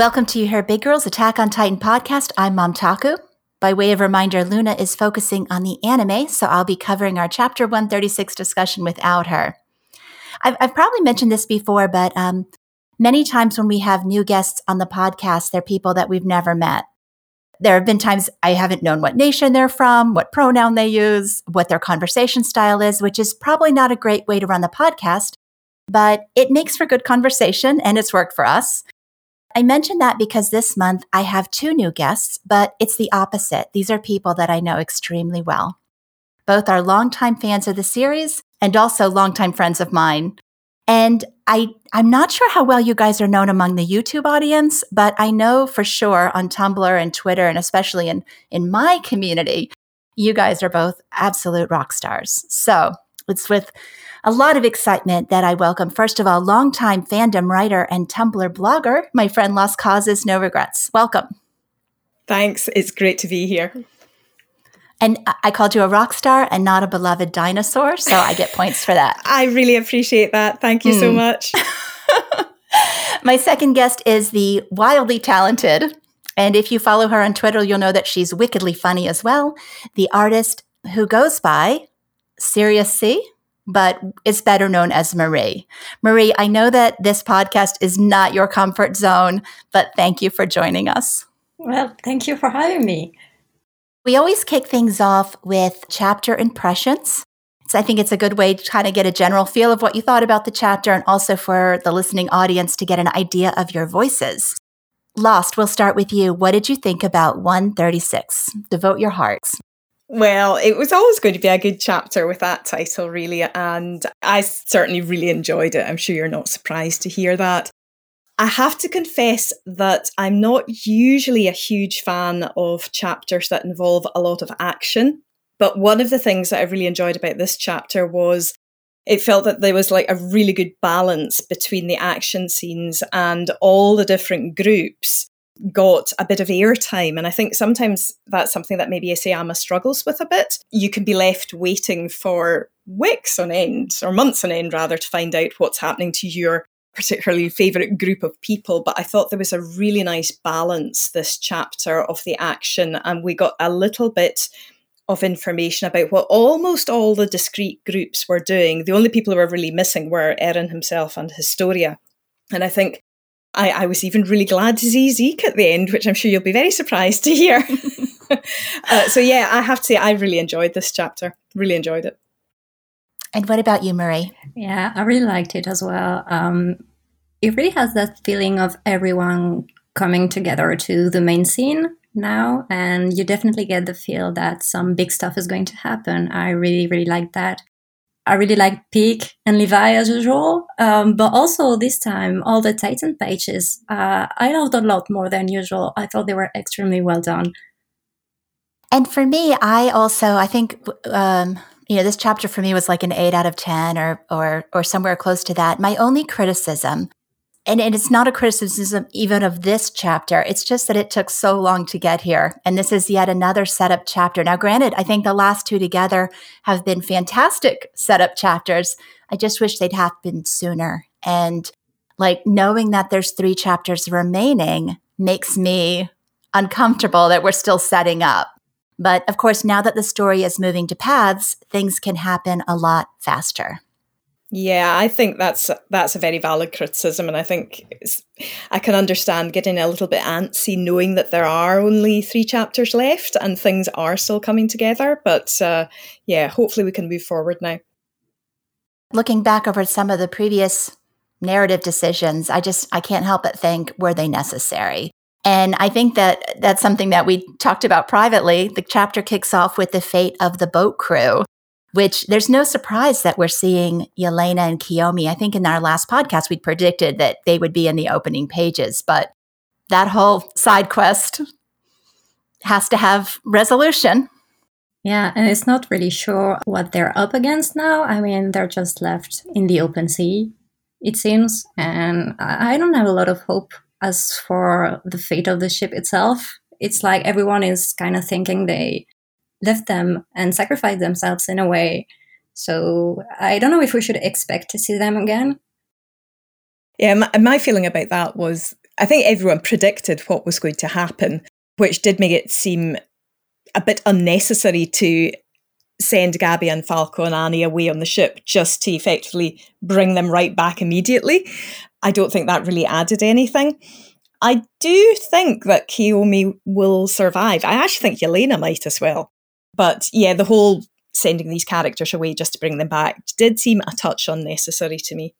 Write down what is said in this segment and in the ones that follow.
Welcome to You Hear Big Girls Attack on Titan podcast. I'm Mom Taku. By way of reminder, Luna is focusing on the anime, so I'll be covering our chapter 136 discussion without her. I've, I've probably mentioned this before, but um, many times when we have new guests on the podcast, they're people that we've never met. There have been times I haven't known what nation they're from, what pronoun they use, what their conversation style is, which is probably not a great way to run the podcast, but it makes for good conversation and it's worked for us. I mention that because this month I have two new guests, but it's the opposite. These are people that I know extremely well. Both are longtime fans of the series and also longtime friends of mine. And I, I'm not sure how well you guys are known among the YouTube audience, but I know for sure on Tumblr and Twitter, and especially in, in my community, you guys are both absolute rock stars. So it's with a lot of excitement that I welcome, first of all, longtime fandom writer and Tumblr blogger, my friend Lost Causes No Regrets. Welcome. Thanks. It's great to be here. And I called you a rock star and not a beloved dinosaur, so I get points for that. I really appreciate that. Thank you mm. so hmm. much. my second guest is the wildly talented, and if you follow her on Twitter, you'll know that she's wickedly funny as well. The artist who goes by Serious C but it's better known as Marie. Marie, I know that this podcast is not your comfort zone, but thank you for joining us. Well, thank you for having me. We always kick things off with chapter impressions. So I think it's a good way to kind of get a general feel of what you thought about the chapter and also for the listening audience to get an idea of your voices. Lost, we'll start with you. What did you think about 136? Devote your hearts. Well, it was always going to be a good chapter with that title, really, and I certainly really enjoyed it. I'm sure you're not surprised to hear that. I have to confess that I'm not usually a huge fan of chapters that involve a lot of action. But one of the things that I really enjoyed about this chapter was it felt that there was like a really good balance between the action scenes and all the different groups got a bit of airtime. And I think sometimes that's something that maybe Isayama struggles with a bit. You can be left waiting for weeks on end, or months on end rather, to find out what's happening to your particularly favourite group of people. But I thought there was a really nice balance this chapter of the action, and we got a little bit of information about what almost all the discrete groups were doing. The only people who were really missing were Eren himself and Historia. And I think I, I, was even really glad to see Zeke at the end, which I'm sure you'll be very surprised to hear. uh, so, yeah, I have to say, I really enjoyed this chapter. Really enjoyed it. And what about you, Marie? Yeah, I really liked it as well. Um, it really has that feeling of everyone coming together to the main scene now, and you definitely get the feel that some big stuff is going to happen. I really, really like that. I really like Pieck and Levi as usual, um, but also this time all the Titan pages uh, I loved a lot more than usual. I thought they were extremely well done. And for me, I also I think um, you know this chapter for me was like an eight out of ten or or or somewhere close to that. My only criticism and, and it's not a criticism even of this chapter. It's just that it took so long to get here. And this is yet another setup chapter. Now, granted, I think the last two together have been fantastic setup chapters. I just wish they'd happened sooner. And like knowing that there's three chapters remaining makes me uncomfortable that we're still setting up. But of course, now that the story is moving to paths, things can happen a lot faster. Yeah, I think that's that's a very valid criticism, and I think I can understand getting a little bit antsy knowing that there are only three chapters left and things are still coming together. But uh, yeah, hopefully we can move forward now. Looking back over some of the previous narrative decisions, I just I can't help but think were they necessary? And I think that that's something that we talked about privately. The chapter kicks off with the fate of the boat crew which there's no surprise that we're seeing Yelena and Kiyomi. I think in our last podcast, we predicted that they would be in the opening pages, but that whole side quest has to have resolution. Yeah, and it's not really sure what they're up against now. I mean, they're just left in the open sea, it seems. And I don't have a lot of hope as for the fate of the ship itself. It's like everyone is kind of thinking they left them and sacrificed themselves in a way. So I don't know if we should expect to see them again. Yeah, my, my feeling about that was I think everyone predicted what was going to happen, which did make it seem a bit unnecessary to send Gabi and Falco and Annie away on the ship just to effectively bring them right back immediately. I don't think that really added anything. I do think that Kiyomi will survive. I actually think Yelena might as well. But yeah, the whole sending these characters away just to bring them back did seem a touch unnecessary to me.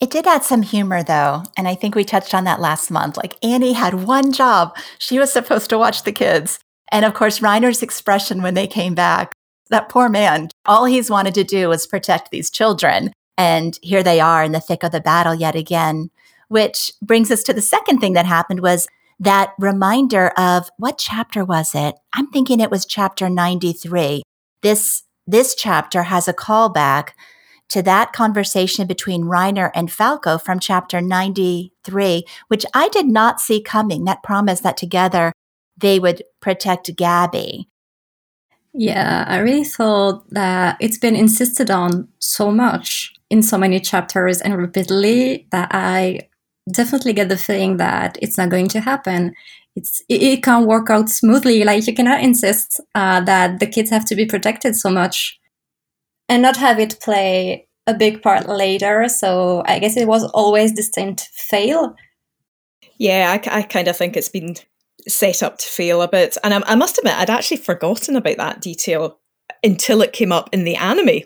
It did add some humor though, and I think we touched on that last month. Like Annie had one job. She was supposed to watch the kids. And of course, Reiner's expression when they came back, that poor man, all he's wanted to do was protect these children. And here they are in the thick of the battle yet again, which brings us to the second thing that happened was that reminder of what chapter was it? I'm thinking it was chapter 93. This this chapter has a callback to that conversation between Reiner and Falco from chapter 93, which I did not see coming. That promise that together they would protect Gabi. Yeah, I really thought that it's been insisted on so much in so many chapters and repeatedly that I definitely get the feeling that it's not going to happen. It's it, it can't work out smoothly. Like you cannot insist uh, that the kids have to be protected so much and not have it play a big part later. So I guess it was always destined to fail. Yeah, I, I kind of think it's been set up to fail a bit. And I, I must admit, I'd actually forgotten about that detail until it came up in the anime,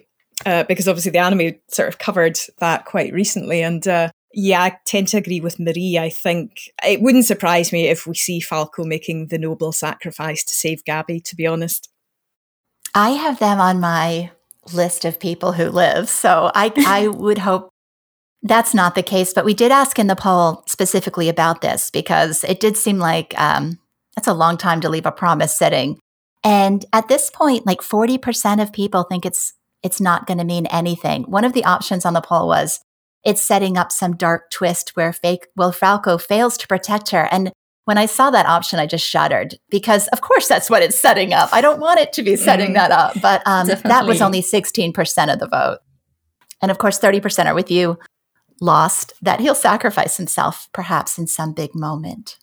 uh, because obviously the anime sort of covered that quite recently. And uh, yeah, I tend to agree with Marie. I think it wouldn't surprise me if we see Falco making the noble sacrifice to save Gabi, to be honest. I have them on my list of people who live. So I, I would hope that's not the case. But we did ask in the poll specifically about this because it did seem like um, that's a long time to leave a promise sitting. And at this point, like 40% of people think it's it's not going to mean anything. One of the options on the poll was it's setting up some dark twist where fake Will Falco fails to protect her. And when I saw that option, I just shuddered because, of course, that's what it's setting up. I don't want it to be setting mm, that up, but um, that was only 16% of the vote. And of course, 30% are with you, lost, that he'll sacrifice himself perhaps in some big moment.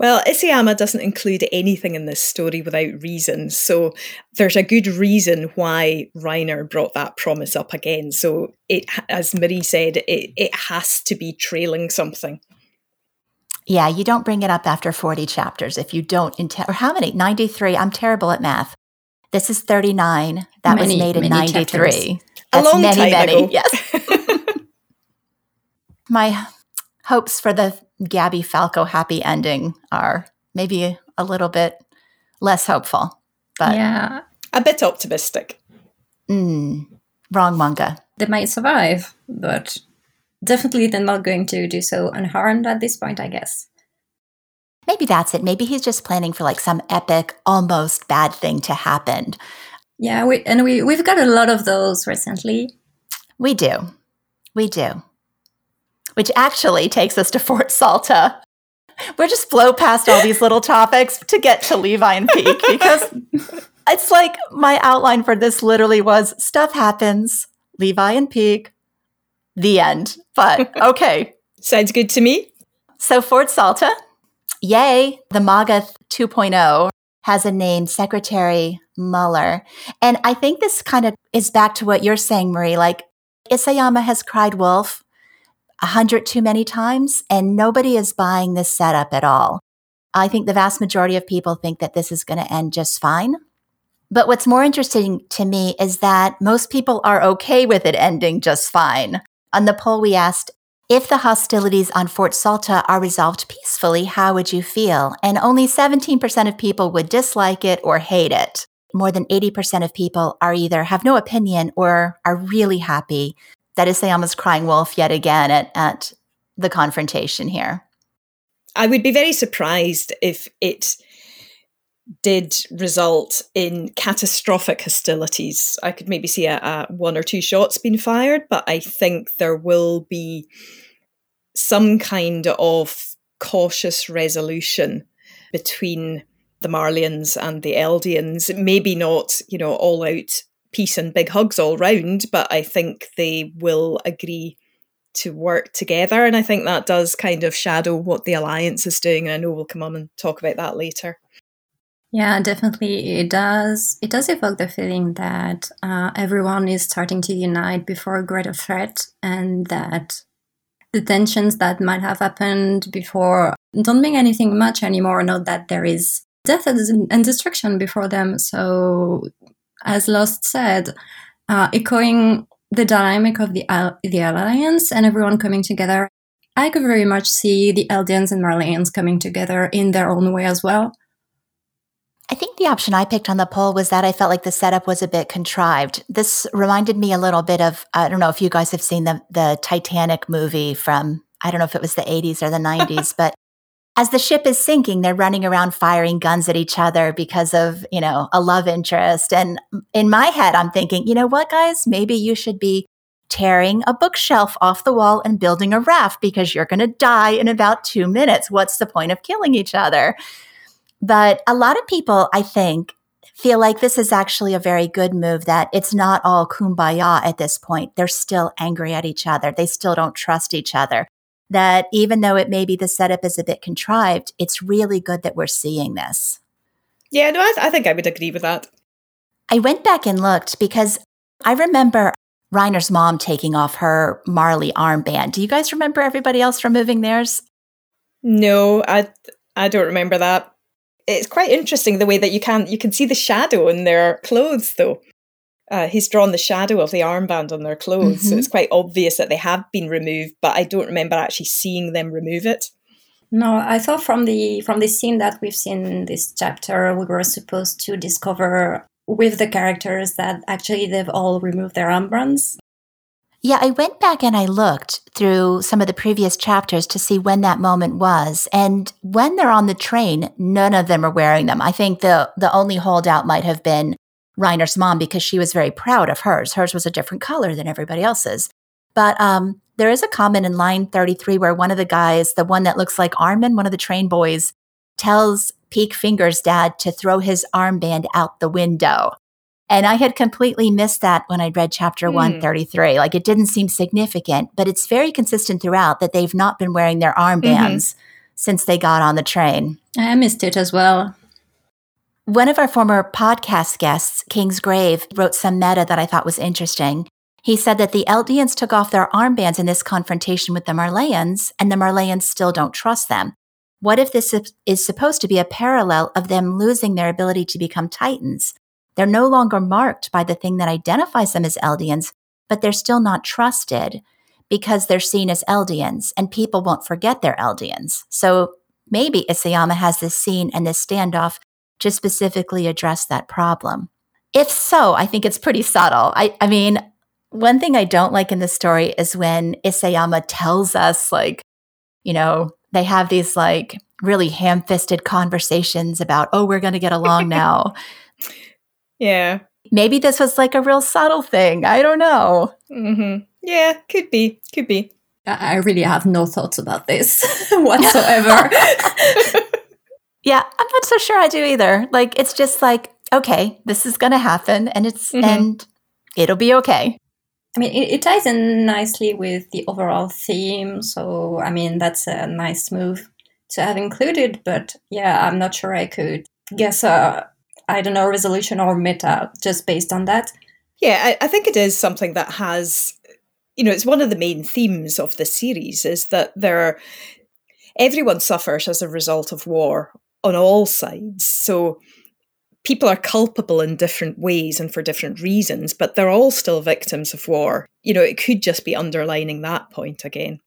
Well, Isayama doesn't include anything in this story without reason. So there's a good reason why Reiner brought that promise up again. So it, as Marie said, it, it has to be trailing something. Yeah, you don't bring it up after 40 chapters if you don't intend, or how many? 93. I'm terrible at math. This is 39. That many, was made in 93. Chapters. That's a long many, time many. Ago. Yes. My hopes for the Gabi Falco happy ending are maybe a little bit less hopeful. But yeah, a bit optimistic. Mm, wrong manga. They might survive, but definitely they're not going to do so unharmed at this point, I guess. Maybe that's it. Maybe he's just planning for like some epic, almost bad thing to happen. Yeah, we, and we, we've got a lot of those recently. We do. We do. Which actually takes us to Fort Salta. We'll just blow past all these little topics to get to Levi and Pieck because it's like my outline for this literally was stuff happens, Levi and Pieck, the end. But okay. Sounds good to me. So Fort Salta, yay, the Magath 2.0 has a name, Secretary Muller. And I think this kind of is back to what you're saying, Marie. Like Isayama has cried wolf a hundred too many times, and nobody is buying this setup at all. I think the vast majority of people think that this is going to end just fine. But what's more interesting to me is that most people are okay with it ending just fine. On the poll, we asked, if the hostilities on Fort Salta are resolved peacefully, how would you feel? And only 17% of people would dislike it or hate it. More than 80% of people are either have no opinion or are really happy that Isayama's crying wolf yet again at, at the confrontation here. I would be very surprised if it did result in catastrophic hostilities. I could maybe see a, a, one or two shots being fired, but I think there will be some kind of cautious resolution between the Marleyans and the Eldians. Maybe not, you know, all out peace and big hugs all round, but I think they will agree to work together. And I think that does kind of shadow what the alliance is doing. And I know we'll come on and talk about that later. Yeah, definitely it does. It does evoke the feeling that uh, everyone is starting to unite before a greater threat, and that the tensions that might have happened before don't mean anything much anymore. Not that there is death and destruction before them. So, as Lost said, uh, echoing the dynamic of the the alliance and everyone coming together, I could very much see the Eldians and Marleyans coming together in their own way as well. I think the option I picked on the poll was that I felt like the setup was a bit contrived. This reminded me a little bit of I don't know if you guys have seen the the Titanic movie from I don't know if it was the 80s or the 90s, but as the ship is sinking, they're running around firing guns at each other because of, you know, a love interest. And in my head, I'm thinking, you know what, guys, maybe you should be tearing a bookshelf off the wall and building a raft because you're going to die in about two minutes. What's the point of killing each other? But a lot of people, I think, feel like this is actually a very good move that it's not all kumbaya at this point. They're still angry at each other. They still don't trust each other. That even though it may be the setup is a bit contrived, it's really good that we're seeing this. Yeah, no, I, th- I think I would agree with that. I went back and looked because I remember Reiner's mom taking off her Marley armband. Do you guys remember everybody else removing theirs? No, I I don't remember that it's quite interesting the way that you can you can see the shadow in their clothes though. Uh, he's drawn the shadow of the armband on their clothes, mm-hmm. so it's quite obvious that they have been removed. But I don't remember actually seeing them remove it. No, I thought from the from the scene that we've seen in this chapter, we were supposed to discover with the characters that actually they've all removed their armbands. Yeah, I went back and I looked through some of the previous chapters to see when that moment was. And when they're on the train, none of them are wearing them. I think the the only holdout might have been Reiner's mom because she was very proud of hers. Hers was a different color than everybody else's. But um, there is a comment in line 33 where one of the guys, the one that looks like Armin, one of the train boys, tells Pieck Finger's dad to throw his armband out the window. And I had completely missed that when I read chapter mm. 133. Like it didn't seem significant, but it's very consistent throughout that they've not been wearing their armbands mm-hmm. since they got on the train. I missed it as well. One of our former podcast guests, King's Grave, wrote some meta that I thought was interesting. He said that the Eldians took off their armbands in this confrontation with the Marleyans, and the Marleyans still don't trust them. What if this is supposed to be a parallel of them losing their ability to become Titans? They're no longer marked by the thing that identifies them as Eldians, but they're still not trusted because they're seen as Eldians and people won't forget they're Eldians. So maybe Isayama has this scene and this standoff to specifically address that problem. If so, I think it's pretty subtle. I, I mean, one thing I don't like in the story is when Isayama tells us, like, you know, they have these like really ham fisted conversations about, oh, we're going to get along now. Yeah. Maybe this was like a real subtle thing. I don't know. Mm-hmm. Yeah, could be. Could be. I really have no thoughts about this whatsoever. yeah, I'm not so sure I do either. Like, it's just like, okay, this is going to happen and it's, mm-hmm. and it'll be okay. I mean, it, it, ties in nicely with the overall theme. So, I mean, that's a nice move to have included. But yeah, I'm not sure I could guess a, I don't know, resolution or meta just based on that? Yeah, I, I think it is something that has, you know, it's one of the main themes of the series is that there, everyone suffers as a result of war on all sides. So people are culpable in different ways and for different reasons, but they're all still victims of war. You know, it could just be underlining that point again.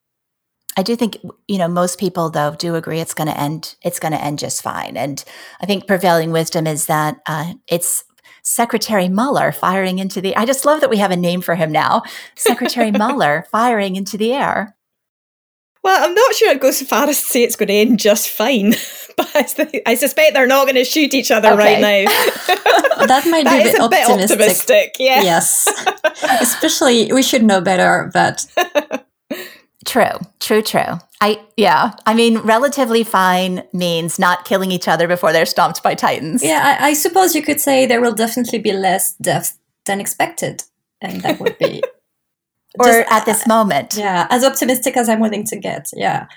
I do think you know most people though do agree it's going to end it's going to end just fine, and I think prevailing wisdom is that uh, it's Secretary Muller firing into the. I just love that we have a name for him now, Secretary Muller firing into the air. Well, I'm not sure I'd go so far as to say it's going to end just fine, but I, suspect they're not going to shoot each other okay. right now. that might that be a, bit, optimistic. bit optimistic. Yeah. Yes. Especially, we should know better, but True, true, true. I yeah. I mean, relatively fine means not killing each other before they're stomped by titans. Yeah, I, I suppose you could say there will definitely be less deaths than expected, and that would be. Or Just, at this uh, moment. Yeah, as optimistic as I'm willing to get. Yeah.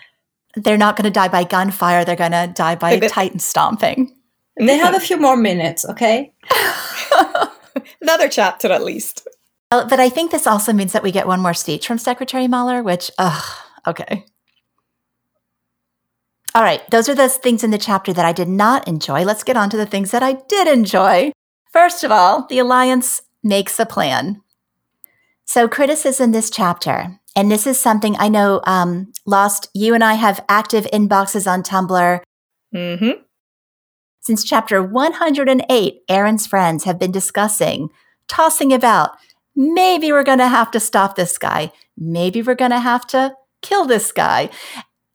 They're not going to die by gunfire. They're going to die by Titan stomping. They have a few more minutes, okay? Another chapter at least. Well, but I think this also means that we get one more speech from Secretary Mueller, which, ugh, okay. All right, those are the things in the chapter that I did not enjoy. Let's get on to the things that I did enjoy. First of all, the Alliance makes a plan. So, criticism this chapter, and this is something I know, um, Lost, you and I have active inboxes on Tumblr. Mm-hmm. Since chapter 108, Eren's friends have been discussing, tossing about, maybe we're going to have to stop this guy. Maybe we're going to have to kill this guy.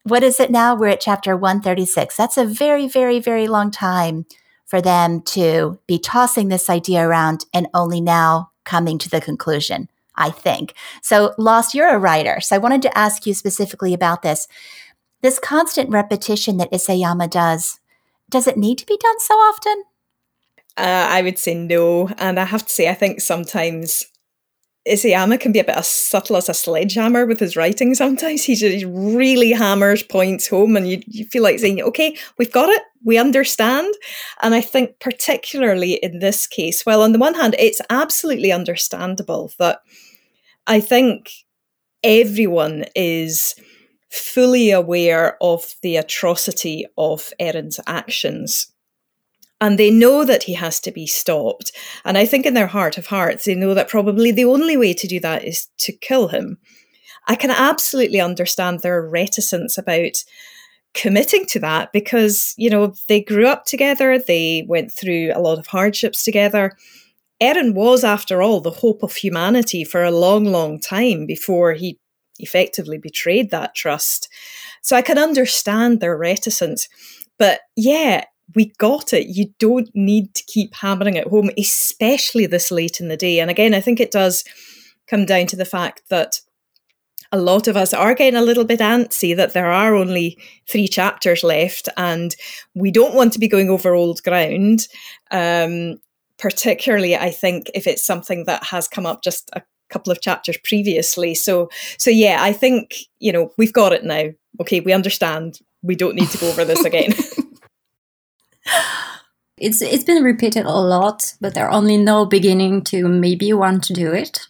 What is it now? We're at chapter 136. That's a very, very, very long time for them to be tossing this idea around and only now coming to the conclusion. I think. So, Lost, you're a writer. So, I wanted to ask you specifically about this. This constant repetition that Isayama does, does it need to be done so often? Uh, I would say no. And I have to say, I think sometimes Isayama can be a bit as subtle as a sledgehammer with his writing sometimes. He just really hammers points home, and you, you feel like saying, okay, we've got it, we understand. And I think, particularly in this case, well, on the one hand, it's absolutely understandable that I think everyone is fully aware of the atrocity of Eren's actions and they know that he has to be stopped. And I think in their heart of hearts, they know that probably the only way to do that is to kill him. I can absolutely understand their reticence about committing to that because, you know, they grew up together, they went through a lot of hardships together. Eren was, after all, the hope of humanity for a long, long time before he effectively betrayed that trust. So I can understand their reticence. But yeah, we got it. You don't need to keep hammering it home, especially this late in the day. And again, I think it does come down to the fact that a lot of us are getting a little bit antsy that there are only three chapters left and we don't want to be going over old ground. Um, particularly, I think, if it's something that has come up just a couple of chapters previously. So, so yeah, I think, you know, we've got it now. Okay, we understand. We don't need to go over this again. it's it's been repeated a lot, but there are only now beginning to maybe want to do it.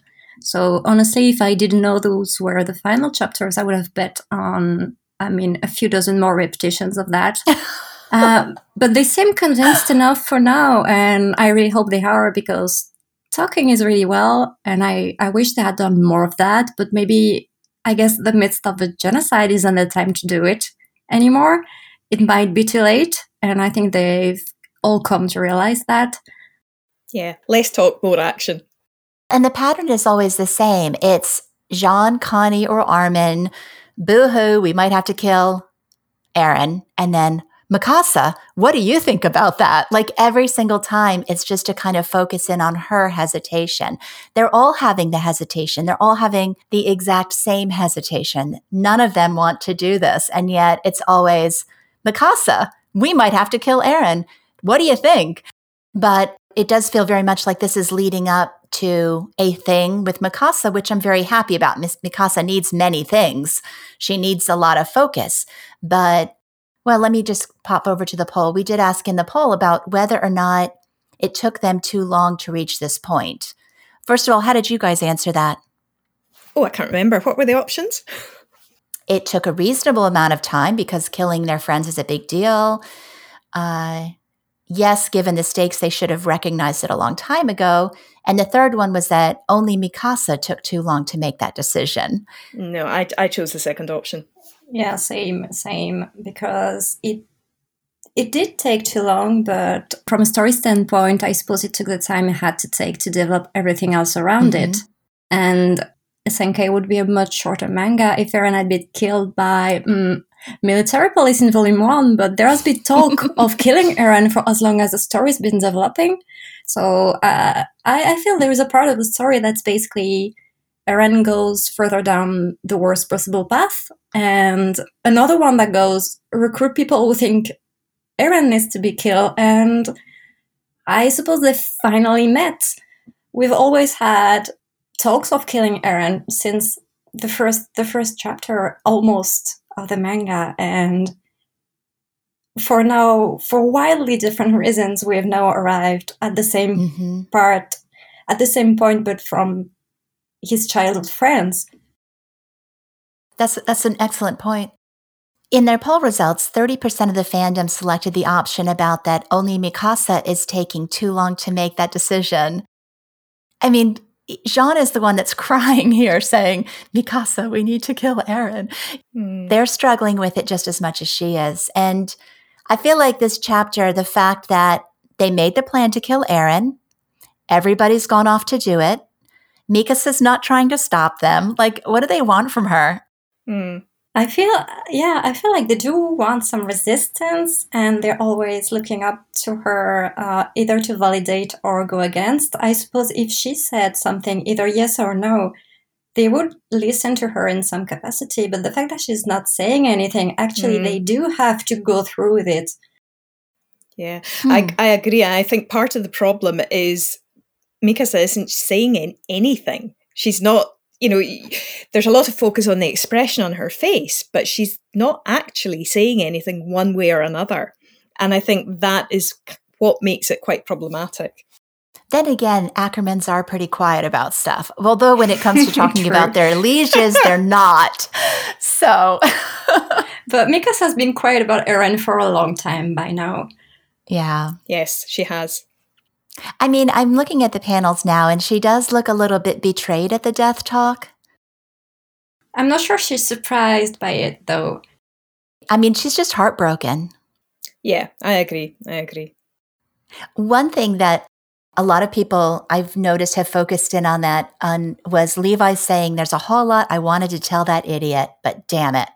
So honestly, if I didn't know those were the final chapters, I would have bet on, I mean, a few dozen more repetitions of that. uh, but they seem convinced enough for now, and I really hope they are because talking is really well, and I, I wish they had done more of that. But maybe I guess the midst of a genocide isn't the time to do it anymore. It might be too late, and I think they've all come to realize that. Yeah, less talk, more action. And the pattern is always the same. It's Jean, Connie, or Armin. Boo hoo, we might have to kill Eren. And then Mikasa, what do you think about that? Like every single time, it's just to kind of focus in on her hesitation. They're all having the hesitation. They're all having the exact same hesitation. None of them want to do this. And yet it's always Mikasa, we might have to kill Eren. What do you think? But it does feel very much like this is leading up to a thing with Mikasa, which I'm very happy about. Miss Mikasa needs many things. She needs a lot of focus. But, well, let me just pop over to the poll. We did ask in the poll about whether or not it took them too long to reach this point. First of all, how did you guys answer that? Oh, I can't remember. What were the options? It took a reasonable amount of time because killing their friends is a big deal. Uh, yes, given the stakes, they should have recognized it a long time ago. And the third one was that only Mikasa took too long to make that decision. No, I, I chose the second option. Yeah, same, same, because it it did take too long, but from a story standpoint, I suppose it took the time it had to take to develop everything else around mm-hmm. it. And SNK would be a much shorter manga if Eren had been killed by mm, military police in volume one, but there has been talk of killing Eren for as long as the story's been developing. So uh, I, I, feel there is a part of the story that's basically Eren goes further down the worst possible path, and another one that goes recruit people who think Eren needs to be killed. And I suppose they finally met. We've always had talks of killing Eren since the first the first chapter almost of the manga and for now for wildly different reasons we have now arrived at the same mm-hmm. part at the same point but from his childhood friends that's that's an excellent point in their poll results 30% of the fandom selected the option about that only mikasa is taking too long to make that decision i mean Jean is the one that's crying here saying, Mikasa, we need to kill Eren. Mm. They're struggling with it just as much as she is. And I feel like this chapter, the fact that they made the plan to kill Eren, everybody's gone off to do it. Mikasa's not trying to stop them. Like, what do they want from her? Mm. I feel, yeah, I feel like they do want some resistance, and they're always looking up to her, uh, either to validate or go against. I suppose if she said something, either yes or no, they would listen to her in some capacity. But the fact that she's not saying anything, actually, mm. they do have to go through with it. Yeah, hmm. I, I agree. I think part of the problem is Mikasa isn't saying anything. She's not you know, there's a lot of focus on the expression on her face, but she's not actually saying anything one way or another. And I think that is what makes it quite problematic. Then again, Ackermans are pretty quiet about stuff. Although when it comes to talking about their lieges, they're not. So. but Mikasa has been quiet about Eren for a long time by now. Yeah. Yes, she has. I mean, I'm looking at the panels now, and she does look a little bit betrayed at the death talk. I'm not sure she's surprised by it, though. I mean, she's just heartbroken. Yeah, I agree. I agree. One thing that a lot of people I've noticed have focused in on that on was Levi saying, There's a whole lot I wanted to tell that idiot, but damn it.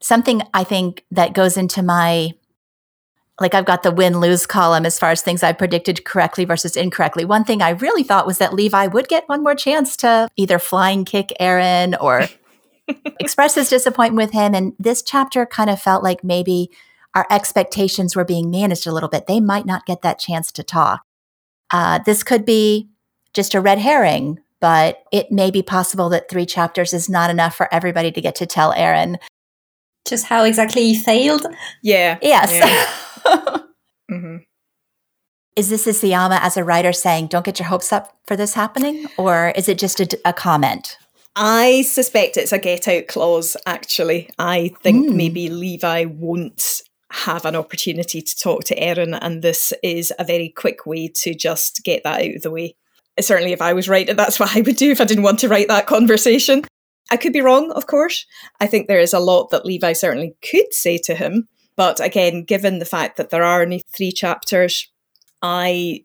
Something I think that goes into my like I've got the win lose column as far as things I predicted correctly versus incorrectly. One thing I really thought was that Levi would get one more chance to either flying kick Eren or express his disappointment with him. And this chapter kind of felt like maybe our expectations were being managed a little bit. They might not get that chance to talk. Uh, this could be just a red herring, but it may be possible that three chapters is not enough for everybody to get to tell Eren. Just how exactly he failed? Yeah. Yes. Yeah. mm-hmm. Is this Isayama as a writer saying, don't get your hopes up for this happening? Or is it just a, a comment? I suspect it's a get out clause, actually. I think mm. maybe Levi won't have an opportunity to talk to Eren, and this is a very quick way to just get that out of the way. Certainly, if I was writing, that's what I would do if I didn't want to write that conversation. I could be wrong, of course. I think there is a lot that Levi certainly could say to him, but again, given the fact that there are only three chapters, I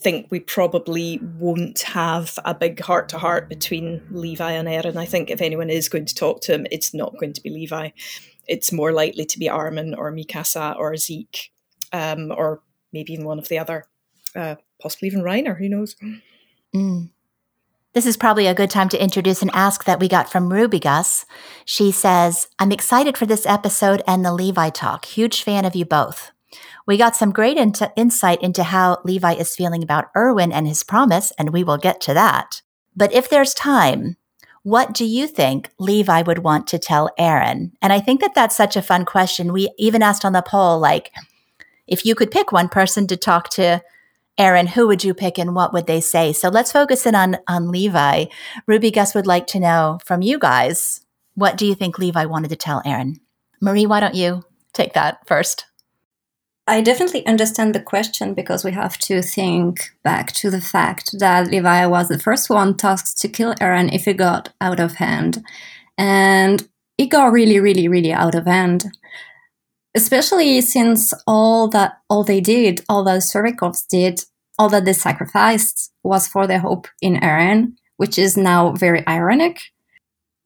think we probably won't have a big heart to heart between Levi and Eren. I think if anyone is going to talk to him, it's not going to be Levi. It's more likely to be Armin or Mikasa or Zeke, um, or maybe even one of the other, uh, possibly even Reiner, who knows? Mm. This is probably a good time to introduce an ask that we got from Ruby Gus. She says, I'm excited for this episode and the Levi talk. Huge fan of you both. We got some great insight into how Levi is feeling about Erwin and his promise, and we will get to that. But if there's time, what do you think Levi would want to tell Eren? And I think that that's such a fun question. We even asked on the poll, like, if you could pick one person to talk to Eren, who would you pick and what would they say? So let's focus in on, on Levi. Ruby Gus would like to know from you guys, what do you think Levi wanted to tell Eren? Marie, why don't you take that first? I definitely understand the question because we have to think back to the fact that Levi was the first one tasked to kill Eren if it got out of hand. And it got really, really, really out of hand especially since all that all they did, all that Survey Corps did, all that they sacrificed was for their hope in Eren, which is now very ironic.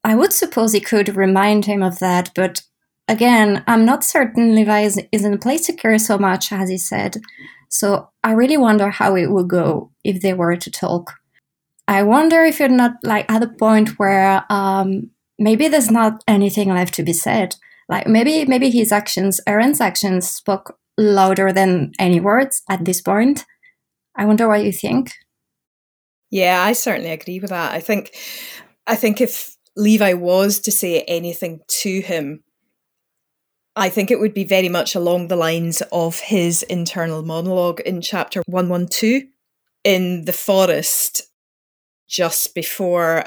I would suppose he could remind him of that, but again, I'm not certain Levi is, is in a place to care so much, as he said. So I really wonder how it would go if they were to talk. I wonder if you're not like at a point where um, maybe there's not anything left to be said like maybe maybe his actions, Eren's actions, spoke louder than any words at this point. I wonder what you think. Yeah, I certainly agree with that. I think I think if Levi was to say anything to him, I think it would be very much along the lines of his internal monologue in chapter 112 in the forest just before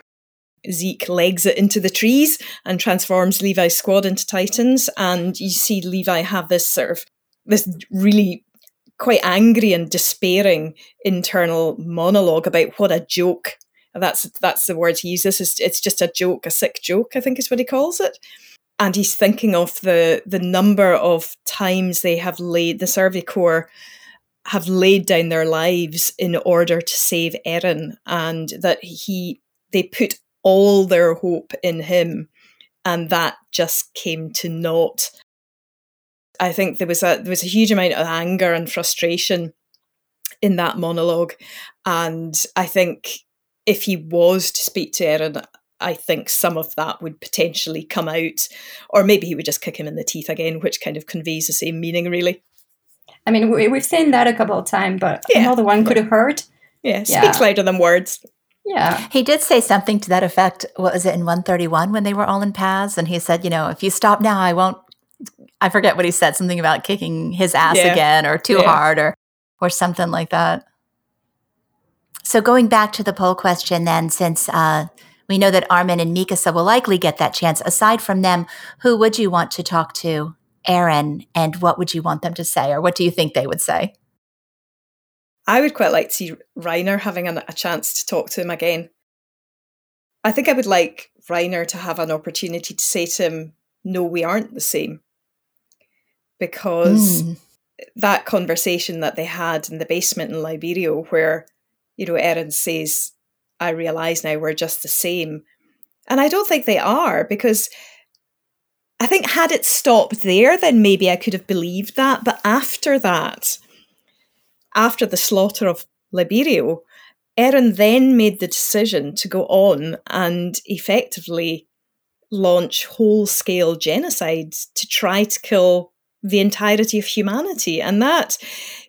Zeke legs it into the trees and transforms Levi's squad into Titans. And you see Levi have this sort of this really quite angry and despairing internal monologue about what a joke. That's that's the word he uses. It's, it's just a joke, a sick joke. I think is what he calls it. And he's thinking of the the number of times they have laid the Survey Corps have laid down their lives in order to save Eren, and that he they put all their hope in him, and that just came to naught. I think there was a there was a huge amount of anger and frustration in that monologue, and I think if he was to speak to Eren, I think some of that would potentially come out, or maybe he would just kick him in the teeth again, which kind of conveys the same meaning, really. I mean, we, have seen that a couple of times, but yeah. another one could have hurt. Yeah, yeah, speaks louder than words. Yeah. He did say something to that effect. What was it in 131 when they were all in paths? And he said, you know, if you stop now, I won't. I forget what he said, something about kicking his ass yeah. again or too yeah. hard or, or something like that. So going back to the poll question, then, since uh, we know that Armin and Mikasa will likely get that chance, aside from them, who would you want to talk to, Eren, and what would you want them to say, or what do you think they would say? I would quite like to see Reiner having a, a chance to talk to him again. I think I would like Reiner to have an opportunity to say to him, No, we aren't the same. Because mm. that conversation that they had in the basement in Liberio, where, you know, Eren says, I realise now we're just the same. And I don't think they are, because I think had it stopped there, then maybe I could have believed that. But after that, after the slaughter of Liberio, Eren then made the decision to go on and effectively launch whole scale genocide to try to kill the entirety of humanity. And that,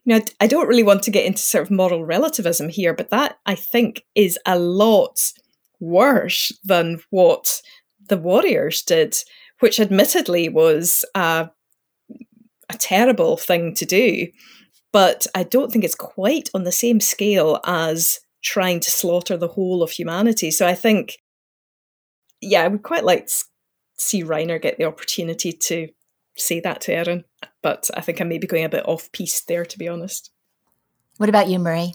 you know, I don't really want to get into sort of moral relativism here, but that I think is a lot worse than what the warriors did, which admittedly was a, a terrible thing to do but I don't think it's quite on the same scale as trying to slaughter the whole of humanity. So I think, yeah, I would quite like to see Reiner get the opportunity to say that to Eren, but I think I may be going a bit off piece there, to be honest. What about you, Marie?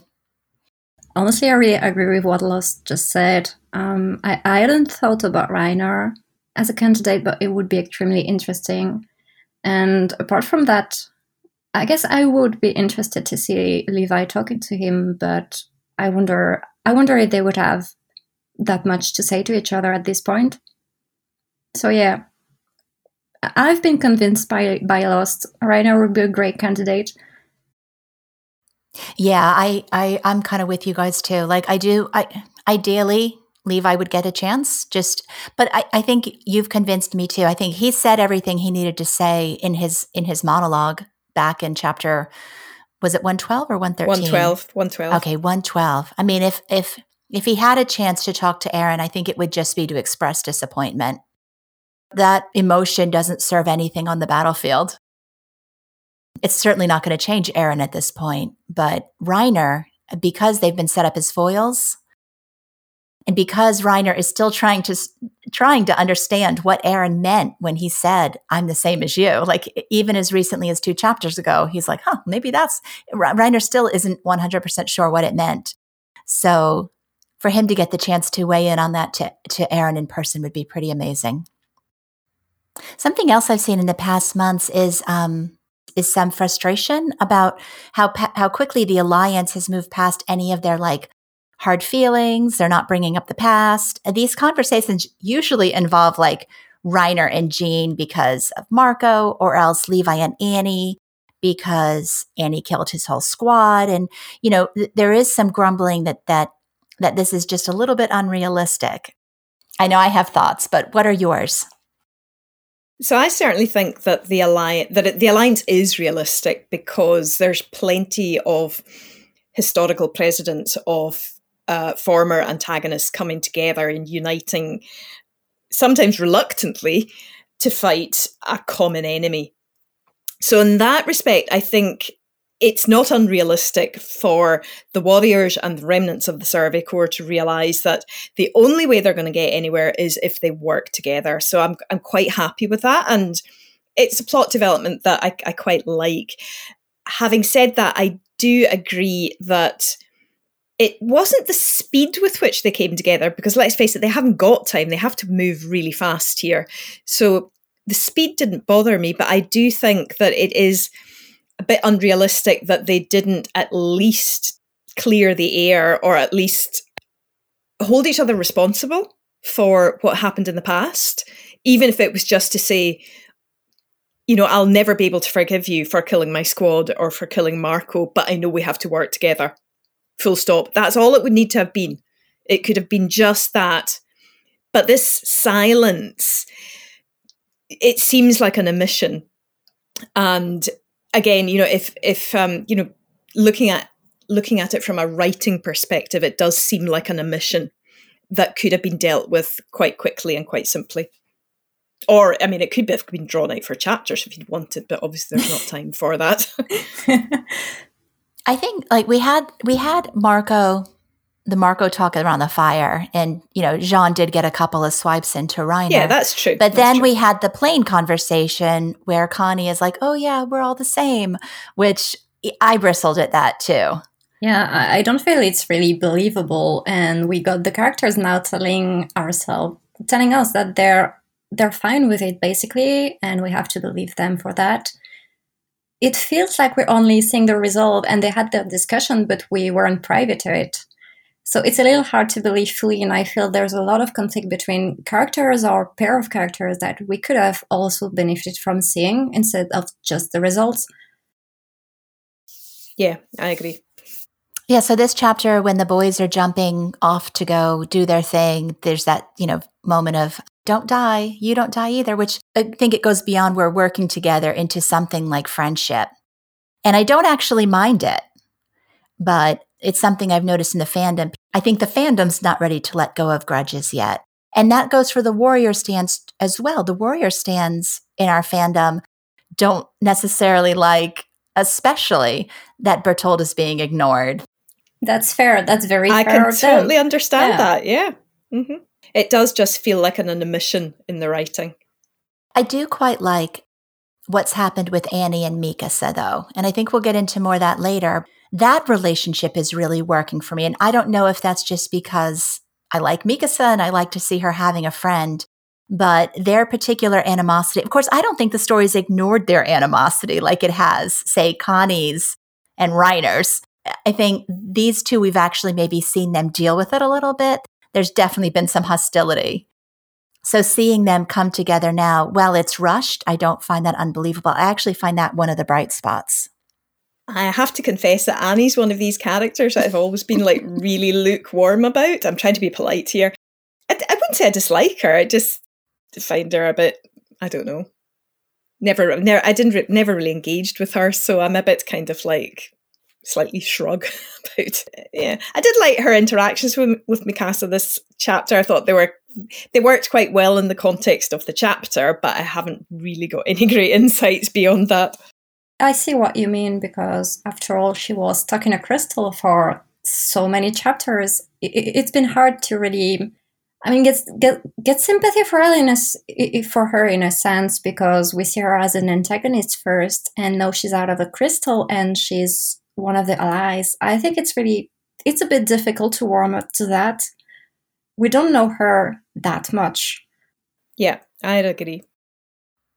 Honestly, I really agree with what Los just said. Um, I, I hadn't thought about Reiner as a candidate, but it would be extremely interesting. And apart from that, I guess I would be interested to see Levi talking to him, but I wonder I wonder if they would have that much to say to each other at this point. So yeah. I've been convinced by by Lost. Reiner would be a great candidate. Yeah, I, I I'm kind of with you guys too. Like I do I ideally Levi would get a chance. Just but I, I think you've convinced me too. I think he said everything he needed to say in his in his monologue back in chapter was it 112 or 113 112 112 okay 112 i mean if if if he had a chance to talk to Eren i think it would just be to express disappointment. That emotion doesn't serve anything on the battlefield. It's certainly not going to change Eren at this point but reiner because they've been set up as foils and because Reiner is still trying to trying to understand what Eren meant when he said, "I'm the same as you," like even as recently as two chapters ago, he's like, "Huh, maybe that's." Reiner still isn't 100 percent sure what it meant. So, for him to get the chance to weigh in on that to to Eren in person would be pretty amazing. Something else I've seen in the past months is um, is some frustration about how how quickly the alliance has moved past any of their like hard feelings. They're not bringing up the past. These conversations usually involve like Reiner and Jean because of Marco, or else Levi and Annie because Annie killed his whole squad. And you know, th- there is some grumbling that that that this is just a little bit unrealistic. I know I have thoughts, but what are yours? So I certainly think that the alliance that the alliance is realistic because there's plenty of historical precedent of uh, former antagonists coming together and uniting, sometimes reluctantly, to fight a common enemy. So, in that respect, I think it's not unrealistic for the warriors and the remnants of the Survey Corps to realise that the only way they're going to get anywhere is if they work together. So I'm I'm quite happy with that, and it's a plot development that I, I quite like. Having said that, I do agree that it wasn't the speed with which they came together because let's face it, they haven't got time. They have to move really fast here. So the speed didn't bother me, but I do think that it is a bit unrealistic that they didn't at least clear the air or at least hold each other responsible for what happened in the past, even if it was just to say, you know, I'll never be able to forgive you for killing my squad or for killing Marco, but I know we have to work together. Full stop. That's all it would need to have been. It could have been just that. But this silence, it seems like an omission. And again, you know, if if um, you know, looking at looking at it from a writing perspective, it does seem like an omission that could have been dealt with quite quickly and quite simply. Or, I mean, it could have been drawn out for chapters if you'd wanted, but obviously there's not time for that. I think like we had we had Marco the Marco talk around the fire, and you know Jean did get a couple of swipes into Reiner. Yeah, that's true. But that's then true. we had the plane conversation where Connie is like, "Oh yeah, we're all the same," which I bristled at that too. Yeah, I don't feel it's really believable, and we got the characters now telling ourselves, telling us that they're they're fine with it basically, and we have to believe them for that. It feels like we're only seeing the result, and they had the discussion, but we weren't privy to it. So it's a little hard to believe fully, and I feel there's a lot of conflict between characters or pair of characters that we could have also benefited from seeing instead of just the results. Yeah, I agree. Yeah, so this chapter, when the boys are jumping off to go do their thing, there's that, you know, moment of don't die, you don't die either, which I think it goes beyond we're working together into something like friendship. And I don't actually mind it, but it's something I've noticed in the fandom. I think the fandom's not ready to let go of grudges yet. And that goes for the warrior stands as well. The warrior stands in our fandom don't necessarily like, especially that Bertold is being ignored. That's fair. That's very I fair. can totally understand Yeah. that. Yeah. hmm It does just feel like an omission in the writing. I do quite like what's happened with Annie and Mikasa, though. And I think we'll get into more of that later. That relationship is really working for me. And I don't know if that's just because I like Mikasa and I like to see her having a friend, but their particular animosity, of course, I don't think the story's ignored their animosity like it has, say, Connie's and Reiner's. I think these two, we've actually maybe seen them deal with it a little bit. There's definitely been some hostility. So seeing them come together now, while it's rushed, I don't find that unbelievable. I actually find that one of the bright spots. I have to confess that Annie's one of these characters that I've always been like really lukewarm about. I'm trying to be polite here. I, I wouldn't say I dislike her. I just find her a bit, I don't know. Never, never, I didn't, re- never really engaged with her, so I'm a bit kind of like slightly shrug about. Yeah, I did like her interactions with with Mikasa this chapter. I thought they were they worked quite well in the context of the chapter, but I haven't really got any great insights beyond that. I see what you mean because, after all, she was stuck in a crystal for so many chapters. I- I- It's been hard to really, I mean, get get get sympathy for her for her in a sense because we see her as an antagonist first, and now she's out of a crystal and she's one of the allies. I think it's really it's a bit difficult to warm up to that. We don't know her that much. Yeah, I'd agree.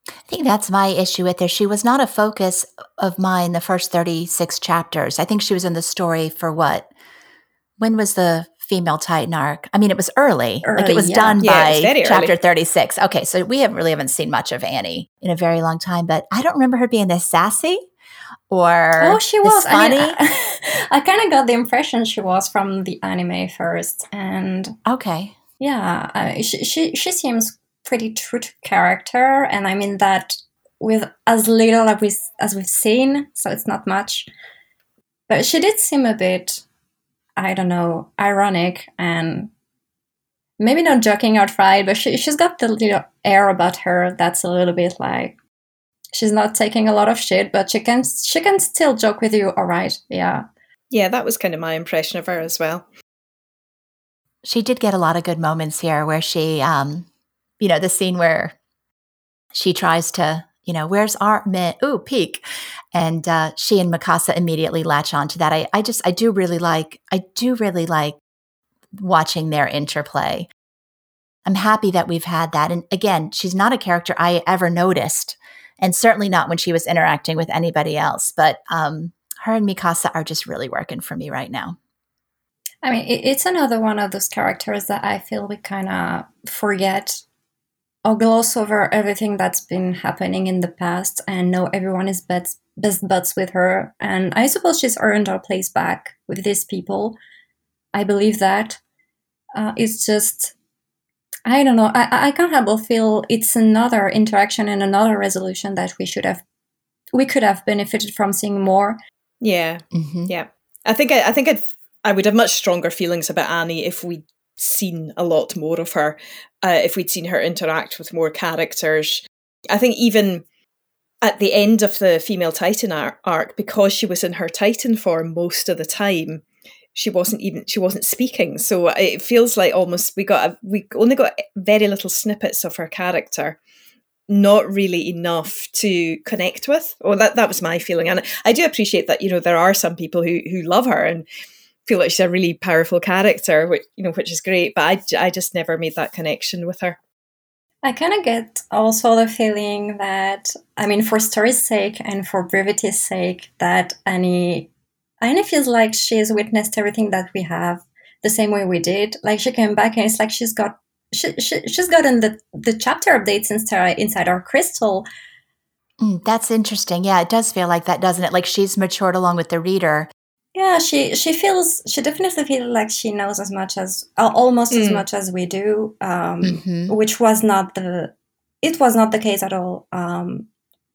I think that's my issue with her. She was not a focus of mine the first 36 chapters. I think she was in the story for what? When was the female Titan arc? I mean, it was early. like it was yeah. done Yeah, it was by chapter early. 36. Okay, so we haven't really haven't seen much of Annie in a very long time, but I don't remember her being this sassy or Oh, she was. I, mean, I, I kind of got the impression she was from the anime first, and okay. yeah, I, she, she she seems pretty true to character, and I mean that with as little as we as we've seen, so it's not much. But she did seem a bit I don't know, ironic and maybe not joking outright, but she, she's got the little air about her that's a little bit like she's not taking a lot of shit, but she can she can still joke with you. All right, yeah, yeah. That was kind of my impression of her as well. She did get a lot of good moments here, where she, um, you know, the scene where she tries to, you know, where's our Armin? Ooh, peak, and uh, she and Mikasa immediately latch on to that. I, I just, I do really like, I do really like watching their interplay. I'm happy that we've had that. And again, she's not a character I ever noticed, and certainly not when she was interacting with anybody else. But um, her and Mikasa are just really working for me right now. I mean, it's another one of those characters that I feel we kind of forget or gloss over everything that's been happening in the past and know everyone is best, best buds with her. And I suppose she's earned her place back with these people. I believe that. Uh, it's just I don't know. I, I can't help but feel it's another interaction and another resolution that we should have, we could have benefited from seeing more. Yeah, mm-hmm. yeah. I think I, I think I'd, I would have much stronger feelings about Annie if we'd seen a lot more of her, uh, if we'd seen her interact with more characters. I think even at the end of the female Titan arc, because she was in her Titan form most of the time, she wasn't even she wasn't speaking. So it feels like almost we got a, we only got very little snippets of her character not really enough to connect with. Or that that was my feeling. And i do appreciate that you know there are some people who who love her and feel like she's a really powerful character which you know which is great but i, I just never made that connection with her. I kind of get also the feeling that, I mean, for story's sake and for brevity's sake, that Annie and it feels like she's witnessed everything that we have the same way we did. Like she came back and it's like she's got she, she she's gotten the the chapter updates inside inside our crystal. Mm, that's interesting. Yeah, it does feel like that, doesn't it? Like she's matured along with the reader. Yeah, she she feels she definitely feels like she knows as much as almost mm. as much as we do, um, mm-hmm. which was not the it was not the case at all. Um,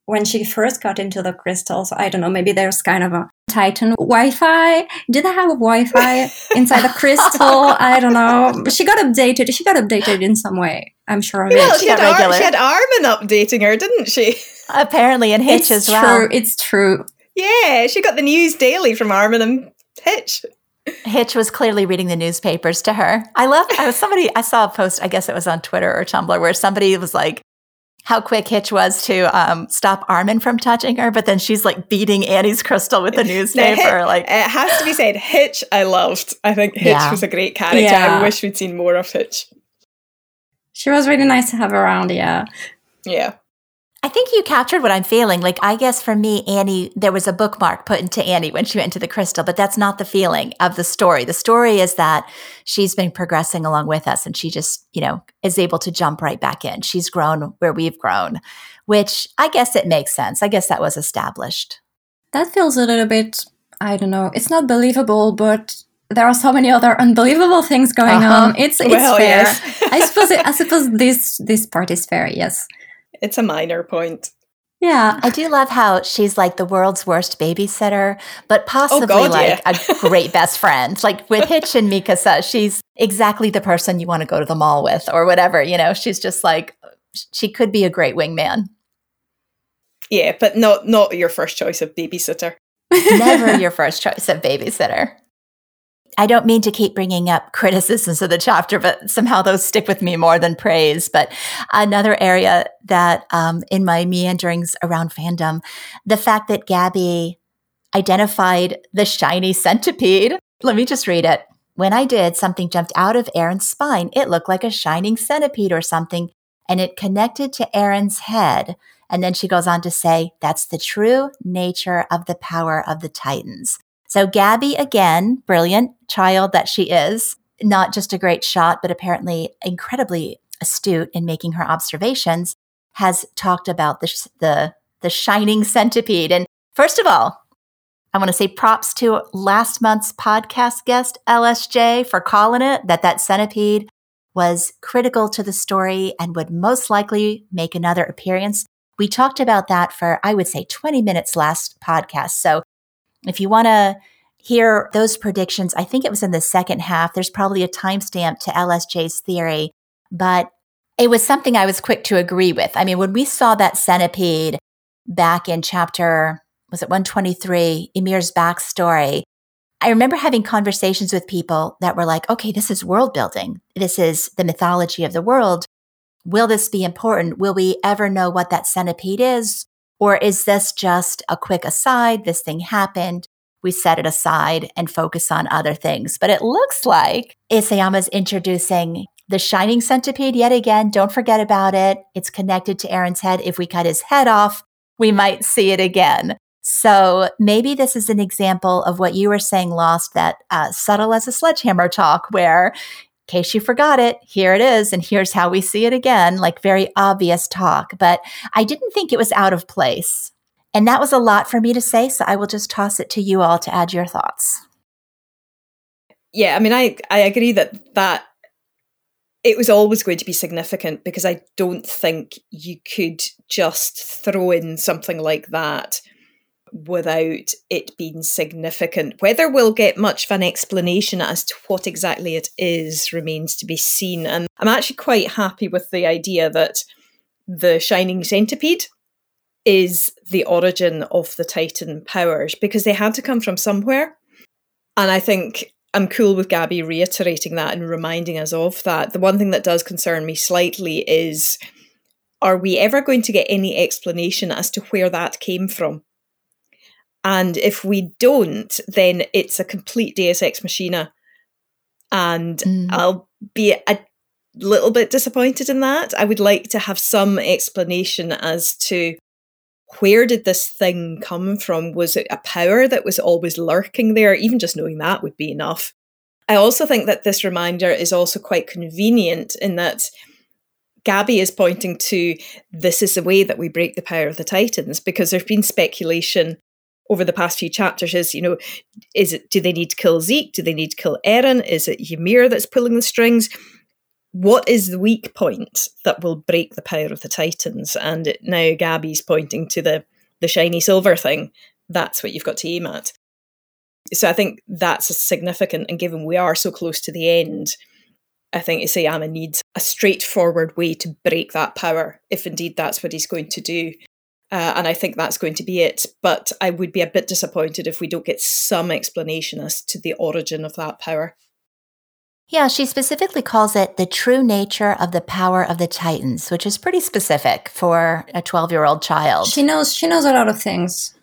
when she first got into the crystals, I don't know, maybe there's kind of a Titan Wi-Fi. Did I have a Wi-Fi inside the crystal? I don't know. She got updated. She got updated in some way. I'm sure of well, it. She had, Ar- she had Armin updating her, didn't she? Apparently, and Hitch it's as well. True. It's true. Yeah, she got the news daily from Armin and Hitch. Hitch was clearly reading the newspapers to her. I love. I was somebody. I saw a post. I guess it was on Twitter or Tumblr where somebody was like, how quick Hitch was to um, stop Armin from touching her, but then she's like beating Annie's crystal with the newspaper. like it has to be said, Hitch I loved. I think Hitch yeah. was a great character. Yeah. I wish we'd seen more of Hitch. She was really nice to have around. Yeah. Yeah. I think you captured what I'm feeling. Like, I guess for me, Annie, there was a bookmark put into Annie when she went into the crystal, but that's not the feeling of the story. The story is that she's been progressing along with us and she just, you know, is able to jump right back in. She's grown where we've grown, which I guess it makes sense. I guess that was established. That feels a little bit, I don't know, it's not believable, but there are so many other unbelievable things going uh-huh. on. It's it's well, fair. Yes. I suppose it, I suppose this this part is fair. Yes it's a minor point. Yeah, I do love how she's like the world's worst babysitter, but possibly oh God, like yeah. a great best friend. Like with Hitch and Mikasa, she's exactly the person you want to go to the mall with or whatever. You know, she's just like she could be a great wingman. Yeah, but not not your first choice of babysitter. Never your first choice of babysitter. I don't mean to keep bringing up criticisms of the chapter, but somehow those stick with me more than praise. But another area that um, in my meanderings around fandom, the fact that Gabi identified the shiny centipede. Let me just read it. When I did, something jumped out of Eren's spine. It looked like a shining centipede or something, and it connected to Eren's head. And then she goes on to say, that's the true nature of the power of the Titans. So Gabi, again, brilliant child that she is, not just a great shot, but apparently incredibly astute in making her observations, has talked about the, the, the shining centipede. And first of all, I want to say props to last month's podcast guest, LSJ, for calling it that that centipede was critical to the story and would most likely make another appearance. We talked about that for, I would say, 20 minutes last podcast. So if you want to hear those predictions. I think it was in the second half. There's probably a timestamp to LSJ's theory, but it was something I was quick to agree with. I mean, when we saw that centipede back in chapter, was it 123, Ymir's backstory, I remember having conversations with people that were like, okay, this is world building. This is the mythology of the world. Will this be important? Will we ever know what that centipede is? Or is this just a quick aside? This thing happened. We set it aside and focus on other things. But it looks like Isayama's introducing the shining centipede yet again. Don't forget about it. It's connected to Eren's head. If we cut his head off, we might see it again. So maybe this is an example of what you were saying, Lost, that uh, subtle as a sledgehammer talk, where case you forgot it, here it is, and here's how we see it again, like very obvious talk. But I didn't think it was out of place. And that was a lot for me to say, so I will just toss it to you all to add your thoughts. Yeah, I mean, I, I agree that that it was always going to be significant because I don't think you could just throw in something like that without it being significant. Whether we'll get much of an explanation as to what exactly it is remains to be seen. And I'm actually quite happy with the idea that the Shining Centipede is the origin of the Titan powers because they had to come from somewhere. And I think I'm cool with Gabi reiterating that and reminding us of that. The one thing that does concern me slightly is are we ever going to get any explanation as to where that came from? And if we don't, then it's a complete Deus Ex Machina. And mm. I'll be a little bit disappointed in that. I would like to have some explanation as to where did this thing come from? Was it a power that was always lurking there? Even just knowing that would be enough. I also think that this reminder is also quite convenient in that Gabi is pointing to this is the way that we break the power of the Titans because there's been speculation over the past few chapters is, you know, is it do they need to kill Zeke? Do they need to kill Eren? Is it Ymir that's pulling the strings? What is the weak point that will break the power of the Titans? And it, now Gabi's pointing to the the shiny silver thing. That's what you've got to aim at. So I think that's significant. And given we are so close to the end, I think Isayama needs a straightforward way to break that power, if indeed that's what he's going to do. Uh, and I think that's going to be it. But I would be a bit disappointed if we don't get some explanation as to the origin of that power. Yeah, she specifically calls it the true nature of the power of the Titans, which is pretty specific for a 12 year old child. She knows she knows a lot of things.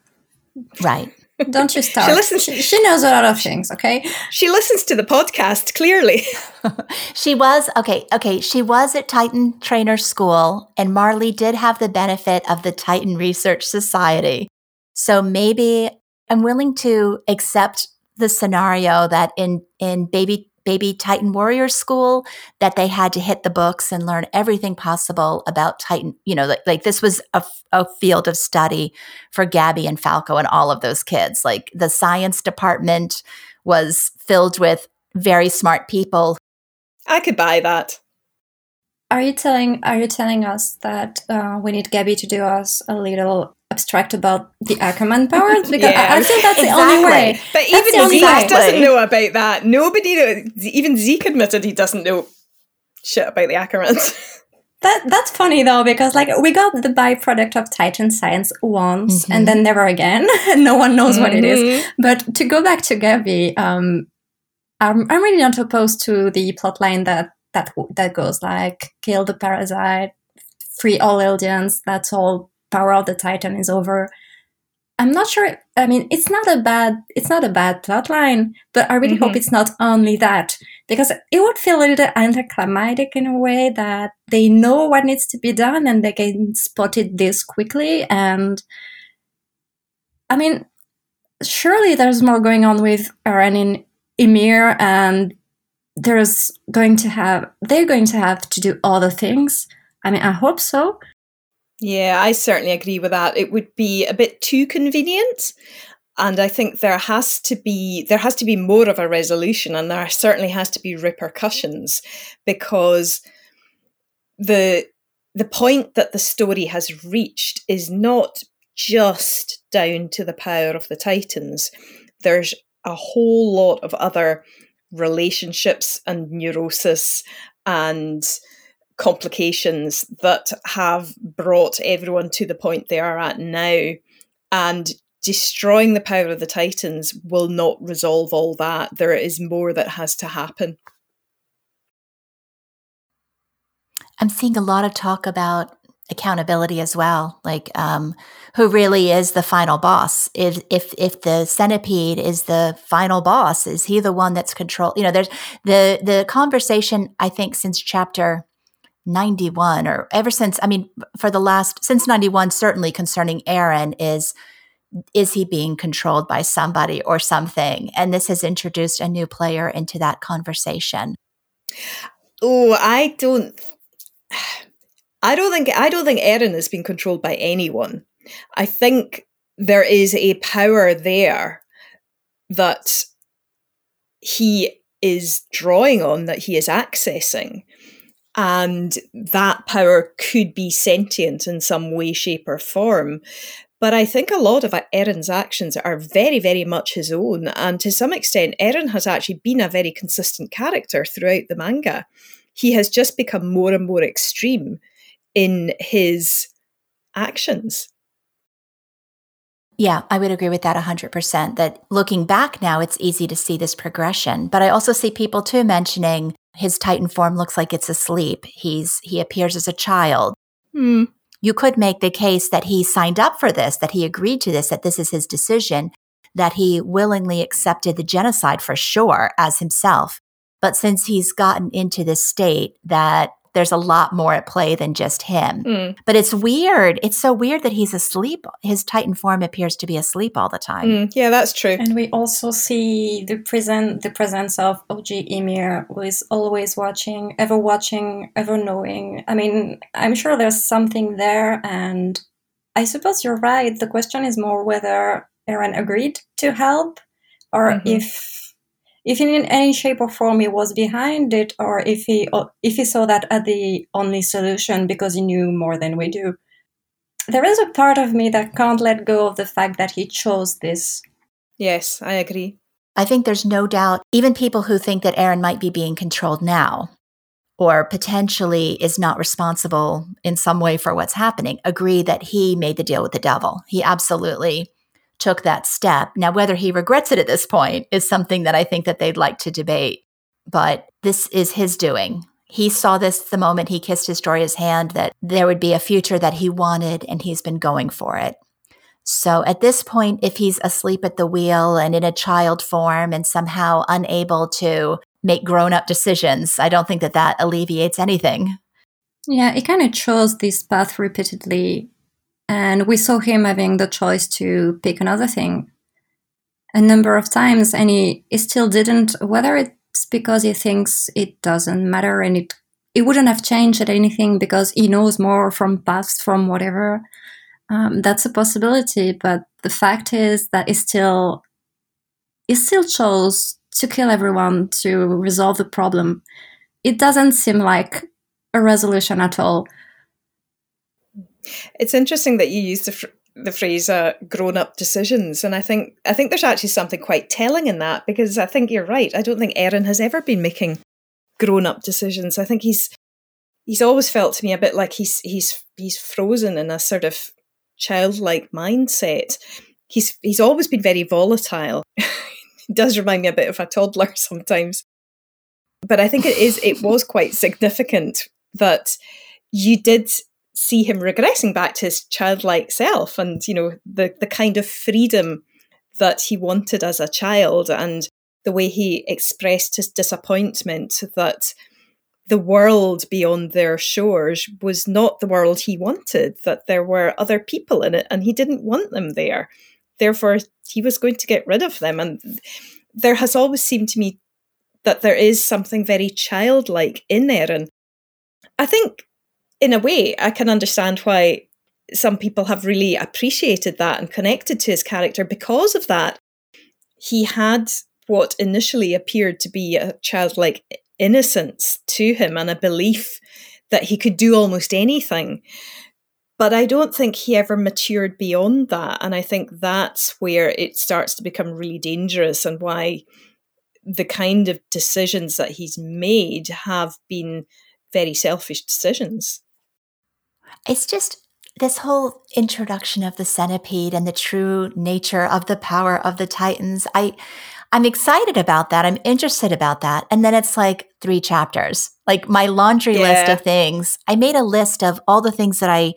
Right. Don't you start. she, listens- she, she knows a lot of things, okay? She listens to the podcast, clearly. she was, okay, okay. She was at Titan Trainer School, and Marley did have the benefit of the Titan Research Society. So maybe I'm willing to accept the scenario that in, in baby baby Titan Warrior School that they had to hit the books and learn everything possible about Titan. You know, like, like this was a, a field of study for Gabi and Falco and all of those kids. Like the science department was filled with very smart people. I could buy that. Are you telling Are you telling us that uh, we need Gabi to do us a little abstract about the Ackerman powers because yeah, I, I, think that's exactly. the only way. But that's even Zeke doesn't know about that. Nobody, knows, even Zeke admitted he doesn't know shit about the Ackermans. That that's funny though because like we got the byproduct of Titan science once mm-hmm. and then never again. no one knows mm-hmm. what it is. Mm-hmm. But to go back to Gabi, um, I'm I'm really not opposed to the plotline that that that goes like kill the parasite, free all aliens. That's all power of the titan is over. I'm not sure i mean it's not a bad it's not a bad plot line but i really mm-hmm. hope it's not only that because it would feel a little anticlimactic in a way that they know what needs to be done and they can spot it this quickly and i mean surely there's more going on with Eren and Ymir and there's going to have they're going to have to do other things. I mean i hope so yeah, I certainly agree with that. It would be a bit too convenient. And I think there has to be there has to be more of a resolution and there certainly has to be repercussions because the the point that the story has reached is not just down to the power of the Titans. There's a whole lot of other relationships and neurosis and complications that have brought everyone to the point they are at now. And destroying the power of the Titans will not resolve all that. There is more that has to happen. I'm seeing a lot of talk about accountability as well like um, who really is the final boss if if if the centipede is the final boss is he the one that's control you know there's the the conversation i think since chapter 91 or ever since i mean for the last since 91 certainly concerning eren is is he being controlled by somebody or something and this has introduced a new player into that conversation oh i don't I don't think I don't think Eren has been controlled by anyone. I think there is a power there that he is drawing on, that he is accessing. And that power could be sentient in some way, shape, or form. But I think a lot of Eren's actions are very, very much his own. And to some extent, Eren has actually been a very consistent character throughout the manga. He has just become more and more extreme in his actions. Yeah, I would agree with that 100%. That looking back now, it's easy to see this progression. But I also see people too mentioning his Titan form looks like it's asleep. He's he appears as a child. Hmm. You could make the case that he signed up for this, that he agreed to this, that this is his decision, that he willingly accepted the genocide for sure as himself. But since he's gotten into this state that there's a lot more at play than just him. Mm. But it's weird. It's so weird that he's asleep. His Titan form appears to be asleep all the time. Mm. Yeah, that's true. And we also see the present the presence of OG Ymir, who is always watching, ever watching, ever knowing. I mean, I'm sure there's something there, and I suppose you're right. The question is more whether Eren agreed to help, or mm-hmm. if if in any shape or form he was behind it or if he if he saw that as the only solution because he knew more than we do. There is a part of me that can't let go of the fact that he chose this. Yes i agree. I think there's no doubt even people who think that eren might be being controlled now or potentially is not responsible in some way for what's happening agree that he made the deal with the devil. He absolutely took that step. Now, whether he regrets it at this point is something that I think that they'd like to debate, but this is his doing. He saw this the moment he kissed his Historia's hand that there would be a future that he wanted, and he's been going for it. So at this point, if he's asleep at the wheel and in a child form and somehow unable to make grown up decisions, I don't think that that alleviates anything. Yeah, he kind of chose this path repeatedly and we saw him having the choice to pick another thing a number of times, and he, he still didn't, whether it's because he thinks it doesn't matter and it, it wouldn't have changed anything because he knows more from past, from whatever. Um, that's a possibility, but the fact is that he still he still chose to kill everyone to resolve the problem. It doesn't seem like a resolution at all. It's interesting that you use the, fr- the phrase uh, "grown up decisions," and I think I think there's actually something quite telling in that because I think you're right. I don't think Eren has ever been making grown up decisions. I think he's he's always felt to me a bit like he's he's he's frozen in a sort of childlike mindset. He's he's always been very volatile. it does remind me a bit of a toddler sometimes. But I think it is it was quite significant that you did see him regressing back to his childlike self and you know the the kind of freedom that he wanted as a child and the way he expressed his disappointment that the world beyond their shores was not the world he wanted that there were other people in it and he didn't want them there therefore he was going to get rid of them and there has always seemed to me that there is something very childlike in Eren. I think in a way, I can understand why some people have really appreciated that and connected to his character because of that. He had what initially appeared to be a childlike innocence to him and a belief that he could do almost anything. but I don't think he ever matured beyond that. And I think that's where it starts to become really dangerous and why the kind of decisions that he's made have been very selfish decisions. It's just this whole introduction of the centipede and the true nature of the power of the titans. I I'm excited about that. I'm interested about that. And then it's like three chapters. Like my laundry yeah. list of things. I made a list of all the things that I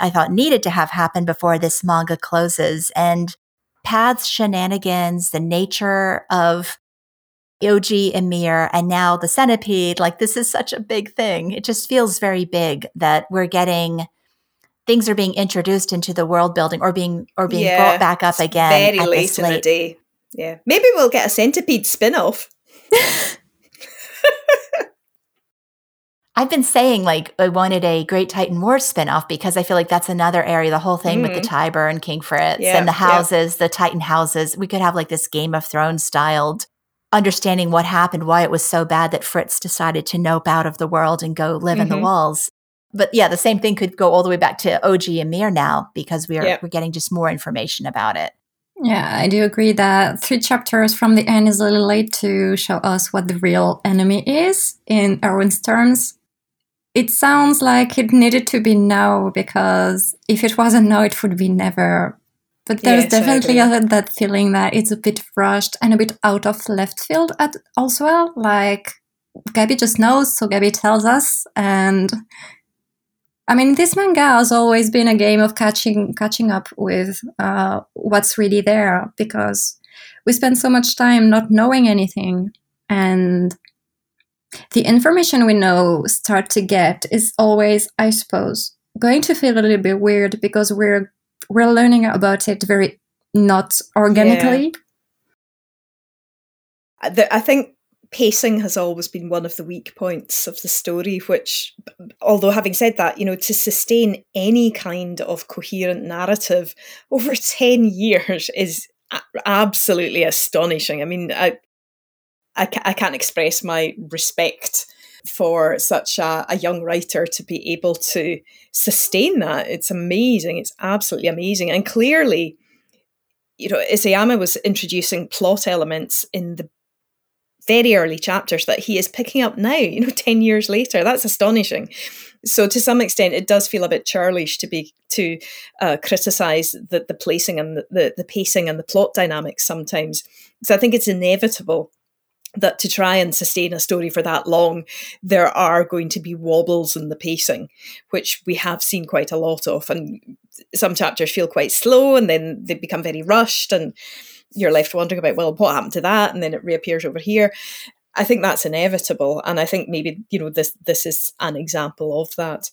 I thought needed to have happen before this manga closes and Path's shenanigans, the nature of OG Ymir and now the centipede, like this is such a big thing. It just feels very big that we're getting things are being introduced into the world building or being or being yeah, brought back up again. Very late in the day. Yeah. Maybe we'll get a centipede spin-off. I've been saying like I wanted a Great Titan Wars spinoff because I feel like that's another area, the whole thing mm. with the mm-hmm. Tybur and King Fritz yeah, and the houses, yeah. the Titan houses. We could have like this Game of Thrones styled understanding what happened, why it was so bad that Fritz decided to nope out of the world and go live mm-hmm. in the mm-hmm. walls. But yeah, the same thing could go all the way back to OG Ymir now because we're yeah. we're getting just more information about it. Yeah, I do agree that three chapters from the end is a little late to show us what the real enemy is in Erwin's terms. It sounds like it needed to be now because if it wasn't now, it would be never. But there's yes, definitely a, that feeling that it's a bit rushed and a bit out of left field at, as well. Like Gabi just knows, so Gabi tells us, and I mean, this manga has always been a game of catching catching up with uh, what's really there because we spend so much time not knowing anything, and the information we know start to get is always, I suppose, going to feel a little bit weird because we're we're learning about it very not organically. Yeah. Uh, I think pacing has always been one of the weak points of the story, which, although having said that, you know, to sustain any kind of coherent narrative over 10 years is absolutely astonishing. I mean, I, I, I can't express my respect for such a, a, young writer to be able to sustain that. It's amazing. It's absolutely amazing. And clearly, you know, Isayama was introducing plot elements in the very early chapters that he is picking up now, you know, 10 years later. That's astonishing. So to some extent, it does feel a bit churlish to be to uh, criticize the, the placing and the, the, the pacing and the plot dynamics sometimes. So I think it's inevitable that to try and sustain a story for that long, there are going to be wobbles in the pacing, which we have seen quite a lot of. And some chapters feel quite slow and then they become very rushed and you're left wondering about, well, what happened to that? And then it reappears over here. I think that's inevitable. And I think maybe, you know, this this is an example of that.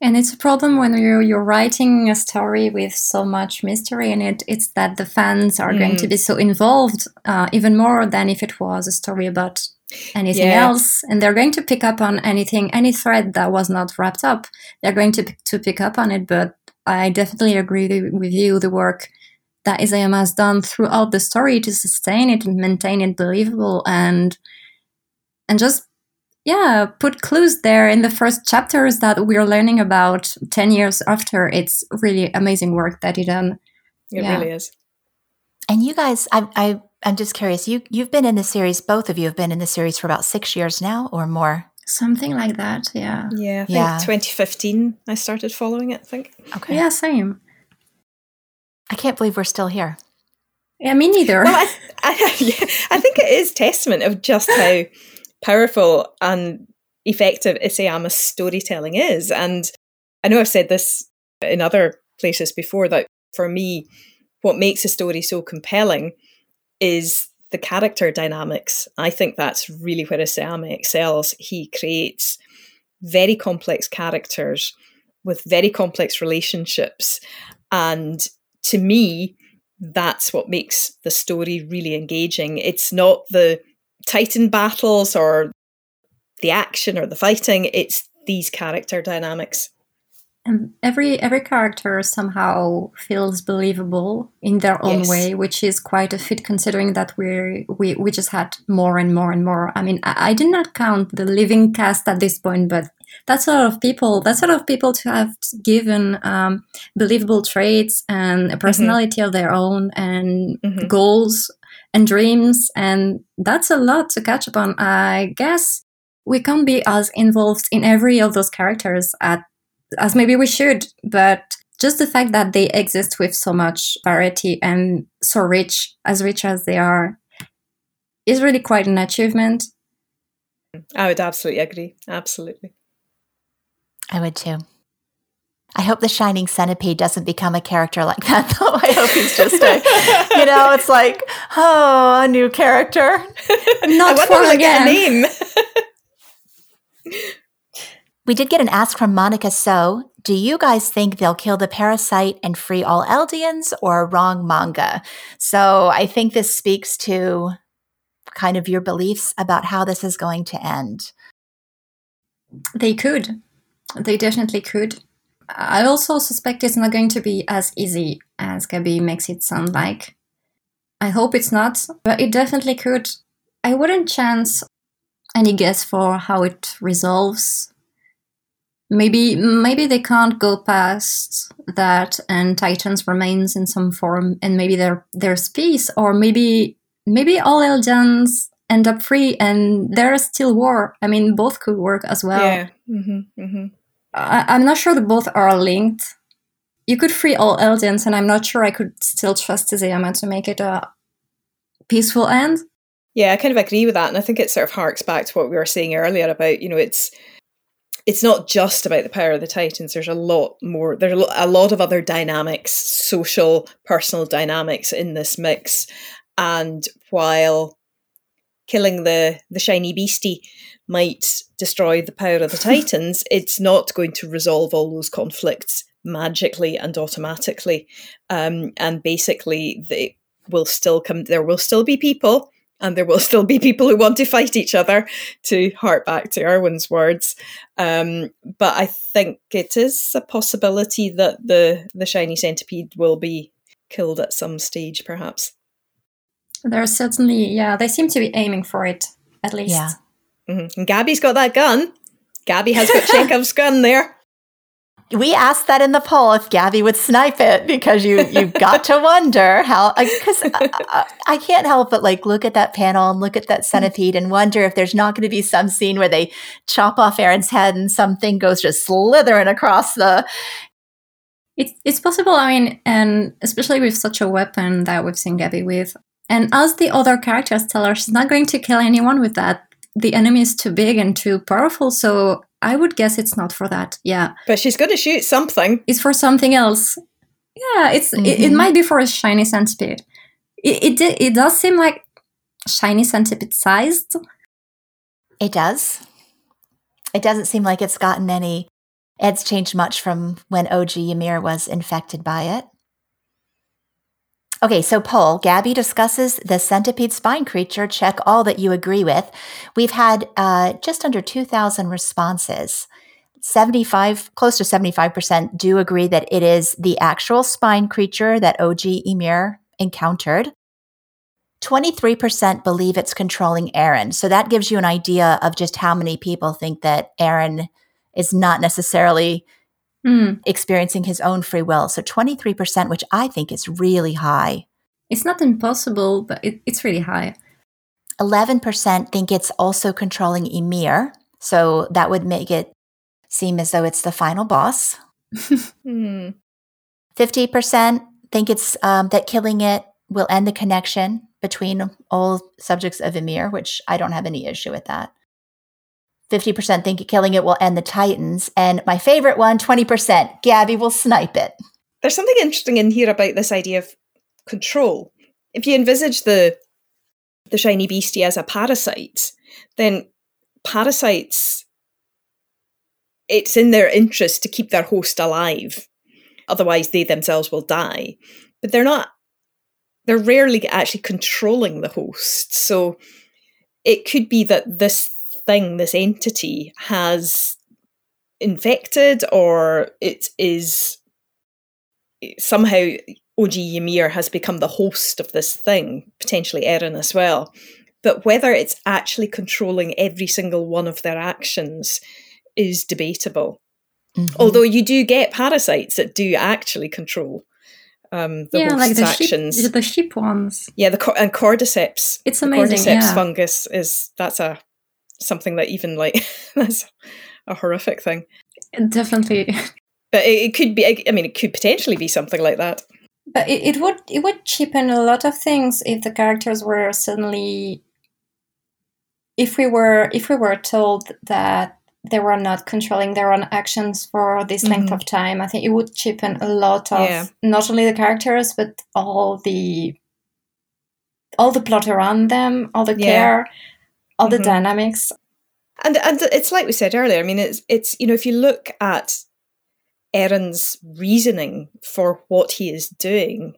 And it's a problem when you're you're writing a story with so much mystery in it. It's that the fans are mm. going to mm. be so involved, uh, even more than if it was a story about anything yeah. else. And they're going to pick up on anything, any thread that was not wrapped up. They're going to to pick up on it. But I definitely agree with you. The work that Isayama has done throughout the story to sustain it and maintain it believable and and just yeah put clues there in the first chapters that we're learning about 10 years after it's really amazing work that he done it yeah. really is and you guys I, I i'm just curious you you've been in the series both of you have been in the series for about six years now or more something like that yeah yeah i think yeah. 2015 i started following it i think okay yeah same I can't believe we're still here. Yeah, me neither. Well, I, I, yeah, I think it is testament of just how powerful and effective Isayama's storytelling is. And I know I've said this in other places before that for me, what makes a story so compelling is the character dynamics. I think that's really where Isayama excels. He creates very complex characters with very complex relationships and to me, that's what makes the story really engaging. It's not the Titan battles or the action or the fighting, it's these character dynamics. And every every character somehow feels believable in their own yes. way, which is quite a fit considering that we we we just had more and more and more. I mean, I, I did not count the living cast at this point, but that's a lot of people. That's a lot of people to have given um, believable traits and a mm-hmm. personality mm-hmm. of their own and mm-hmm. goals and dreams. And that's a lot to catch up on. I guess we can't be as involved in every of those characters at, as maybe we should, but just the fact that they exist with so much variety and so rich, as rich as they are, is really quite an achievement. I would absolutely agree. Absolutely. I would too. I hope the Shining Centipede doesn't become a character like that, though. I hope he's just a, you know, it's like, oh, a new character. Not for again. a name. we did get an ask from Monica So. Do you guys think they'll kill the parasite and free all Eldians or wrong manga? So I think this speaks to kind of your beliefs about how this is going to end. They could. They definitely could. I also suspect it's not going to be as easy as Gabi makes it sound like. I hope it's not, but it definitely could. I wouldn't chance any guess for how it resolves. Maybe maybe they can't go past that and Titans remains in some form and maybe there there's peace or maybe maybe all Eldians end up free and there's still war. I mean both could work as well. Yeah. Mm-hmm, mm-hmm. I, am not sure that both are linked. You could free all Eldians, and I'm not sure I could still trust Isayama to make it a peaceful end. Yeah, I kind of agree with that, and I think it sort of harks back to what we were saying earlier about you know it's it's not just about the power of the titans there's a lot more there's a lot of other dynamics social personal dynamics in this mix and while killing the the shiny beastie might destroy the power of the Titans, it's not going to resolve all those conflicts magically and automatically. Um, and basically, they will still come. There will still be people, and there will still be people who want to fight each other. To hark back to Erwin's words, um, but I think it is a possibility that the the shiny centipede will be killed at some stage, perhaps. There are certainly, yeah, they seem to be aiming for it at least. Yeah. Mm-hmm. And Gabi's got that gun. Gabi has got Chekhov's gun there. We asked that in the poll if Gabi would snipe it because you you got to wonder how because I, I, I, can't help but like look at that panel and look at that centipede and wonder if there's not going to be some scene where they chop off Eren's head and something goes just slithering across the. It's it's possible. I mean, and especially with such a weapon that we've seen Gabi with, and as the other characters tell her, she's not going to kill anyone with that the enemy is too big and too powerful. So I would guess it's not for that. Yeah. But she's going to shoot something. It's for something else. Yeah, it's mm-hmm. it, it, might be for a shiny centipede. It, it it does seem like shiny centipede sized. It does. It doesn't seem like it's gotten any. It's changed much from when OG Ymir was infected by it. Okay, so poll. Gabi discusses the centipede spine creature. Check all that you agree with. We've had uh, just under 2,000 responses. 75, close to 75% do agree that it is the actual spine creature that OG Ymir encountered. 23% believe it's controlling Eren. So that gives you an idea of just how many people think that Eren is not necessarily mm. experiencing his own free will. So 23%, which I think is really high. It's not impossible, but it, it's really high. 11% think it's also controlling Ymir. So that would make it seem as though it's the final boss. mm. 50% think it's um, that killing it will end the connection between all subjects of Ymir, which I don't have any issue with that. 50% think killing it will end the Titans. And my favorite one, 20%, Gabi will snipe it. There's something interesting in here about this idea of control. If you envisage the the shiny beastie as a parasite, then parasites it's in their interest to keep their host alive. Otherwise they themselves will die. But they're not they're rarely actually controlling the host. So it could be that this thing, this entity, has infected or it is somehow OG Ymir has become the host of this thing, potentially Eren as well. But whether it's actually controlling every single one of their actions is debatable. Mm-hmm. Although you do get parasites that do actually control um, the yeah, like the actions. Sheep, the sheep ones. Yeah, the and cordyceps. It's amazing. cordyceps yeah. fungus is that's a something that even like that's a horrific thing. Definitely. But it, it, could be. I mean, it could potentially be something like that. But it, it would it would cheapen a lot of things if the characters were suddenly. If we were if we were told that they were not controlling their own actions for this mm-hmm. length of time. I think it would cheapen a lot of yeah. not only the characters but all the all the plot around them, all the yeah. care, all mm-hmm. the dynamics. And and it's like we said earlier. I mean, it's it's you know if you look at Eren's reasoning for what he is doing,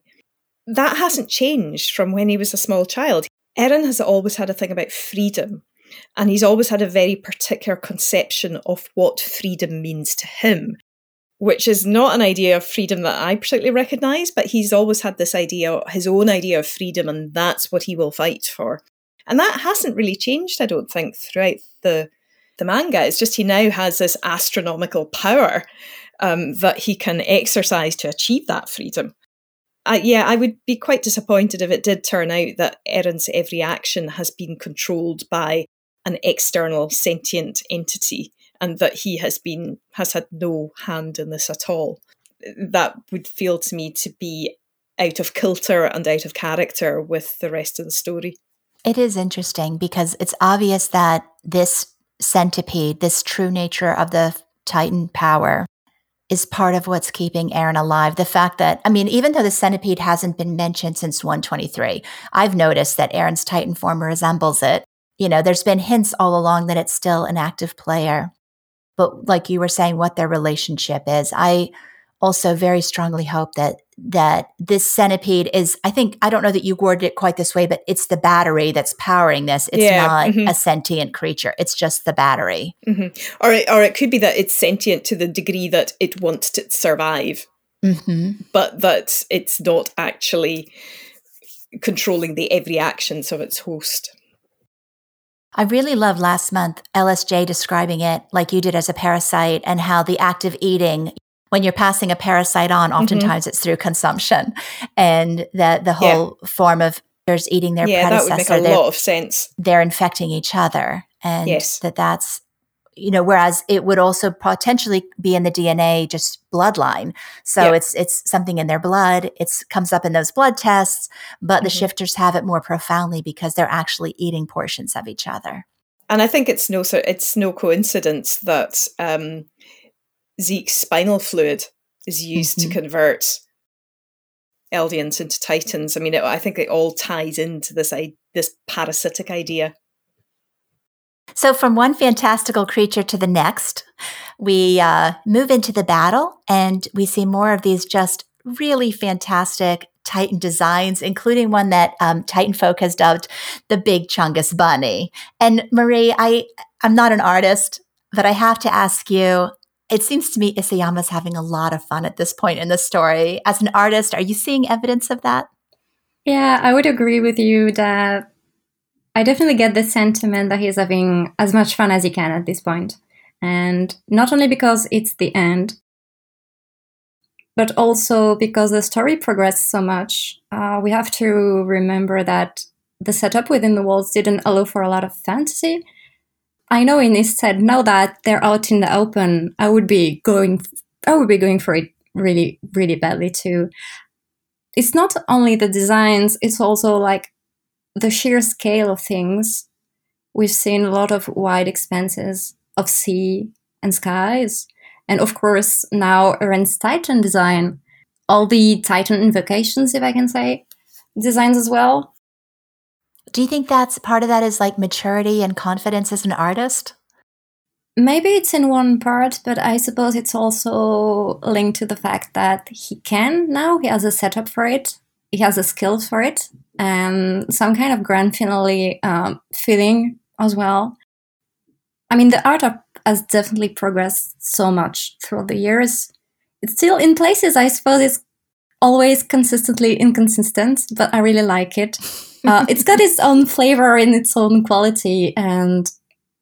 that hasn't changed from when he was a small child. Erin has always had a thing about freedom and he's always had a very particular conception of what freedom means to him, which is not an idea of freedom that I particularly recognize, but he's always had this idea, his own idea of freedom, and that's what he will fight for. And that hasn't really changed, I don't think, throughout the, the manga. It's just he now has this astronomical power um, that he can exercise to achieve that freedom. Uh, yeah, I would be quite disappointed if it did turn out that Eren's every action has been controlled by an external sentient entity and that he has been has had no hand in this at all that would feel to me to be out of kilter and out of character with the rest of the story it is interesting because it's obvious that this centipede this true nature of the titan power is part of what's keeping Eren alive. The fact that, I mean, even though the centipede hasn't been mentioned since 123, I've noticed that Eren's Titan form resembles it you know, there's been hints all along that it's still an active player. But like you were saying, what their relationship is, I also very strongly hope that that this centipede is i think i don't know that you worded it quite this way but it's the battery that's powering this it's yeah, not mm-hmm. a sentient creature it's just the battery mm-hmm. or, it, or it could be that it's sentient to the degree that it wants to survive mm-hmm. but that it's not actually controlling the every actions of its host I really love last month LSJ describing it like you did as a parasite and how the act of eating when you're passing a parasite on mm-hmm. oftentimes mm-hmm. it's through consumption and that the whole yeah. form of there's eating their yeah, predecessor that would make a lot of sense they're infecting each other and yes. that that's you know whereas it would also potentially be in the dna just bloodline so yeah. it's it's something in their blood it comes up in those blood tests but mm-hmm. the shifters have it more profoundly because they're actually eating portions of each other and i think it's no it's no coincidence that um, zeke's spinal fluid is used mm-hmm. to convert eldians into titans i mean it, i think it all ties into this this parasitic idea so, from one fantastical creature to the next, we uh, move into the battle and we see more of these just really fantastic Titan designs, including one that um, Titan Folk has dubbed the Big Chungus Bunny. And Marie, I, I'm not an artist, but I have to ask you. It seems to me Isayama's having a lot of fun at this point in the story. As an artist, are you seeing evidence of that? Yeah, I would agree with you that I definitely get the sentiment that he's having as much fun as he can at this point. And not only because it's the end, but also because the story progressed so much. Uh, we have to remember that the setup within the walls didn't allow for a lot of fantasy. I know in this set, now that they're out in the open, I would be going, I would be going for it really, really badly too. It's not only the designs; it's also like the sheer scale of things, we've seen a lot of wide expanses of sea and skies. And of course, now Eren's Titan design, all the Titan invocations, if I can say, designs as well. Do you think that's part of that is like maturity and confidence as an artist? Maybe it's in one part, but I suppose it's also linked to the fact that he can now, he has a setup for it, he has a skill for it, and some kind of grand finale um, feeling as well. I mean, the art has definitely progressed so much throughout the years. It's still in places, I suppose, it's always consistently inconsistent, but I really like it. Uh, it's got its own flavor and its own quality, and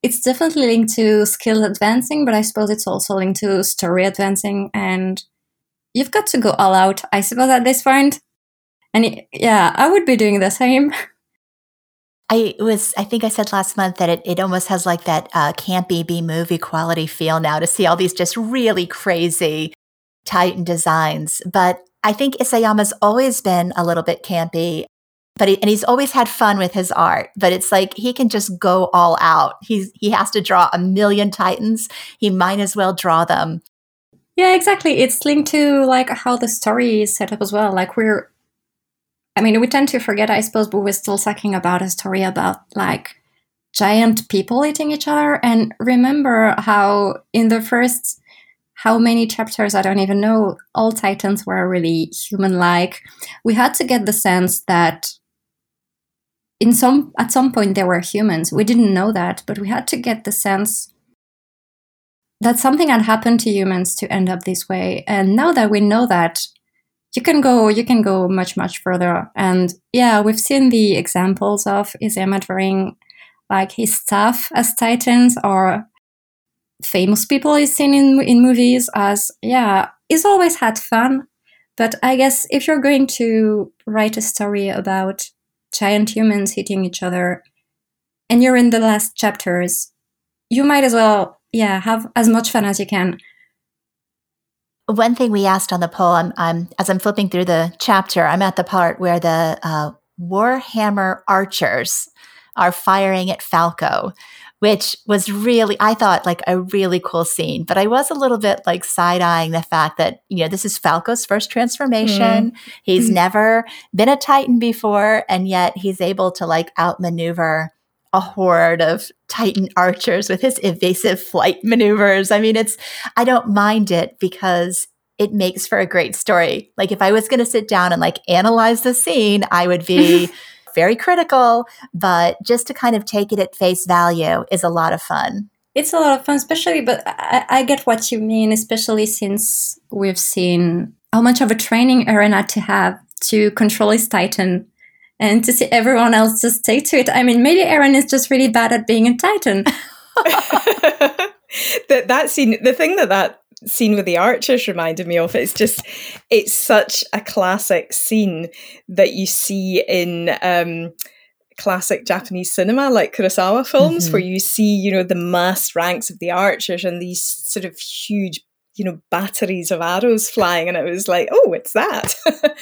it's definitely linked to skill advancing, but I suppose it's also linked to story advancing. And you've got to go all out, I suppose, at this point. And it, yeah, I would be doing the same. I was, I think I said last month that it, it almost has like that uh, campy B movie quality feel now to see all these just really crazy Titan designs. But I think Isayama's always been a little bit campy, but he, and he's always had fun with his art. But it's like he can just go all out. He's he has to draw a million Titans. He might as well draw them. Yeah, exactly. It's linked to like how the story is set up as well. Like we're I mean, we tend to forget, I suppose, but we're still talking about a story about like giant people eating each other. And remember how in the first, how many chapters, I don't even know, all Titans were really human like. We had to get the sense that in some at some point there were humans. We didn't know that, but we had to get the sense that something had happened to humans to end up this way. And now that we know that, you can go you can go much much further and yeah we've seen the examples of Isayama drawing like his staff as titans or famous people he's seen in in movies as yeah he's always had fun but i guess if you're going to write a story about giant humans hitting each other and you're in the last chapters you might as well yeah have as much fun as you can. One thing we asked on the poll, I'm, I'm, as I'm flipping through the chapter, I'm at the part where the uh, Warhammer archers are firing at Falco, which was really, I thought, like a really cool scene. But I was a little bit like side eyeing the fact that, you know, this is Falco's first transformation. Mm. He's mm. never been a Titan before, and yet he's able to like outmaneuver a horde of Titan archers with his evasive flight maneuvers. I mean, it's, I don't mind it because it makes for a great story. Like, if I was going to sit down and like analyze the scene, I would be very critical, but just to kind of take it at face value is a lot of fun. It's a lot of fun, especially, but I, I get what you mean, especially since we've seen how much of a training Eren had to have to control his Titan and to see everyone else just take to it. I mean, maybe Eren is just really bad at being a Titan. that that scene, the thing that that scene with the archers reminded me of, it's just, it's such a classic scene that you see in. Um, classic Japanese cinema, like Kurosawa films, mm-hmm. where you see, you know, the mass ranks of the archers and these sort of huge, you know, batteries of arrows flying. And it was like, oh, it's that.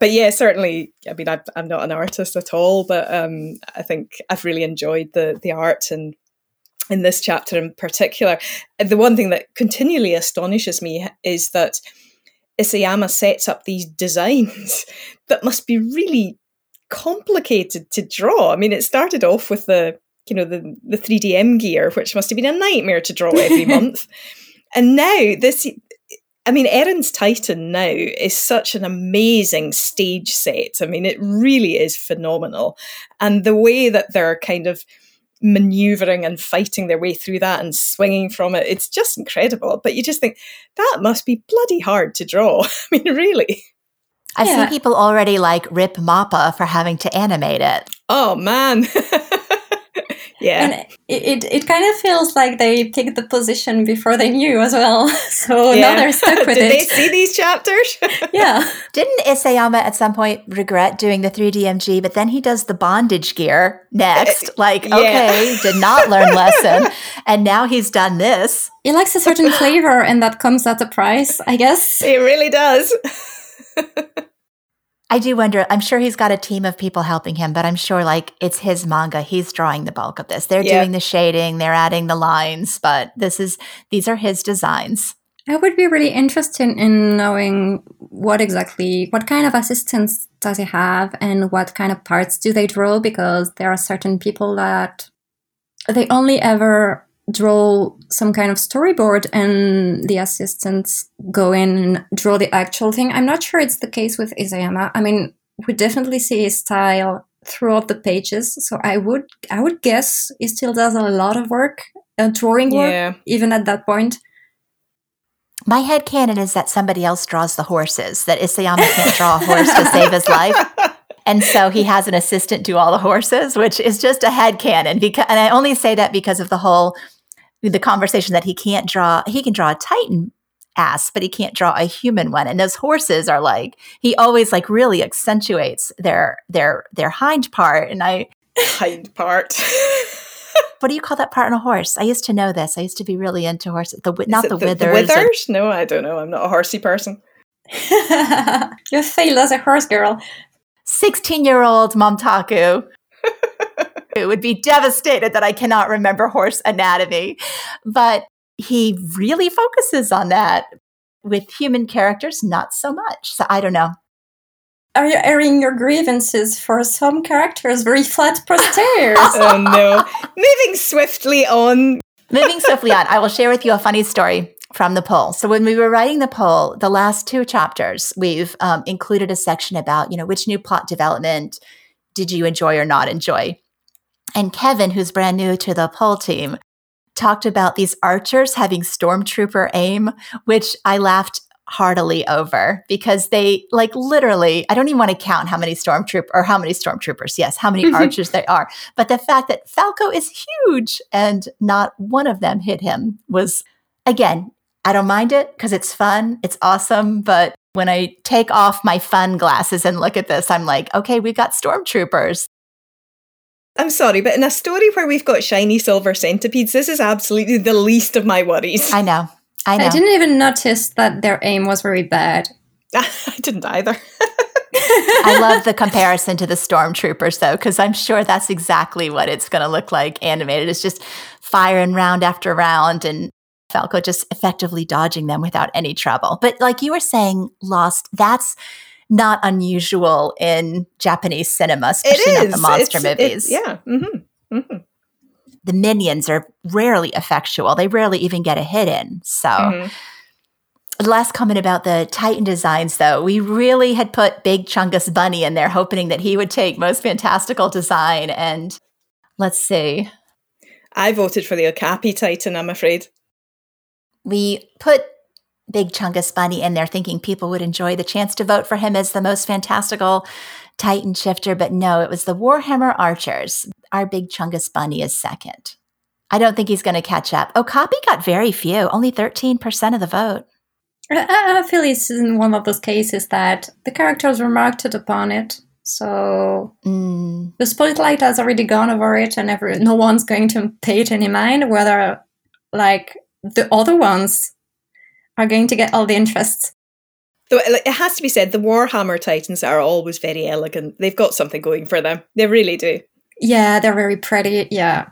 but yeah, certainly. I mean, I, am not an artist at all, but um, I think I've really enjoyed the the art and in this chapter in particular. The one thing that continually astonishes me is that Isayama sets up these designs that must be really complicated to draw. I mean, it started off with the you know the the 3DM gear, which must have been a nightmare to draw every month. And now this I mean, Eren's Titan now is such an amazing stage set. I mean, it really is phenomenal. And the way that they're kind of maneuvering and fighting their way through that and swinging from it, it's just incredible. But you just think that must be bloody hard to draw. I mean, really. I've yeah. seen people already like rip Mappa for having to animate it. Oh, man. yeah. And it, it, it kind of feels like they picked the position before they knew as well. So yeah. now they're stuck with Did it. Did they see these chapters? Yeah. Didn't isayama at some point regret doing the 3dmg but then he does the bondage gear next? Like yeah. okay did not learn lesson and now he's done this. He likes a certain flavor and that comes at a price i guess. It really does I do wonder. I'm sure he's got a team of people helping him, but I'm sure like it's his manga. He's drawing the bulk of this. They're yeah. doing the shading, they're adding the lines, but this is these are his designs. I would be really interested in knowing what exactly, what kind of assistance does he have and what kind of parts do they draw because there are certain people that they only ever draw some kind of storyboard and the assistants go in and draw the actual thing. I'm not sure it's the case with Isayama. I mean, we definitely see his style throughout the pages. So I would I would guess he still does a lot of work, uh, drawing work, yeah. even at that point. My head canon is that somebody else draws the horses, that Isayama can't draw a horse to save his life. And so he has an assistant do all the horses, which is just a head canon. Because, and I only say that because of the whole the conversation that he can't draw. He can draw a Titan ass, but he can't draw a human one. And those horses are like he always like really accentuates their their their hind part. And I hind part. what do you call that part on a horse? I used to know this. I used to be really into horses. The not the, the, withers. The withers? no, I don't know. I'm not a horsey person. you failed as a horse girl. 16 year old Momtaku it would be devastated that I cannot remember horse anatomy. But he really focuses on that. With human characters, not so much. So I don't know. Are you airing your grievances for some characters very flat posteriors? oh no. Moving swiftly on. Moving swiftly on, I will share with you a funny story from the poll. So when we were writing the poll, the last two chapters, we've um, included a section about, you know, which new plot development did you enjoy or not enjoy? And Kevin, who's brand new to the poll team, talked about these archers having stormtrooper aim, which I laughed heartily over because they like literally i don't even want to count how many stormtrooper or how many stormtroopers yes how many archers they are but the fact that falco is huge and not one of them hit him was again i don't mind it because it's fun it's awesome but when i take off my fun glasses and look at this i'm like okay we've got stormtroopers I'm sorry, but in a story where we've got shiny silver centipedes, this is absolutely the least of my worries. I know. I know. I didn't even notice that their aim was very bad. I didn't either. I love the comparison to the stormtroopers though, because I'm sure that's exactly what it's going to look like animated. It's just firing round after round and Falco just effectively dodging them without any trouble. But like you were saying, Lost, that's not unusual in Japanese cinema, especially not the monster it's, movies. yeah. Mm-hmm. Mm-hmm. The minions are rarely effectual. They rarely even get a hit in. So, mm-hmm. last comment about the Titan designs, though, we really had put Big Chungus Bunny in there, hoping that he would take most fantastical design. And let's see. I voted for the Okapi Titan, I'm afraid. We put Big Chungus Bunny in there thinking people would enjoy the chance to vote for him as the most fantastical Titan shifter, but no, it was the Warhammer Archers. Our Big Chungus Bunny is second. I don't think he's going to catch up. Okapi got very few, only 13% of the vote. I feel it's in one of those cases that the characters remarked upon it. So mm. the spotlight has already gone over it, and every, no one's going to pay it any mind. Whether like the other ones are going to get all the interest. So it has to be said, the Warhammer Titans are always very elegant. They've got something going for them. They really do. Yeah, they're very pretty. Yeah.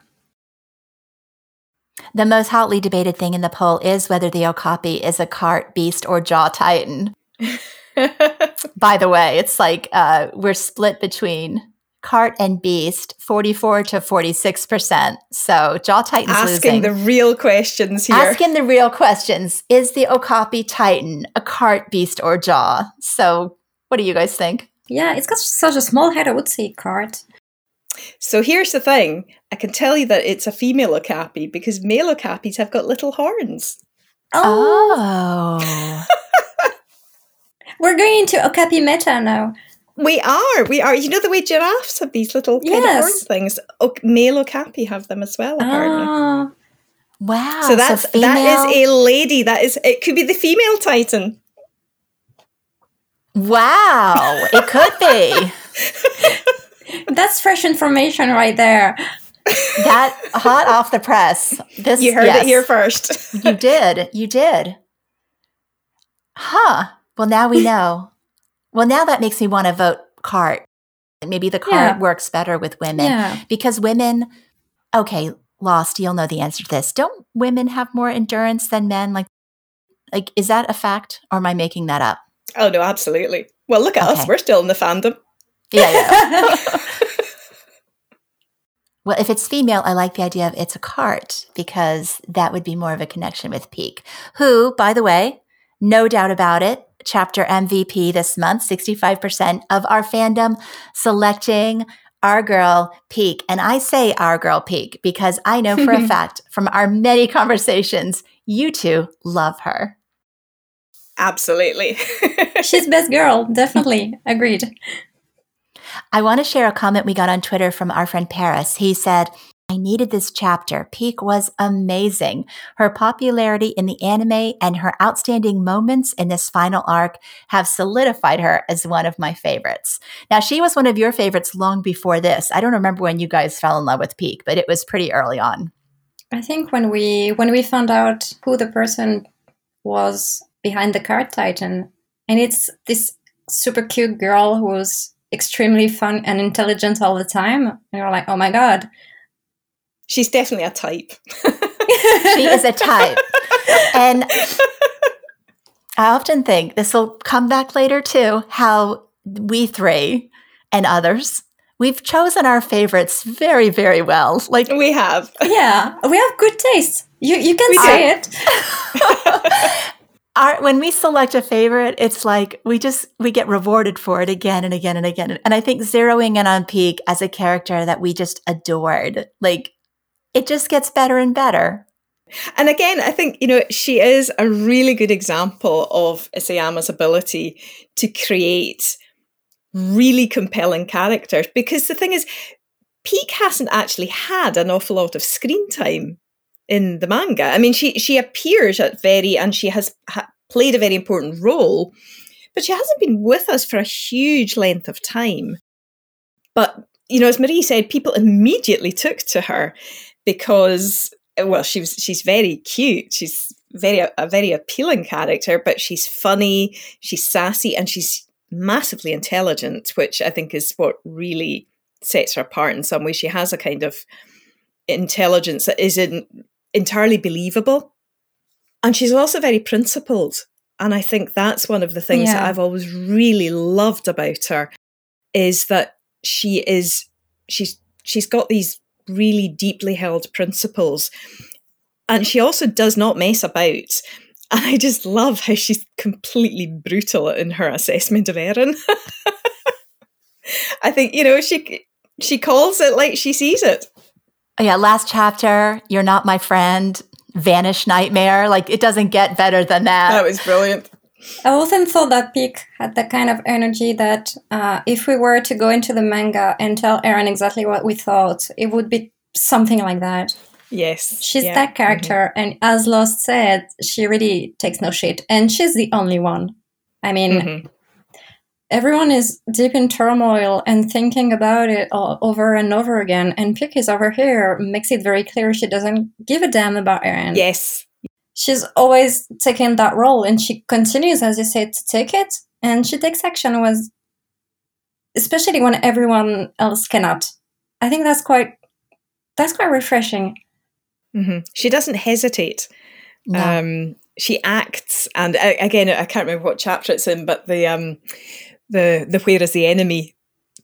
The most hotly debated thing in the poll is whether the Okapi is a cart, beast, or jaw titan. By the way, it's like uh, we're split between Cart and Beast, 44 to 46%. So Jaw Titan's Asking losing. the real questions here. Asking the real questions. Is the Okapi Titan a Cart, Beast, or Jaw? So what do you guys think? Yeah, it's got such a small head. I would say Cart. So here's the thing. I can tell you that it's a female Okapi because male Okapis have got little horns. Oh. oh. We're going into Okapi meta now. We are. We are. You know the way giraffes have these little kind yes. of horn things. O- male okapi have them as well. Apparently. Oh. Wow. So that's so that is a lady. That is. It could be the female titan. Wow. it could be. that's fresh information right there. That hot off the press. This you heard yes. it here first. you did. You did. Huh. Well, now we know. Well, now that makes me want to vote cart. Maybe the cart yeah. works better with women yeah. because women, okay, lost, you'll know the answer to this. Don't women have more endurance than men? Like, like is that a fact or am I making that up? Oh, no, absolutely. Well, look at okay. us. We're still in the fandom. Yeah, yeah. well, if it's female, I like the idea of it's a cart because that would be more of a connection with Pieck, who, by the way, no doubt about it, chapter MVP this month, 65% of our fandom selecting our girl Pieck. And I say our girl Pieck because I know for a fact from our many conversations, you two love her. Absolutely. She's best girl, definitely. Agreed. I want to share a comment we got on Twitter from our friend Paris. He said, I needed this chapter. Pieck was amazing. Her popularity in the anime and her outstanding moments in this final arc have solidified her as one of my favorites. Now, she was one of your favorites long before this. I don't remember when you guys fell in love with Pieck, but it was pretty early on. I think when we when we found out who the person was behind the cart titan, and it's this super cute girl who was extremely fun and intelligent all the time, and you're like, oh my god, she's definitely a type. she is a type. And I often think this will come back later too how we three and others we've chosen our favorites very very well like we have yeah we have good taste you you can we say do. it our, when we select a favorite it's like we just we get rewarded for it again and again and again and i think zeroing in on Pieck as a character that we just adored like it just gets better and better. And again, I think, you know, she is a really good example of Isayama's ability to create really compelling characters. Because the thing is, Pieck hasn't actually had an awful lot of screen time in the manga. I mean, she she appears at very and she has ha- played a very important role, but she hasn't been with us for a huge length of time. But you know, as Marie said, people immediately took to her because well she was she's very cute. She's very a very appealing character but she's funny she's sassy and she's massively intelligent which i think is what really sets her apart in some way. She has a kind of intelligence that isn't entirely believable. And she's also very principled. And i think that's one of the things yeah. that i've always really loved about her is that she is she's she's got these really deeply held principles. And she also does not mess about. And I just love how she's completely brutal in her assessment of Eren. I think, you know, she she calls it like she sees it. Oh, yeah, last chapter, you're not my friend, vanish nightmare. Like it doesn't get better than that. That was brilliant. I often thought that Pieck had the kind of energy that uh, if we were to go into the manga and tell Eren exactly what we thought, it would be something like that. Yes. She's yeah. that character. Mm-hmm. And as Lost said, she really takes no shit. And she's the only one. I mean, mm-hmm. everyone is deep in turmoil and thinking about it all over and over again. And Pieck is over here, makes it very clear she doesn't give a damn about Eren. Yes she's always taking that role and she continues as you said to take it and she takes action was especially when everyone else cannot i think that's quite that's quite refreshing mm-hmm. she doesn't hesitate no. um, she acts and uh, again i can't remember what chapter it's in but the um the the where is the enemy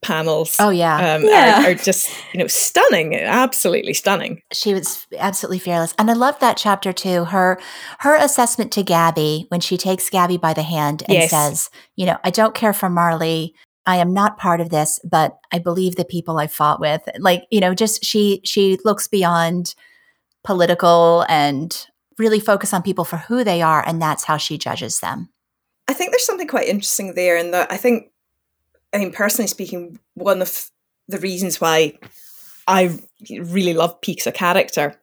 panels. Oh yeah, um, yeah. Are, are, just you know stunning, absolutely stunning. She was absolutely fearless, and I love that chapter too. Her her assessment to Gabi when she takes Gabi by the hand and yes. says, "You know, I don't care for Marley. I am not part of this, but I believe the people I fought with." Like you know, just she she looks beyond political and really focus on people for who they are, and that's how she judges them. I think there's something quite interesting there in that I think I mean, personally speaking, one of the reasons why I really love a character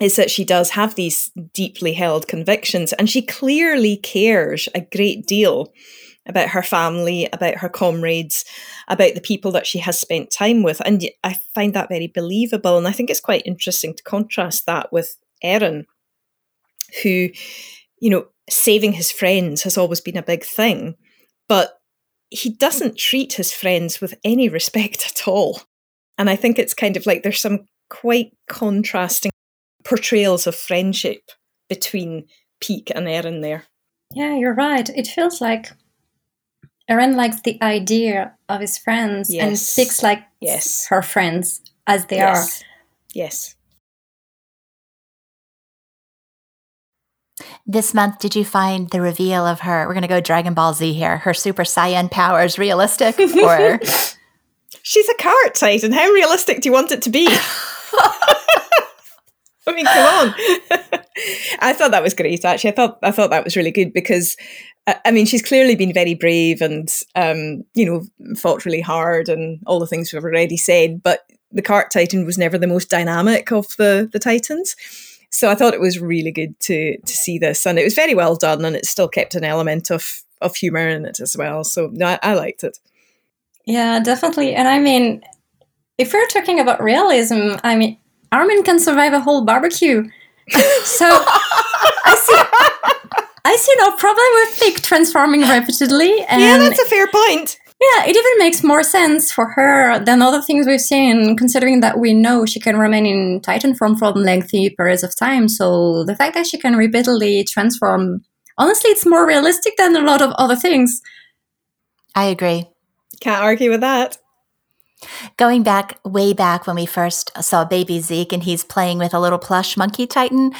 is that she does have these deeply held convictions and she clearly cares a great deal about her family, about her comrades, about the people that she has spent time with. And I find that very believable. And I think it's quite interesting to contrast that with Eren, who, you know, saving his friends has always been a big thing. But he doesn't treat his friends with any respect at all. And I think it's kind of like there's some quite contrasting portrayals of friendship between Pieck and Eren there. Yeah, you're right. It feels like Eren likes the idea of his friends yes. and Pieck's like yes. her friends as they yes. are. Yes. This month, did you find the reveal of her? We're going to go Dragon Ball Z here. Her Super Saiyan powers realistic, or she's a cart titan? How realistic do you want it to be? I mean, come on. I thought that was great. Actually, I thought I thought that was really good because, I mean, she's clearly been very brave and, um, you know, fought really hard and all the things we've already said. But the Cart Titan was never the most dynamic of the the Titans. So I thought it was really good to to see this, and it was very well done, and it still kept an element of of humor in it as well. So no, I, I liked it. Yeah, definitely. And I mean, if we're talking about realism, I mean, Armin can survive a whole barbecue. so I see I see no problem with Pieck transforming repeatedly. And yeah, that's a fair point. Yeah, it even makes more sense for her than other things we've seen, considering that we know she can remain in Titan form for lengthy periods of time. So the fact that she can repeatedly transform, honestly, it's more realistic than a lot of other things. I agree. Can't argue with that. Going back way back when we first saw baby Zeke and he's playing with a little plush monkey titan,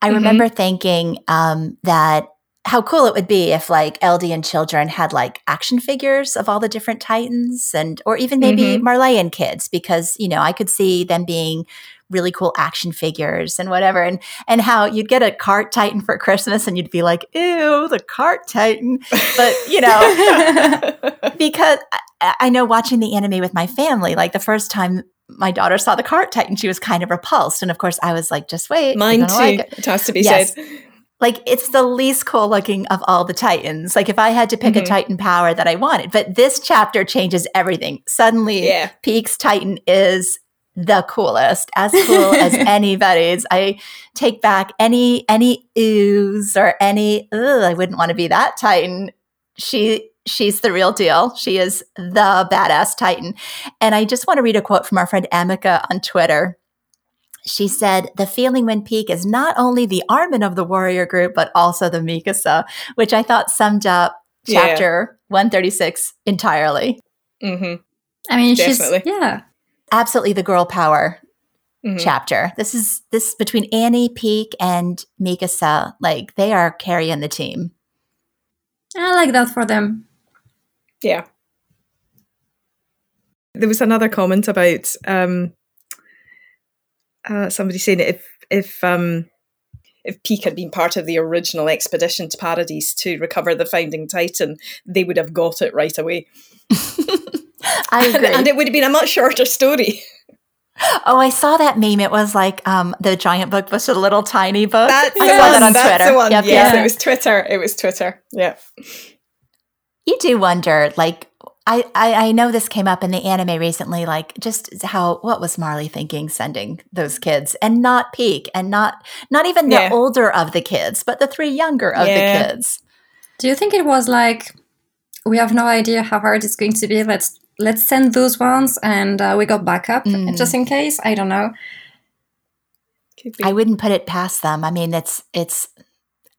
I mm-hmm. remember thinking um, that how cool it would be if like Eldian children had like action figures of all the different titans and or even maybe mm-hmm. Marleyan kids because you know I could see them being really cool action figures and whatever and and how you'd get a cart titan for Christmas and you'd be like ew the cart titan but you know because I, I know watching the anime with my family like the first time my daughter saw the cart titan she was kind of repulsed and of course I was like just wait mine too like it. it has to be yes. said like it's the least cool looking of all the titans. Like if i had to pick mm-hmm. a titan power that i wanted but this chapter changes everything. Suddenly yeah. Pieck's titan is the coolest as cool as anybody's. I take back any any ooze or any i wouldn't want to be that titan. She she's the real deal. She is the badass titan. And i just want to read a quote from our friend amika on twitter she said, the feeling when Pieck is not only the Armin of the warrior group, but also the Mikasa, which I thought summed up chapter yeah. 136 entirely. Mm-hmm. I mean, Definitely. she's, yeah. Absolutely the girl power mm-hmm. chapter. This is this between Annie, Pieck, and Mikasa. Like they are carrying the team. I like that for them. Yeah. There was another comment about um, uh, somebody saying if if um, if Pieck had been part of the original expedition to Paradise to recover the founding Titan, they would have got it right away. I agree. and, and, it would have been a much shorter story. Oh, I saw that meme. It was like um, the giant book was a little tiny book. That's I saw that on that's Twitter. The one. Yep, yes, yeah. it was Twitter. It was Twitter. Yeah. You do wonder, like, I, I, I know this came up in the anime recently, like just how what was Marley thinking sending those kids and not Pieck and not not even the yeah. older of the kids, but the three younger of yeah. the kids. Do you think it was like we have no idea how hard it's going to be? Let's let's send those ones and uh, we got backup mm. just in case. I don't know. I wouldn't put it past them. I mean, it's it's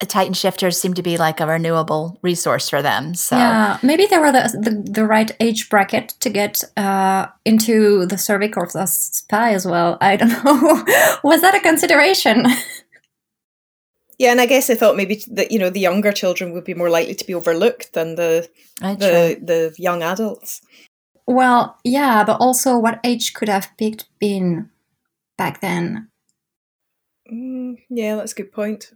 Titan shifters seem to be like a renewable resource for them. So yeah, maybe they were the the, the right age bracket to get uh, into the Survey Corps as spy as well. I don't know. Was that a consideration? Yeah, and I guess I thought maybe that you know the younger children would be more likely to be overlooked than the the the young adults. Well, yeah, but also what age could have picked been back then? Mm, yeah, that's a good point.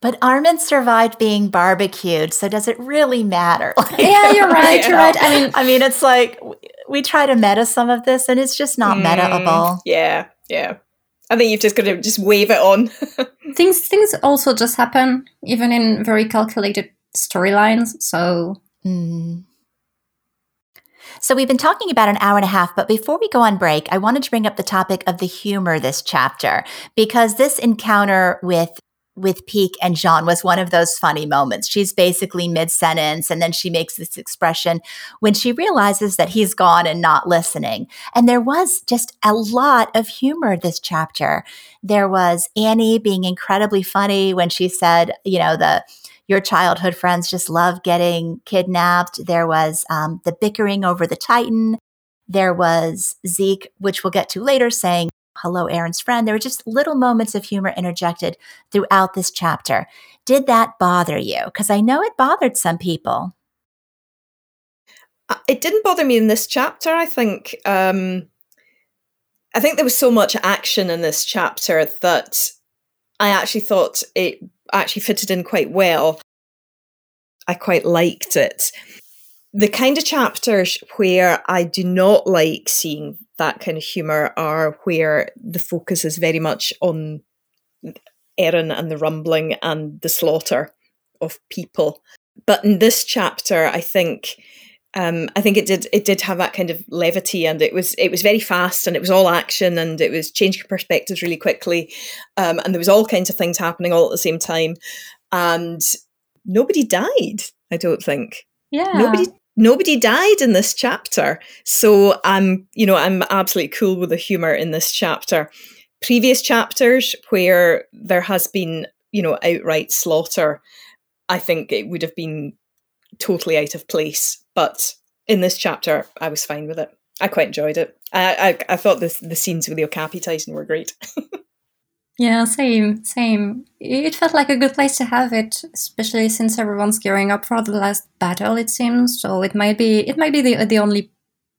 But Armin survived being barbecued, so does it really matter? Like, yeah, you're right. You're right. I mean, I mean, it's like we try to meta some of this, and it's just not mm, metaable. Yeah, yeah. I think you've just got to just wave it on. things things also just happen, even in very calculated storylines. So. Mm. So, we've been talking about an hour and a half, but before we go on break, I wanted to bring up the topic of the humor this chapter because this encounter with with Pieck and Jean was one of those funny moments. She's basically mid sentence and then she makes this expression when she realizes that he's gone and not listening. And there was just a lot of humor this chapter. There was Annie being incredibly funny when she said, you know, the your childhood friends just love getting kidnapped. There was um, the bickering over the Titan. There was Zeke, which we'll get to later, saying, hello, Eren's friend. There were just little moments of humor interjected throughout this chapter. Did that bother you? Because I know it bothered some people. Uh, it didn't bother me in this chapter. I think um, I think there was so much action in this chapter that I actually thought it actually fitted in quite well. I quite liked it. The kind of chapters where I do not like seeing that kind of humour are where the focus is very much on Eren and the rumbling and the slaughter of people. But in this chapter, I think um, I think it did it did have that kind of levity and it was it was very fast and it was all action and it was changing perspectives really quickly um, and there was all kinds of things happening all at the same time. And nobody died I don't think. Yeah. Nobody nobody died in this chapter so I'm you know I'm absolutely cool with the humor in this chapter previous chapters where there has been you know outright slaughter I think it would have been totally out of place. But in this chapter, I was fine with it. I quite enjoyed it. I I, I thought the the scenes with the Okapi Titan were great. yeah, same, same. It felt like a good place to have it, especially since everyone's gearing up for the last battle. It seems so. It might be it might be the the only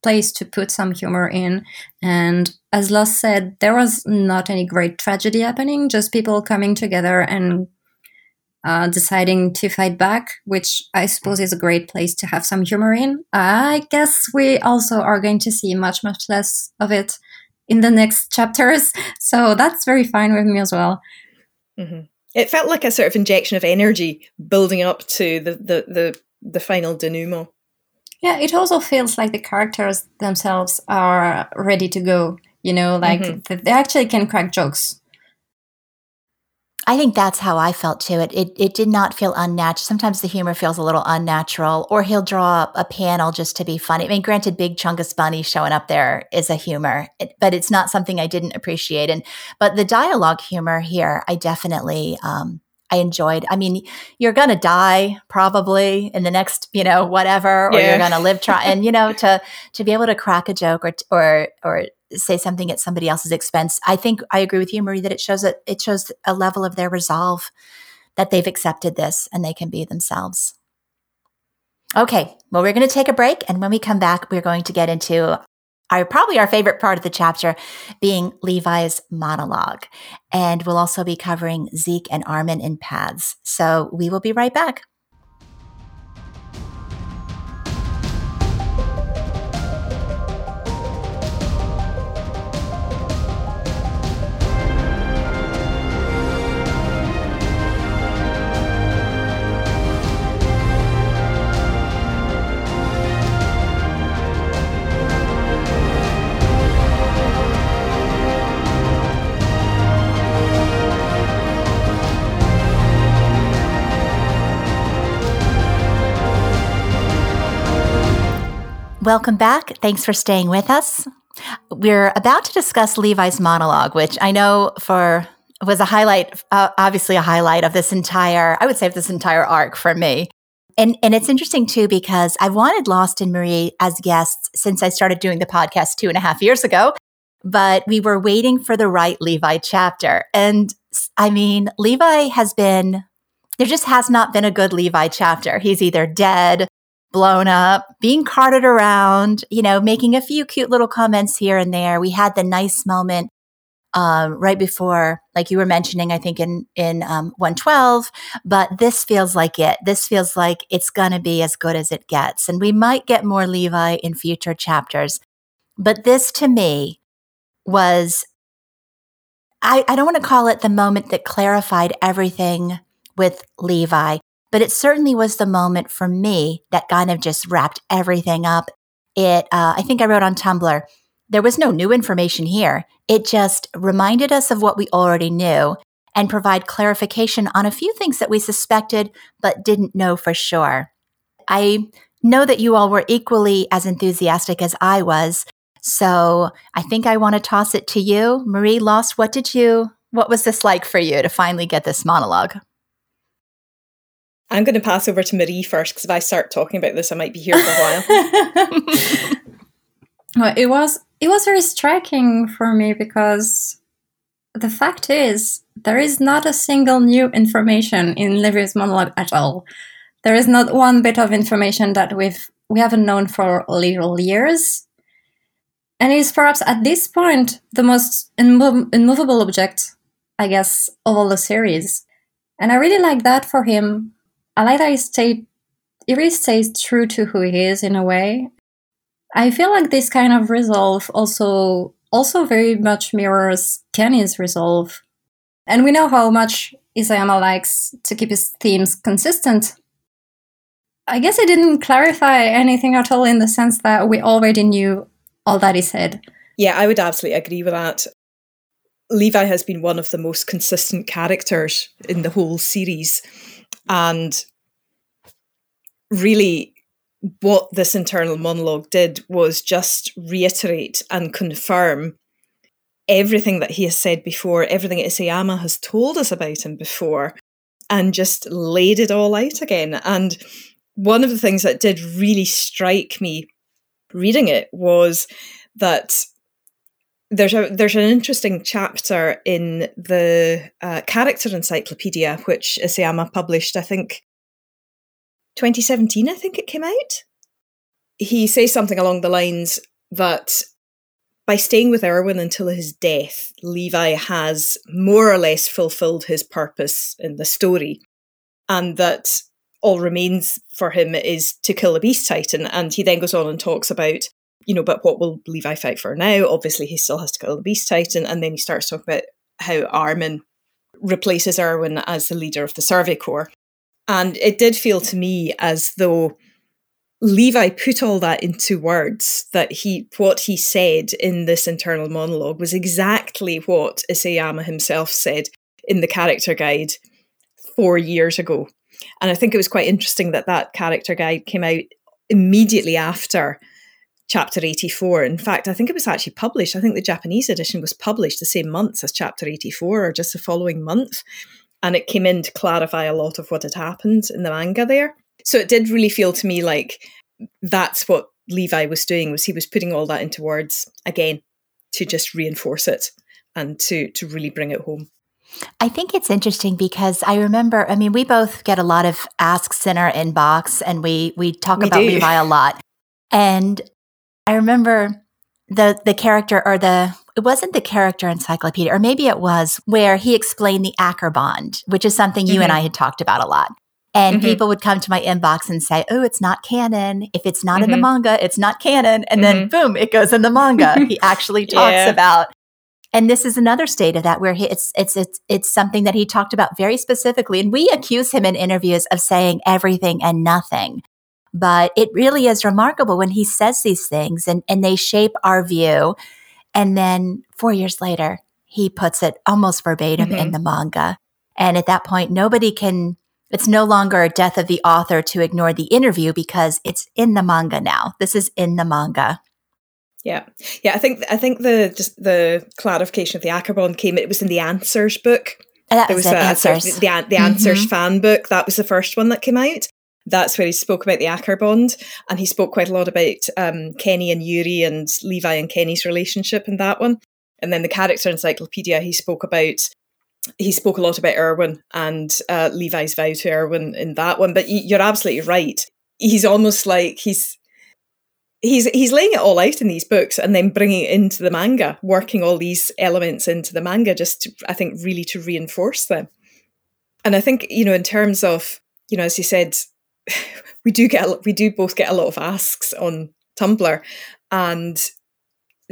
place to put some humor in. And as Lost said, there was not any great tragedy happening, just people coming together and uh, deciding to fight back, which I suppose is a great place to have some humor in. I guess we also are going to see much, much less of it in the next chapters. So that's very fine with me as well. Mm-hmm. It felt like a sort of injection of energy building up to the, the, the, the final denouement. Yeah, it also feels like the characters themselves are ready to go. You know, like mm-hmm. they actually can crack jokes I think that's how I felt too. It, it it did not feel unnatural. Sometimes the humor feels a little unnatural, or he'll draw a panel just to be funny. I mean, granted, Big Chungus Bunny showing up there is a humor, it, but it's not something I didn't appreciate. And but the dialogue humor here, I definitely um, I enjoyed. I mean, you're gonna die probably in the next, you know, whatever, or yeah. you're gonna live try and you know to to be able to crack a joke or or or say something at somebody else's expense. I think I agree with you, Marie, that it shows that it shows a level of their resolve that they've accepted this and they can be themselves. Okay, well, we're going to take a break, and when we come back, we're going to get into our probably our favorite part of the chapter being Levi's monologue. And we'll also be covering Zeke and Armin in paths. So we will be right back. Welcome back. Thanks for staying with us. We're about to discuss Levi's monologue, which I know for was a highlight, uh, obviously a highlight of this entire, I would say, of this entire arc for me. And and it's interesting too because I've wanted Lost and Marie as guests since I started doing the podcast two and a half years ago, but we were waiting for the right Levi chapter. And I mean, Levi has been there just has not been a good Levi chapter. He's either dead blown up, being carted around, you know, making a few cute little comments here and there. We had the nice moment um, right before, like you were mentioning, I think in in um, 112. But this feels like it. This feels like it's going to be as good as it gets, and we might get more Levi in future chapters. But this, to me, was I, I don't want to call it the moment that clarified everything with Levi, but it certainly was the moment for me that kind of just wrapped everything up. It, uh, I think I wrote on Tumblr, there was no new information here. It just reminded us of what we already knew and provide clarification on a few things that we suspected but didn't know for sure. I know that you all were equally as enthusiastic as I was. So I think I want to toss it to you. Marie Lost, what did you, what was this like for you to finally get this monologue? I'm going to pass over to Marie first because if I start talking about this, I might be here for a while. well, it was it was very striking for me because the fact is there is not a single new information in Levi's monologue at all. There is not one bit of information that we've we haven't known for little years. and he's perhaps at this point the most immo- immovable object, I guess, of all the series. And I really like that for him. I like that he stayed, he really stays true to who he is in a way. I feel like this kind of resolve also also very much mirrors Kenny's resolve. And we know how much Isayama likes to keep his themes consistent. I guess it didn't clarify anything at all in the sense that we already knew all that he said. Yeah, I would absolutely agree with that. Levi has been one of the most consistent characters in the whole series. And really, what this internal monologue did was just reiterate and confirm everything that he has said before, everything Isayama has told us about him before, and just laid it all out again. And one of the things that did really strike me reading it was that there's a there's an interesting chapter in the uh, character encyclopedia which Isayama published I think 2017 I think it came out. He says something along the lines that by staying with Erwin until his death Levi has more or less fulfilled his purpose in the story and that all remains for him is to kill the beast titan. And he then goes on and talks about you know but what will levi fight for now? Obviously he still has to kill the beast titan and then he starts talking about how armin replaces erwin as the leader of the survey corps. And it did feel to me as though levi put all that into words that he what he said in this internal monologue was exactly what isayama himself said in the character guide four years ago. And I think it was quite interesting that that character guide came out immediately after chapter 84. In fact, I think it was actually published. I think the Japanese edition was published the same month as chapter 84 or just the following month. And it came in to clarify a lot of what had happened in the manga there. So it did really feel to me like that's what Levi was doing was he was putting all that into words again to just reinforce it and to to really bring it home. I think it's interesting because I remember, I mean, we both get a lot of asks in our inbox and we we talk we about do. Levi a lot. And I remember the the character or the it wasn't the character encyclopedia, or maybe it was where he explained the Acker bond, which is something you mm-hmm. and I had talked about a lot. And mm-hmm. people would come to my inbox and say, Oh, it's not canon. If it's not mm-hmm. in the mm-hmm. manga, it's not canon. And then mm-hmm. boom, it goes in the manga. he actually talks yeah. about and this is another state of that where he, it's it's it's it's something that he talked about very specifically and we accuse him in interviews of saying everything and nothing but it really is remarkable when he says these things and and they shape our view and then 4 years later he puts it almost verbatim mm-hmm. in the manga and at that point nobody can it's no longer a death of the author to ignore the interview because it's in the manga now this is in the manga yeah, yeah. I think I think the just the clarification of the Acker bond came. It was in the Answers book. That there was, was a, answers. the, the, the mm-hmm. Answers fan book. That was the first one that came out. That's where he spoke about the Acker bond, and he spoke quite a lot about um, Kenny and Uri and Levi and Kenny's relationship in that one. And then the character encyclopedia, he spoke about he spoke a lot about Erwin and uh, Levi's vow to Erwin in that one. But you're absolutely right. He's almost like he's he's he's laying it all out in these books and then bringing it into the manga, working all these elements into the manga, just to, I think really to reinforce them. And I think you know, in terms of you know, as you said, we do get we do both get a lot of asks on Tumblr, and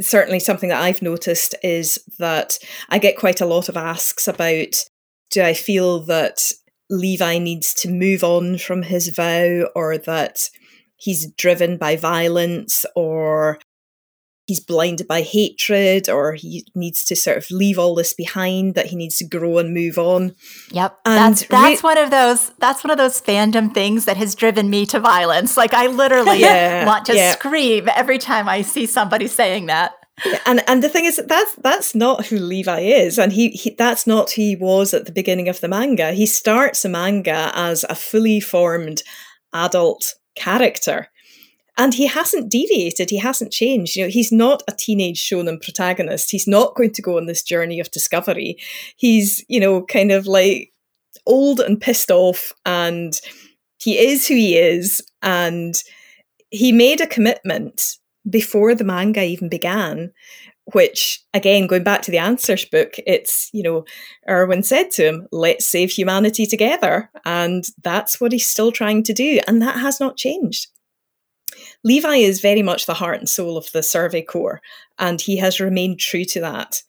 certainly something that I've noticed is that I get quite a lot of asks about do I feel that Levi needs to move on from his vow or that he's driven by violence or he's blinded by hatred or he needs to sort of leave all this behind that he needs to grow and move on yep and that's that's re- one of those that's one of those fandom things that has driven me to violence like i literally yeah, want to yeah. scream every time i see somebody saying that and and the thing is that's that's not who Levi is, and he, he that's not who he was at the beginning of the manga. He starts the manga as a fully formed adult character. And he hasn't deviated, he hasn't changed. You know, he's not a teenage shonen protagonist. He's not going to go on this journey of discovery. He's, you know, kind of like old and pissed off and he is who he is and he made a commitment before the manga even began, which again, going back to the answers book, it's, you know, Erwin said to him, let's save humanity together. And that's what he's still trying to do. And that has not changed. Levi is very much the heart and soul of the Survey Corps, and he has remained true to that.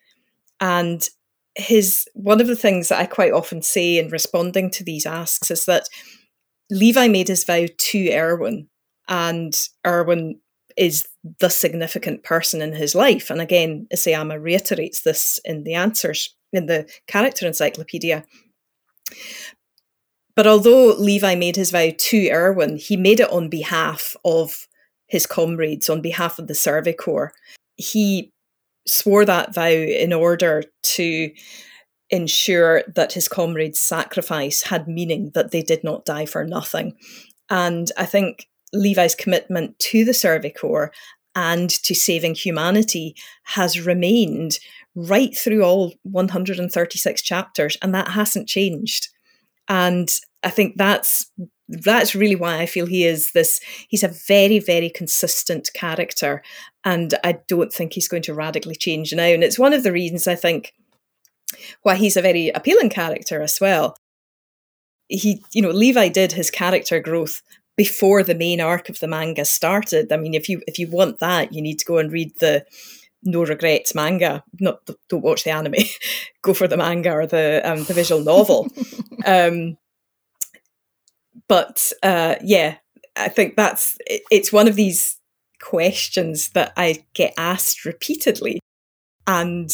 And his one of the things that I quite often say in responding to these asks is that Levi made his vow to Erwin, and Erwin is the significant person in his life. And again, Isayama reiterates this in the answers in the character encyclopedia. But although Levi made his vow to Erwin, he made it on behalf of his comrades, on behalf of the Survey Corps. He swore that vow in order to ensure that his comrades' sacrifice had meaning, that they did not die for nothing. And I think Levi's commitment to the Survey Corps and to saving humanity has remained right through all 136 chapters, and that hasn't changed. And I think that's that's really why I feel he is this. He's a very, very consistent character, and I don't think he's going to radically change now. And it's one of the reasons I think why he's a very appealing character as well. He, you know, Levi did his character growth before the main arc of the manga started. I mean, if you if you want that, you need to go and read the no regrets manga. Not don't watch the anime. go for the manga or the um, the visual novel. um, but uh, yeah, I think that's it, it's one of these questions that I get asked repeatedly, and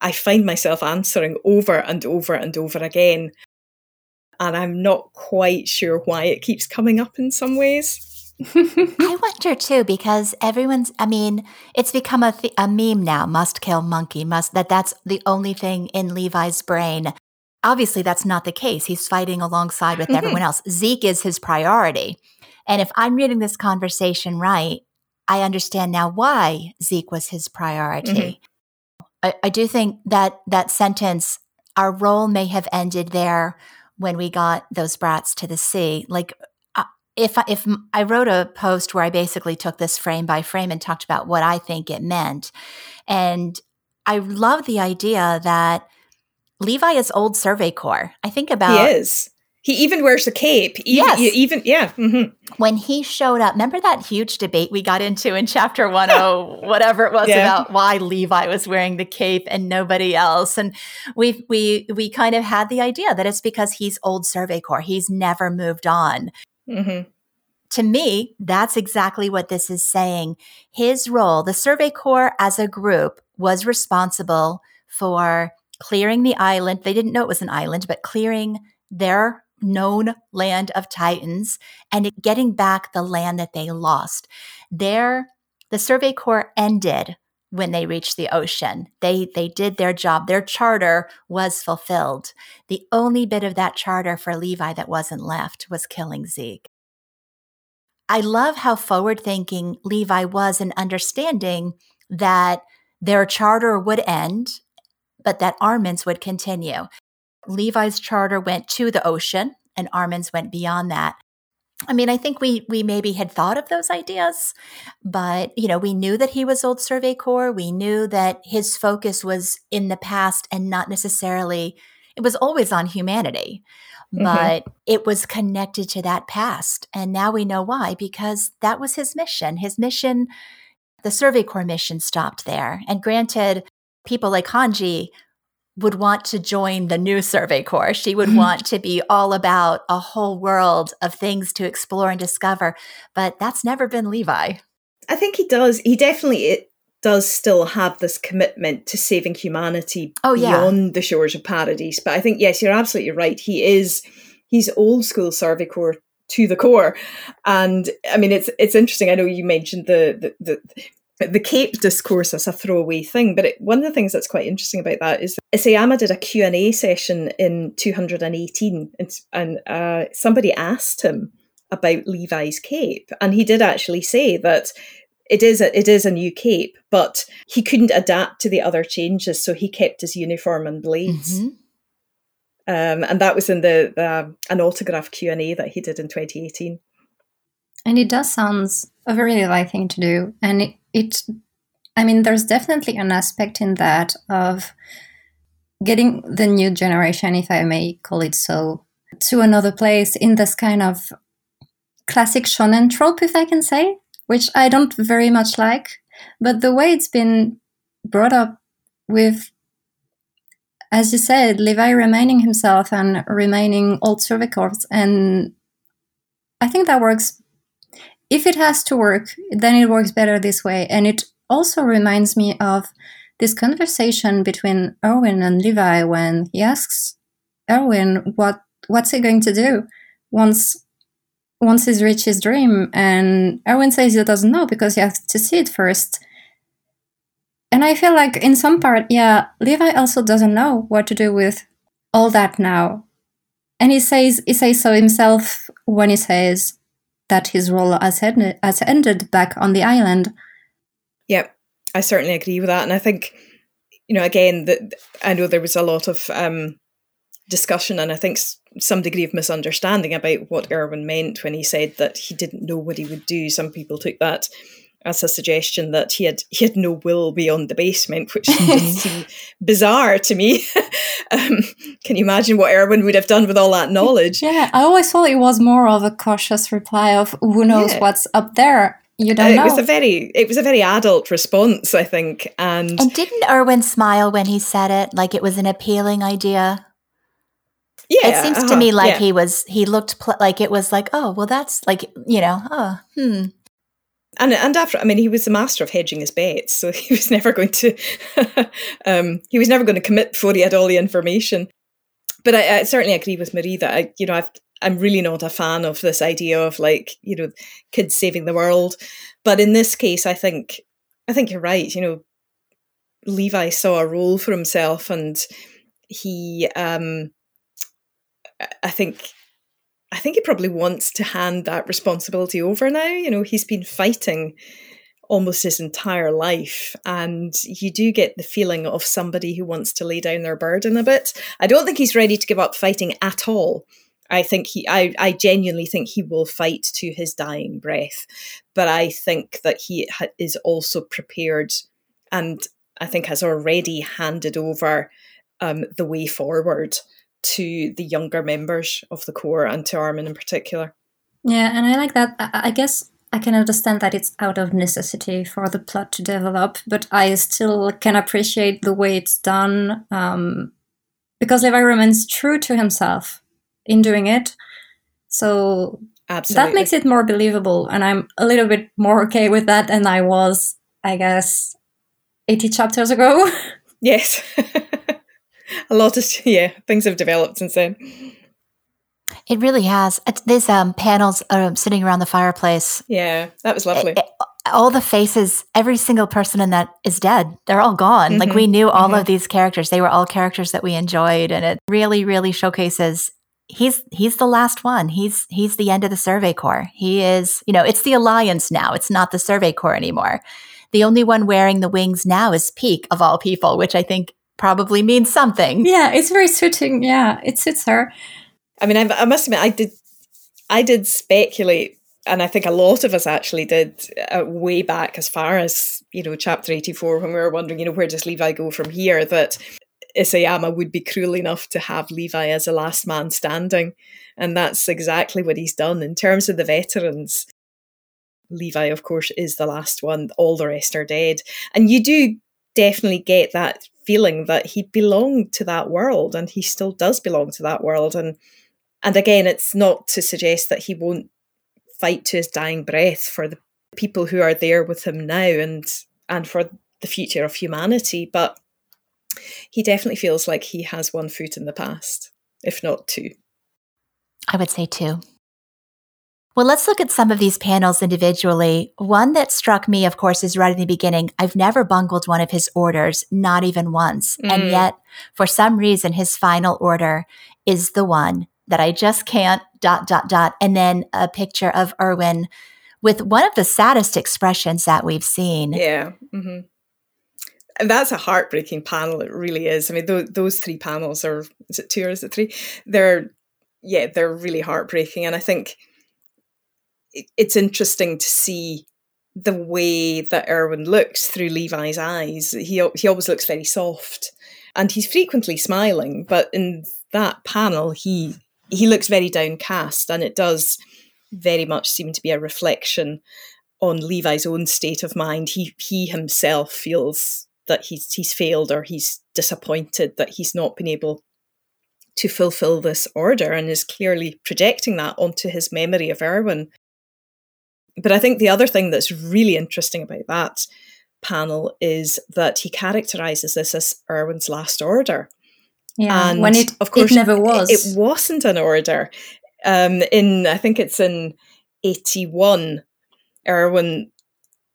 I find myself answering over and over and over again and I'm not quite sure why it keeps coming up in some ways. I wonder too because everyone's I mean it's become a, th- a meme now must kill monkey must that that's the only thing in Levi's brain. Obviously that's not the case. He's fighting alongside with mm-hmm. everyone else. Zeke is his priority. And if I'm reading this conversation right, I understand now why Zeke was his priority. Mm-hmm. I, I do think that that sentence our role may have ended there when we got those brats to the sea. Like, uh, if I, if I wrote a post where I basically took this frame by frame and talked about what I think it meant, and I love the idea that Levi is old Survey Corps. I think about he is. He even wears a cape. Even, yes. Even, yeah. Mm-hmm. When he showed up, remember that huge debate we got into in chapter 10, whatever it was yeah. about why Levi was wearing the cape and nobody else. And we we we kind of had the idea that it's because he's old Survey Corps. He's never moved on. Mm-hmm. To me, that's exactly what this is saying. His role, the Survey Corps as a group, was responsible for clearing the island. They didn't know it was an island, but clearing their known land of Titans and getting back the land that they lost. There, the Survey Corps ended when they reached the ocean. They they did their job. Their charter was fulfilled. The only bit of that charter for Levi that wasn't left was killing Zeke. I love how forward thinking Levi was in understanding that their charter would end, but that Armin's would continue. Levi's charter went to the ocean and Armin's went beyond that. I mean, I think we we maybe had thought of those ideas, but you know, we knew that he was old Survey Corps. We knew that his focus was in the past and not necessarily it was always on humanity. Mm-hmm. But it was connected to that past. And now we know why, because that was his mission. His mission, the Survey Corps mission stopped there. And granted, people like Hanji would want to join the new Survey Corps. She would mm-hmm. want to be all about a whole world of things to explore and discover. But that's never been Levi. I think he does. He definitely does still have this commitment to saving humanity oh, yeah. beyond the shores of paradise. But I think, yes, you're absolutely right. He is, he's old school Survey Corps to the core. And I mean, it's it's interesting. I know you mentioned the the, the the cape discourse as a throwaway thing, but it, one of the things that's quite interesting about that is Isayama did a Q&A session in 218 and, and uh, somebody asked him about Levi's cape and he did actually say that it is a, it is a new cape, but he couldn't adapt to the other changes, so he kept his uniform and blades. Mm-hmm. Um, and that was in the, the an autograph Q and A that he did in 2018. And it does sound a very light thing to do. And it, it, I mean, there's definitely an aspect in that of getting the new generation, if I may call it so, to another place in this kind of classic shonen trope, if I can say, which I don't very much like. But the way it's been brought up with, as you said, Levi remaining himself and remaining old Survey and I think that works. If it has to work, then it works better this way. And it also reminds me of this conversation between Erwin and Levi when he asks Erwin what what's he going to do once once he's reached his dream and Erwin says he doesn't know because he has to see it first. And I feel like in some part, yeah, Levi also doesn't know what to do with all that now. And he says he says so himself when he says that his role has ended, has ended back on the island. Yeah, I certainly agree with that, and I think you know again that I know there was a lot of um, discussion and I think some degree of misunderstanding about what Erwin meant when he said that he didn't know what he would do. Some people took that as a suggestion that he had he had no will beyond the basement, which seemed bizarre to me. um, can you imagine what Erwin would have done with all that knowledge? Yeah, I always thought it was more of a cautious reply of who knows yeah. what's up there. You don't know. It was a very it was a very adult response, I think. And And didn't Erwin smile when he said it? Like it was an appealing idea? Yeah. It seems uh-huh, to me like yeah. he was he looked pl- like it was like, oh, well that's like, you know, oh, hmm. And and after I mean he was the master of hedging his bets, so he was never going to um he was never going to commit before he had all the information. But I, I certainly agree with Marie that I you know I've I'm really not a fan of this idea of like, you know, kids saving the world. But in this case, I think I think you're right. You know, Levi saw a role for himself and he um I think I think he probably wants to hand that responsibility over now. You know, he's been fighting almost his entire life. And you do get the feeling of somebody who wants to lay down their burden a bit. I don't think he's ready to give up fighting at all. I think he, I, I genuinely think he will fight to his dying breath. But I think that he ha- is also prepared and I think has already handed over um, the way forward to the younger members of the Corps and to Armin in particular. Yeah, and I like that. I guess I can understand that it's out of necessity for the plot to develop, but I still can appreciate the way it's done um, because Levi remains true to himself in doing it. So Absolutely. that makes it more believable, and I'm a little bit more okay with that than I was, I guess, 80 chapters ago. Yes. a lot of, yeah, things have developed since then. It really has. There's um, panels uh, sitting around the fireplace. Yeah, that was lovely. It, it, all the faces, every single person in that is dead. They're all gone. Mm-hmm. Like we knew all mm-hmm. of these characters. They were all characters that we enjoyed, and it really, really showcases he's he's the last one. He's he's the end of the Survey Corps. He is, you know, it's the Alliance now. It's not the Survey Corps anymore. The only one wearing the wings now is Pieck of all people, which I think probably means something. Yeah, it's very suiting. Yeah, it suits her. I mean, I, I must admit, I did, I did speculate, and I think a lot of us actually did uh, way back as far as you know, chapter eighty-four, when we were wondering, you know, where does Levi go from here? That Isayama would be cruel enough to have Levi as a last man standing. And that's exactly what he's done. In terms of the veterans, Levi, of course, is the last one. All the rest are dead. And you do definitely get that feeling that he belonged to that world and he still does belong to that world. And and again, it's not to suggest that he won't fight to his dying breath for the people who are there with him now and and for the future of humanity. But he definitely feels like he has one foot in the past, if not two. I would say two. Well, let's look at some of these panels individually. One that struck me, of course, is right in the beginning. I've never bungled one of his orders, not even once. Mm. And yet, for some reason, his final order is the one that I just can't dot, dot, dot. And then a picture of Erwin with one of the saddest expressions that we've seen. Yeah. Mm-hmm and that's a heartbreaking panel. It really is. I mean, th- those three panels are is it two or is it three? They're yeah, they're really heartbreaking, and I think it's interesting to see the way that Erwin looks through Levi's eyes. He he always looks very soft, and he's frequently smiling. But in that panel, he he looks very downcast, and it does very much seem to be a reflection on Levi's own state of mind. He he himself feels that he's he's failed or he's disappointed that he's not been able to fulfill this order and is clearly projecting that onto his memory of Erwin. But I think the other thing that's really interesting about that panel is that he characterizes this as Erwin's last order. Yeah, and when it of course it never was. It, it wasn't an order. Um, in I think it's in eighty one, Erwin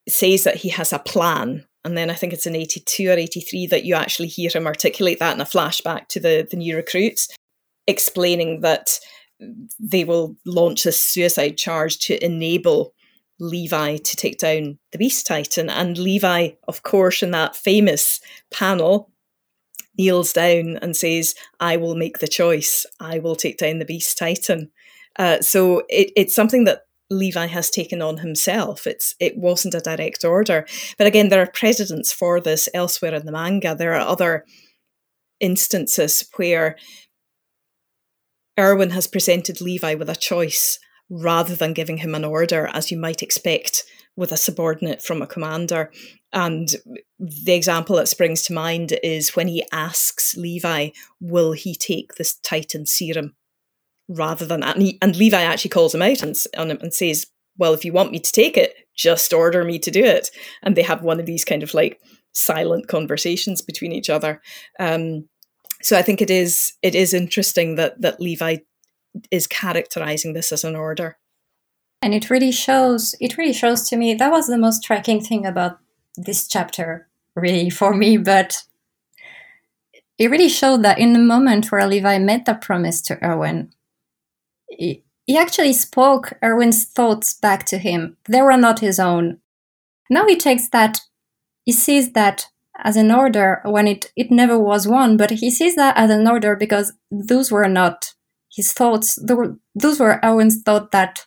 says that he has a plan. And then I think it's in 82 or 83 that you actually hear him articulate that in a flashback to the, the new recruits, explaining that they will launch a suicide charge to enable Levi to take down the Beast Titan. And Levi, of course, in that famous panel, kneels down and says, I will make the choice. I will take down the Beast Titan. Uh, so it, it's something that Levi has taken on himself. It's it wasn't a direct order. But again, there are precedents for this elsewhere in the manga. There are other instances where Erwin has presented Levi with a choice rather than giving him an order, as you might expect with a subordinate from a commander. And the example that springs to mind is when he asks Levi, Will he take this Titan serum? Rather than. And, he, and Levi actually calls him out and, and says, Well, if you want me to take it, just order me to do it. And they have one of these kind of like silent conversations between each other. Um, so I think it is it is interesting that that Levi is characterizing this as an order. And it really shows it really shows to me that was the most striking thing about this chapter really for me but it really showed that in the moment where levi made the promise to erwin he, he actually spoke erwin's thoughts back to him. They were not his own. Now he takes that he sees that as an order when it, it never was one but he sees that as an order because those were not his thoughts those were erwin's thoughts that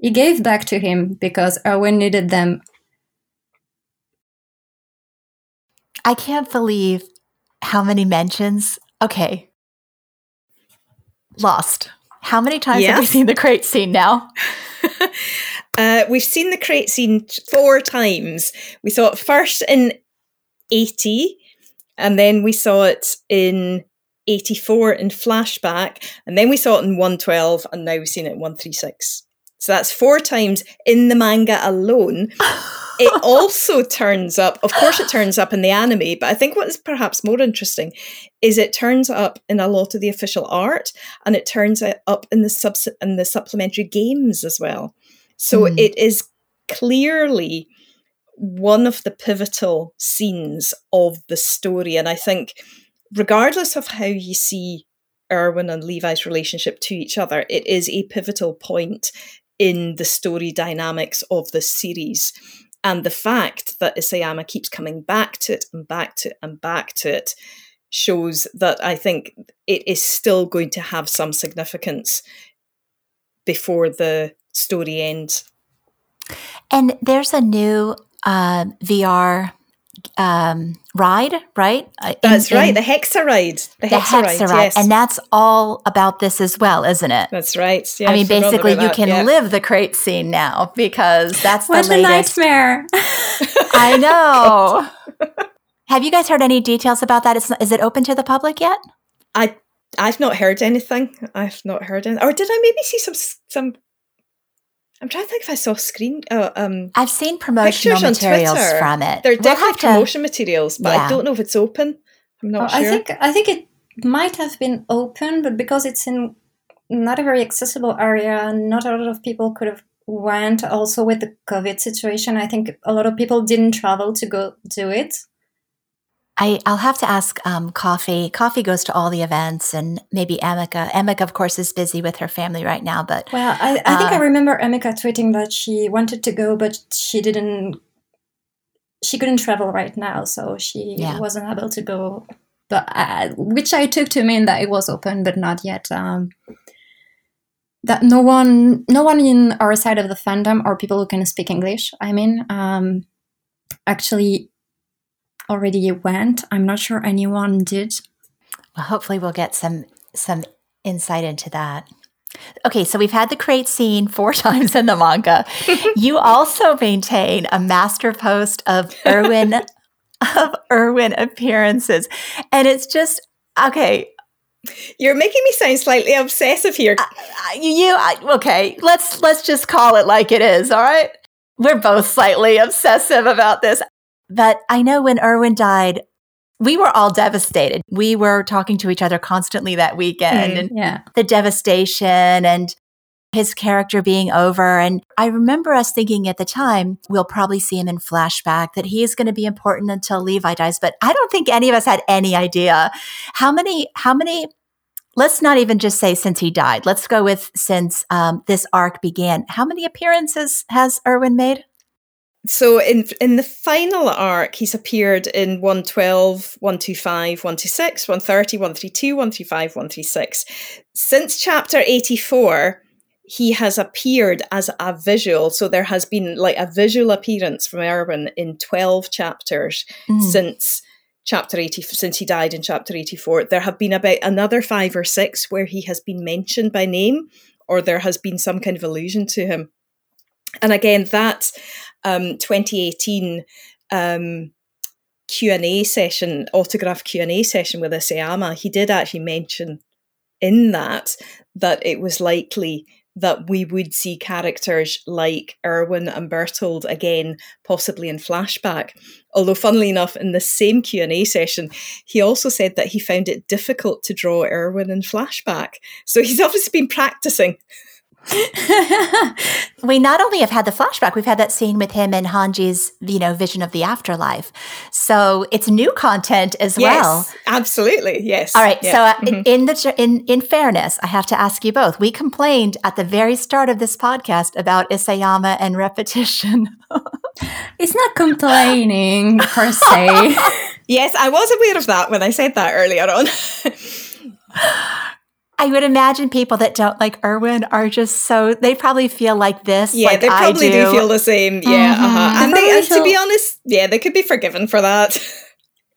he gave back to him because Erwin needed them. I can't believe how many mentions. Okay. Lost. How many times have we seen the crate scene now? uh, we've seen the crate scene four times. We saw it first in 80, and then we saw it in 84 in flashback, and then we saw it in 112, and now we've seen it in 136. So that's four times in the manga alone. it also turns up, of course, it turns up in the anime, but I think what is perhaps more interesting is it turns up in a lot of the official art and it turns up in the, subs- in the supplementary games as well. So mm. it is clearly one of the pivotal scenes of the story. And I think, regardless of how you see Erwin and Levi's relationship to each other, it is a pivotal point in the story dynamics of the series. And the fact that Isayama keeps coming back to it and back to it and back to it shows that I think it is still going to have some significance before the story ends. And there's a new uh, VR um, ride, right? Uh, that's in, right, in the Hexa ride. The, the Hexa, Hexa ride, yes. And that's all about this as well, isn't it? That's right. Yeah, I mean, basically, you can yeah. live the crate scene now because that's what the latest. a nightmare. I know. Have you guys heard any details about that? Is, is it open to the public yet? I I've not heard anything. I've not heard anything. Or did I maybe see some some I'm trying to think if I saw screen. Uh, um, I've seen promotional materials Twitter. from it. There are definitely promotion materials, but yeah. I don't know if it's open. I'm not well, sure. I think I think it might have been open, but because it's in not a very accessible area, not a lot of people could have went. Also, with the COVID situation, I think a lot of people didn't travel to go do it. I, I'll have to ask um, Coffee. Coffee goes to all the events, and maybe Emika. Emika, of course, is busy with her family right now. But well, I, I uh, think I uh, remember Emika tweeting that she wanted to go, but she didn't. She couldn't travel right now, so she yeah. wasn't able to go. But uh, which I took to mean that it was open, but not yet. Um, that no one, no one in our side of the fandom or people who can speak English, I mean, um, actually already went. I'm not sure anyone did. Well, hopefully we'll get some some insight into that. Okay, so we've had the crate scene four times in the manga. you also maintain a master post of Erwin of Erwin appearances. And it's just okay. You're making me sound slightly obsessive here. Uh, you I, okay, let's let's just call it like it is, all right? We're both slightly obsessive about this. But I know when Erwin died, we were all devastated. We were talking to each other constantly that weekend mm, and yeah. the devastation and his character being over. And I remember us thinking at the time, we'll probably see him in flashback, that he is going to be important until Levi dies. But I don't think any of us had any idea how many, how many, let's not even just say since he died. Let's go with since um, this arc began. How many appearances has Erwin made? So in in the final arc he's appeared in 112 125 126 130 132 135 136 since chapter 84 he has appeared as a visual. So there has been like a visual appearance from erwin in 12 chapters mm. since chapter 80 since he died in chapter 84 there have been about another five or six where he has been mentioned by name or there has been some kind of allusion to him. And again that um, 2018 um, Q&A session, autograph Q&A session with Isayama, he did actually mention in that that it was likely that we would see characters like Erwin and Bertholdt again, possibly in flashback. Although, funnily enough, in the same Q and A session, he also said that he found it difficult to draw Erwin in flashback. So he's obviously been practicing. we not only have had the flashback, we've had that scene with him and Hanji's, you know, vision of the afterlife. So it's new content as yes, well. Absolutely, yes. All right. Yeah. So uh, mm-hmm. in the in in fairness, I have to ask you both. We complained at the very start of this podcast about Isayama and repetition. it's not complaining per se. yes, I was aware of that when I said that earlier on. I would imagine people that don't like Erwin are just so they probably feel like this. Yeah, like they probably do. do. feel the same. Yeah, mm-hmm. uh-huh. and, they, and feel- to be honest, yeah, they could be forgiven for that.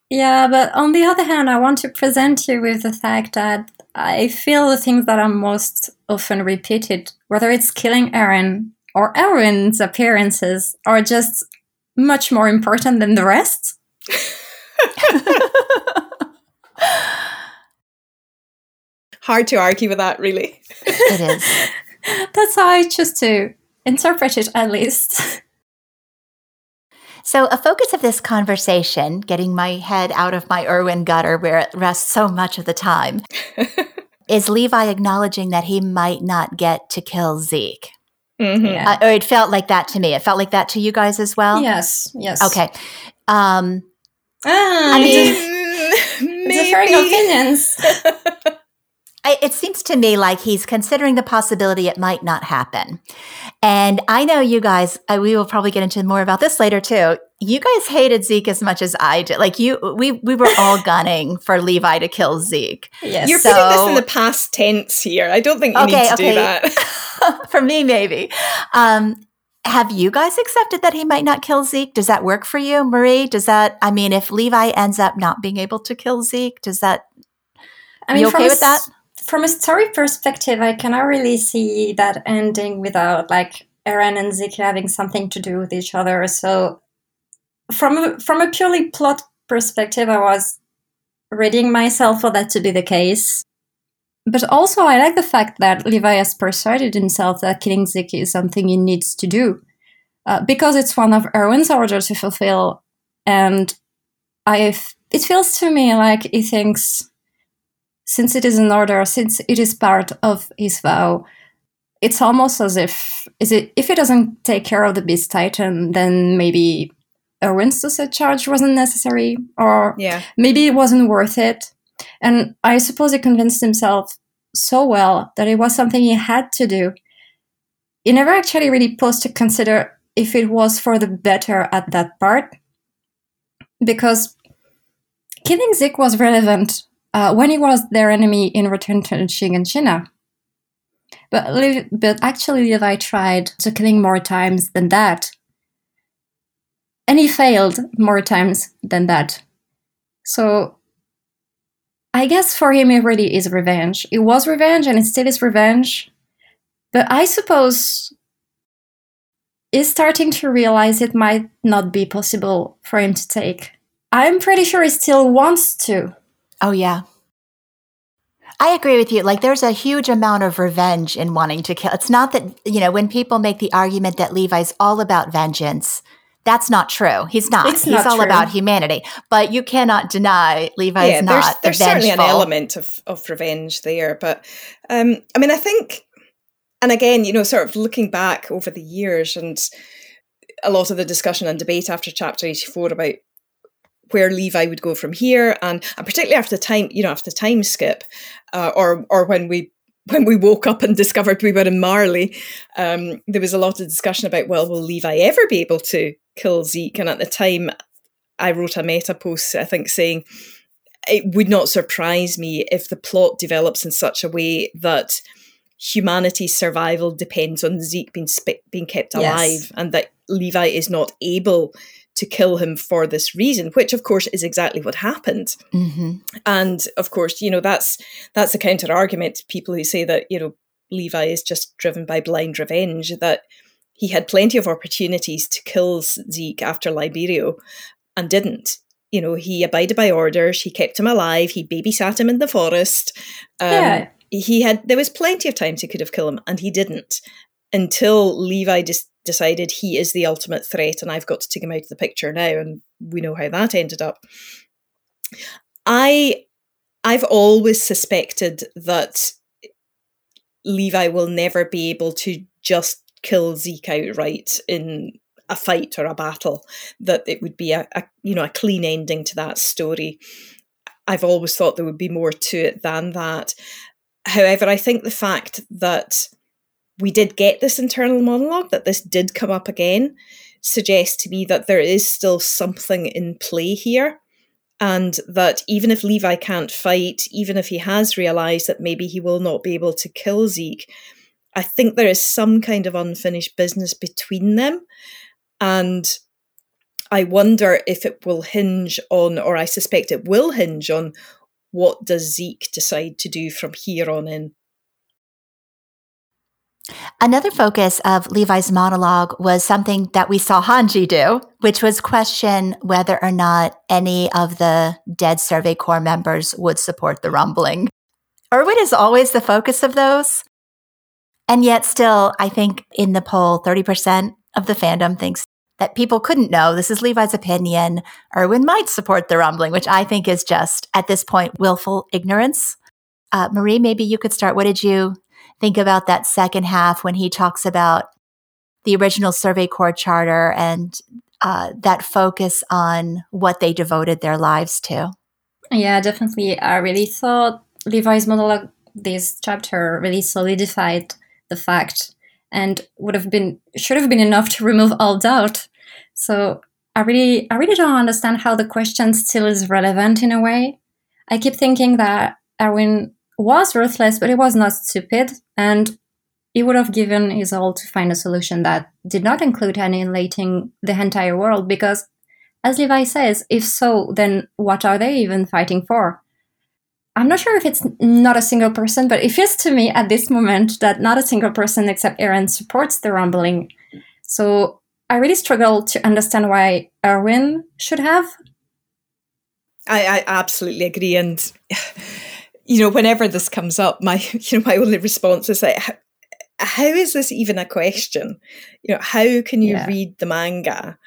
Yeah, but on the other hand, I want to present you with the fact that I feel the things that are most often repeated, whether it's killing Eren or Erwin's appearances, are just much more important than the rest. hard to argue with that, really. it is. That's how I choose to interpret it, at least. So, a focus of this conversation, getting my head out of my Erwin gutter where it rests so much of the time, is Levi acknowledging that he might not get to kill Zeke. Mm-hmm. Yeah. Uh, or it felt like that to me. It felt like that to you guys as well. Yes. Yes. Okay. Um, ah, I mean, differing opinions. It seems to me like he's considering the possibility it might not happen. And I know you guys, we will probably get into more about this later too. You guys hated Zeke as much as I did. Like you, we we were all gunning for Levi to kill Zeke. Yes. You're so, putting this in the past tense here. I don't think you okay, need to okay. do that. for me, maybe. Um, have you guys accepted that he might not kill Zeke? Does that work for you, Marie? Does that, I mean, if Levi ends up not being able to kill Zeke, does that, I mean, you okay with that? From a story perspective, I cannot really see that ending without like Eren and Zeke having something to do with each other. So, from a, from a purely plot perspective, I was readying myself for that to be the case. But also, I like the fact that Levi has persuaded himself that killing Zeke is something he needs to do uh, because it's one of Erwin's orders to fulfill, and I it feels to me like he thinks since it is an order, since it is part of his vow, it's almost as if is it if he doesn't take care of the beast titan, then maybe Erwin's suicide charge wasn't necessary, or yeah. maybe it wasn't worth it. And I suppose he convinced himself so well that it was something he had to do. He never actually really paused to consider if it was for the better at that part, because killing Zeke was relevant uh, when he was their enemy in Return to Shiganshina. But, but actually, Levi tried to kill him more times than that. And he failed more times than that. So I guess for him, it really is revenge. It was revenge and it still is revenge. But I suppose is starting to realize it might not be possible for him to take. I'm pretty sure he still wants to. Oh, yeah. I agree with you. Like, there's a huge amount of revenge in wanting to kill. It's not that, you know, when people make the argument that Levi's all about vengeance, that's not true. He's not. It's He's not all true. about humanity. But you cannot deny Levi's yeah, not there's, there's certainly an element of, of revenge there. But um, I mean, I think, and again, you know, sort of looking back over the years and a lot of the discussion and debate after chapter 84 about where Levi would go from here, and, and particularly after the time, you know, after the time skip, uh, or or when we when we woke up and discovered we were in Marley, um, there was a lot of discussion about, well, will Levi ever be able to kill Zeke? And at the time, I wrote a meta post, I think, saying it would not surprise me if the plot develops in such a way that humanity's survival depends on Zeke being sp- being kept Yes. alive, and that Levi is not able to kill him for this reason, which of course is exactly what happened. hmm And of course, you know that's that's a counter argument to people who say that you know Levi is just driven by blind revenge. That he had plenty of opportunities to kill Zeke after Liberio and didn't. You know, he abided by orders. He kept him alive. He babysat him in the forest. Um, Yeah. he had. There was plenty of times he could have killed him, and he didn't until Levi just decided he is the ultimate threat, and I've got to take him out of the picture now. And we know how that ended up. I I've always suspected that Levi will never be able to just kill Zeke outright in a fight or a battle. That it would be a, a you know a clean ending to that story. I've always thought there would be more to it than that. However, I think the fact that we did get this internal monologue, that this did come up again, suggests to me that there is still something in play here and that even if Levi can't fight, even if he has realized that maybe he will not be able to kill Zeke, I think there is some kind of unfinished business between them. And I wonder if it will hinge on, or I suspect it will hinge on, what does Zeke decide to do from here on in? Another focus of Levi's monologue was something that we saw Hanji do, which was question whether or not any of the dead Survey Corps members would support the rumbling. Erwin is always the focus of those. And yet, still, I think in the poll, 30% of the fandom thinks that people couldn't know. This is Levi's opinion. Erwin might support the rumbling, which I think is just, at this point, willful ignorance. Uh, Marie, maybe you could start. What did you think about that second half when he talks about the original Survey Corps charter and uh, that focus on what they devoted their lives to. Yeah, definitely. I really thought Levi's monologue, this chapter, really solidified the fact and would have been should have been enough to remove all doubt. So I really I really don't understand how the question still is relevant in a way. I keep thinking that Erwin was ruthless, but he was not stupid, and he would have given his all to find a solution that did not include annihilating the entire world. Because, as Levi says, if so, then what are they even fighting for? I'm not sure if it's not a single person, but it feels to me at this moment that not a single person except Eren supports the rumbling. So I really struggle to understand why Erwin should have. I, I absolutely agree, and you know, whenever this comes up, my you know my only response is like, how, how is this even a question? You know, how can you Yeah. read the manga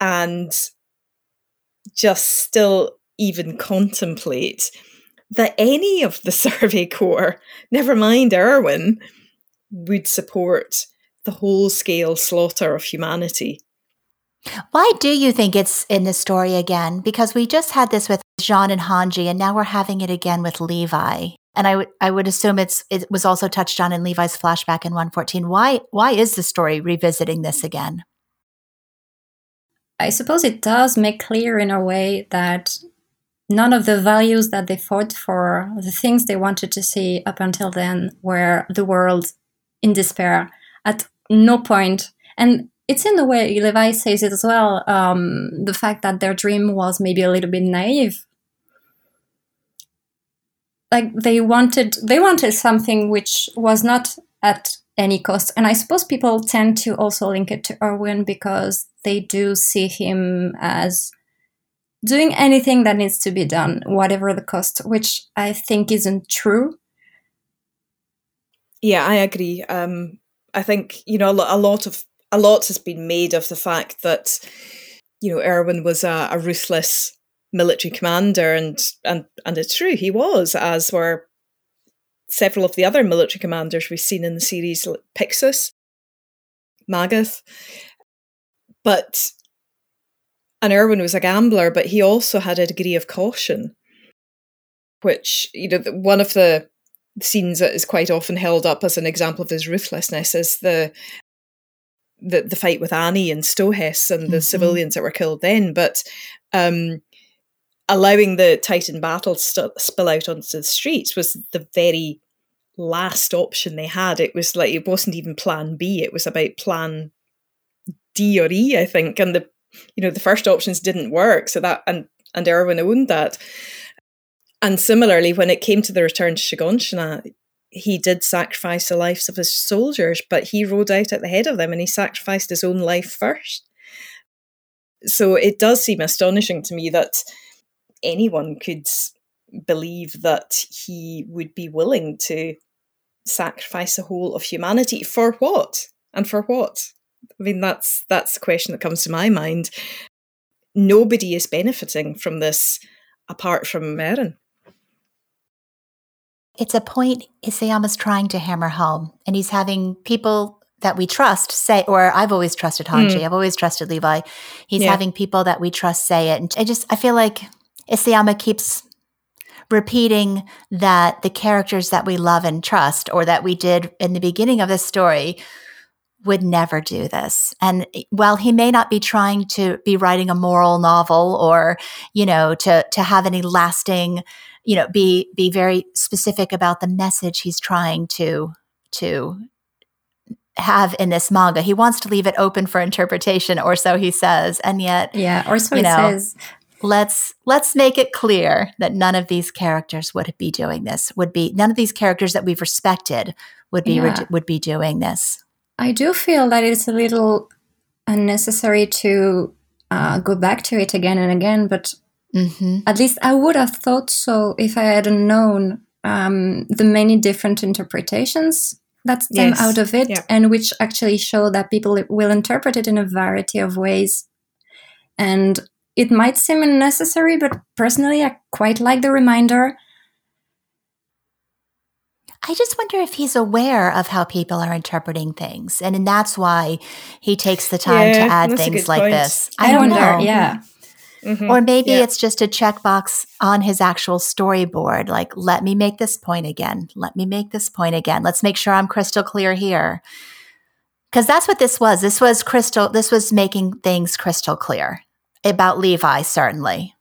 and just still even contemplate that any of the Survey Corps, never mind Erwin, would support the whole scale slaughter of humanity? Why do you think it's in the story again? Because we just had this with Jean and Hanji, and now we're having it again with Levi. And I would I would assume it's it was also touched on in Levi's flashback in 114. Why why is the story revisiting this again? I suppose it does make clear in a way that none of the values that they fought for, the things they wanted to see up until then, were the world in despair at no point. And it's in the way Levi says it as well. Um, the fact that their dream was maybe a little bit naive. Like they wanted, they wanted something which was not at any cost. And I suppose people tend to also link it to Erwin because they do see him as doing anything that needs to be done, whatever the cost, which I think isn't true. Yeah, I agree. Um, I think you know a lot of a lot has been made of the fact that you know Erwin was a, a ruthless military commander, and and and it's true he was, as were several of the other military commanders we've seen in the series, like Pixis, Magath, but and Erwin was a gambler, but he also had a degree of caution, which you know one of the scenes that is quite often held up as an example of his ruthlessness is the the, the fight with Annie and Stohess and the mm-hmm. civilians that were killed then, but um, allowing the Titan battle to spill out onto the streets was the very last option they had. It was like it wasn't even Plan B; it was about Plan D or E, I think. And the you know the first options didn't work, so that and and Erwin owned that. And similarly, when it came to the return to Shiganshina, he did sacrifice the lives of his soldiers, but he rode out at the head of them and he sacrificed his own life first. So it does seem astonishing to me that anyone could believe that he would be willing to sacrifice the whole of humanity for what? And for what? I mean that's that's the question that comes to my mind. Nobody is benefiting from this apart from Meryn it's a point Isayama's trying to hammer home, and he's having people that we trust say, or I've always trusted Hanji, mm. I've always trusted Levi. He's yeah. having people that we trust say it. And I just, I feel like Isayama keeps repeating that the characters that we love and trust, or that we did in the beginning of the story, would never do this. And while he may not be trying to be writing a moral novel or, you know, to to have any lasting you know be be very specific about the message he's trying to to have in this manga. He wants to leave it open for interpretation, or so he says. And yet, yeah, or so you know, says. Let's let's make it clear that none of these characters would be doing this. Would be none of these characters that we've respected would be yeah. re- would be doing this. I do feel that it's a little unnecessary to uh, go back to it again and again, but Mm-hmm. At least I would have thought so if I hadn't known um, the many different interpretations that stem yes. out of it yeah. and which actually show that people will interpret it in a variety of ways. And it might seem unnecessary, but personally, I quite like the reminder. I just wonder if he's aware of how people are interpreting things. And, and that's why he takes the time yeah, to add things like point. this. I, I don't wonder, know. Yeah. Mm-hmm. Or maybe yeah. it's just a checkbox on his actual storyboard. Like, let me make this point again. Let me make this point again. Let's make sure I'm crystal clear here. Because that's what this was. This was crystal, this was making things crystal clear about Levi, certainly.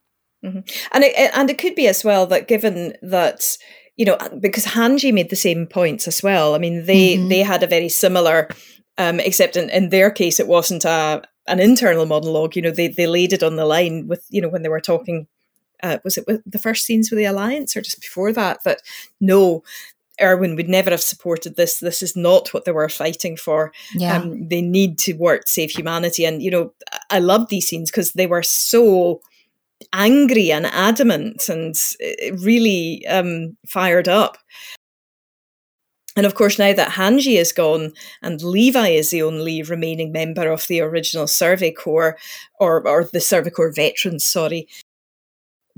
Mm-hmm. And it, and it could be as well that given that you know because Hanji made the same points as well. I mean they mm-hmm. they had a very similar um, except in, in their case it wasn't a an internal monologue. You know, they they laid it on the line with you know when they were talking. Uh, was it with the first scenes with the alliance or just before that? That no, Erwin would never have supported this. This is not what they were fighting for. Yeah. Um, they need to work to save humanity. And, you know, I love these scenes because they were so angry and adamant and uh, really um, fired up. And of course, now that Hanji is gone and Levi is the only remaining member of the original Survey Corps, or, or the Survey Corps veterans, sorry,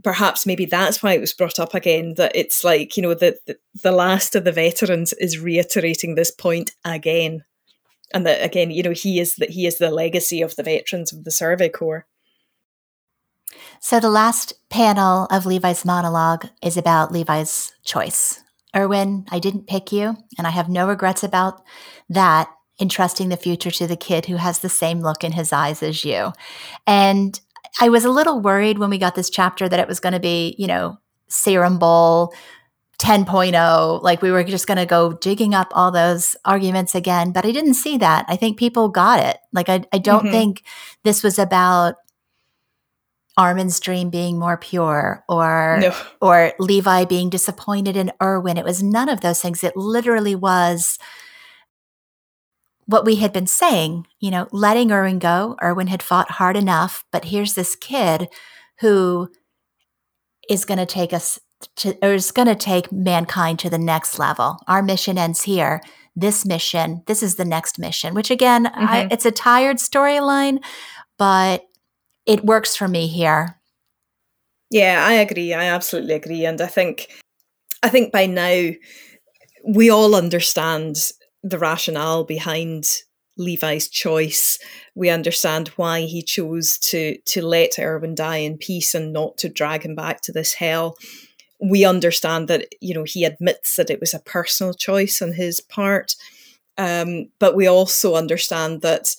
perhaps maybe that's why it was brought up again that it's like, you know, the, the, the last of the veterans is reiterating this point again. And that again, you know, he is that he is the legacy of the veterans of the Survey Corps. So the last panel of Levi's monologue is about Levi's choice Erwin, I didn't pick you, and I have no regrets about that, entrusting the future to the kid who has the same look in his eyes as you. And I was a little worried when we got this chapter that it was going to be, you know, serum bowl, 10.0 like we were just going to go digging up all those arguments again but i didn't see that i think people got it like i, I don't mm-hmm. think this was about armin's dream being more pure or no. or levi being disappointed in erwin it was none of those things it literally was what we had been saying you know letting erwin go erwin had fought hard enough but here's this kid who is going to take us to, or is going to take mankind to the next level. Our mission ends here. This mission, this is the next mission, which again, mm-hmm. I, it's a tired storyline, but it works for me here. Yeah, I agree. I absolutely agree. And I think, I think by now we all understand the rationale behind Levi's choice. We understand why he chose to to let Erwin die in peace and not to drag him back to this hell we understand that you know he admits that it was a personal choice on his part um, but we also understand that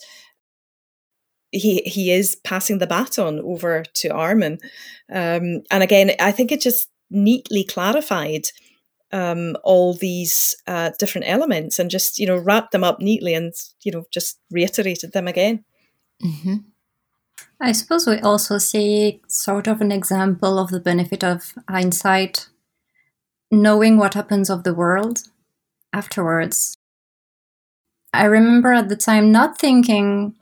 he he is passing the baton over to Armin um, and again I think it just neatly clarified um, all these uh, different elements and just you know wrapped them up neatly and you know just reiterated them again mm-hmm. I suppose we also see sort of an example of the benefit of hindsight, knowing what happens of the world afterwards. I remember at the time not thinking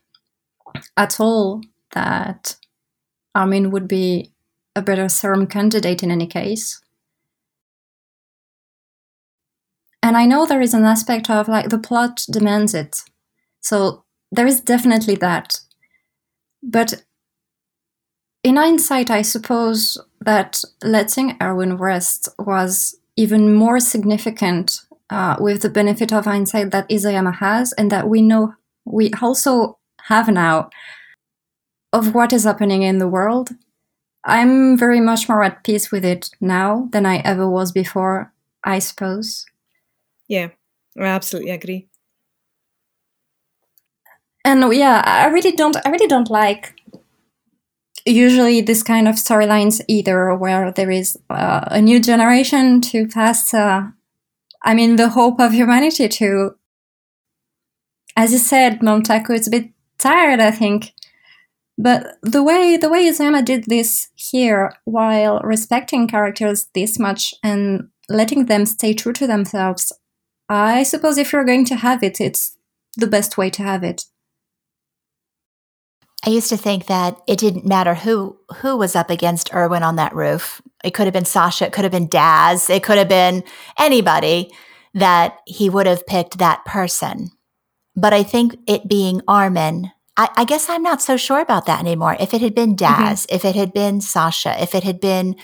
at all that Armin would be a better serum candidate in any case. And I know there is an aspect of like the plot demands it. So there is definitely that. But in hindsight, I suppose that letting Erwin rest was even more significant uh, with the benefit of hindsight that Isayama has, and that we know we also have now of what is happening in the world. I'm very much more at peace with it now than I ever was before, I suppose. Yeah, I absolutely agree. And yeah, I really don't I really don't like usually this kind of storylines either where there is uh, a new generation to pass uh, i mean the hope of humanity to as you said Mom Taku it's a bit tired i think but the way the way Isayama did this here while respecting characters this much and letting them stay true to themselves i suppose if you're going to have it it's the best way to have it I used to think that it didn't matter who who was up against Erwin on that roof. It could have been Sasha, it could have been Daz, it could have been anybody that he would have picked that person. But I think it being Armin, I, I guess I'm not so sure about that anymore. If it had been mm-hmm. Daz, mm-hmm. if it had been Sasha, if it had been,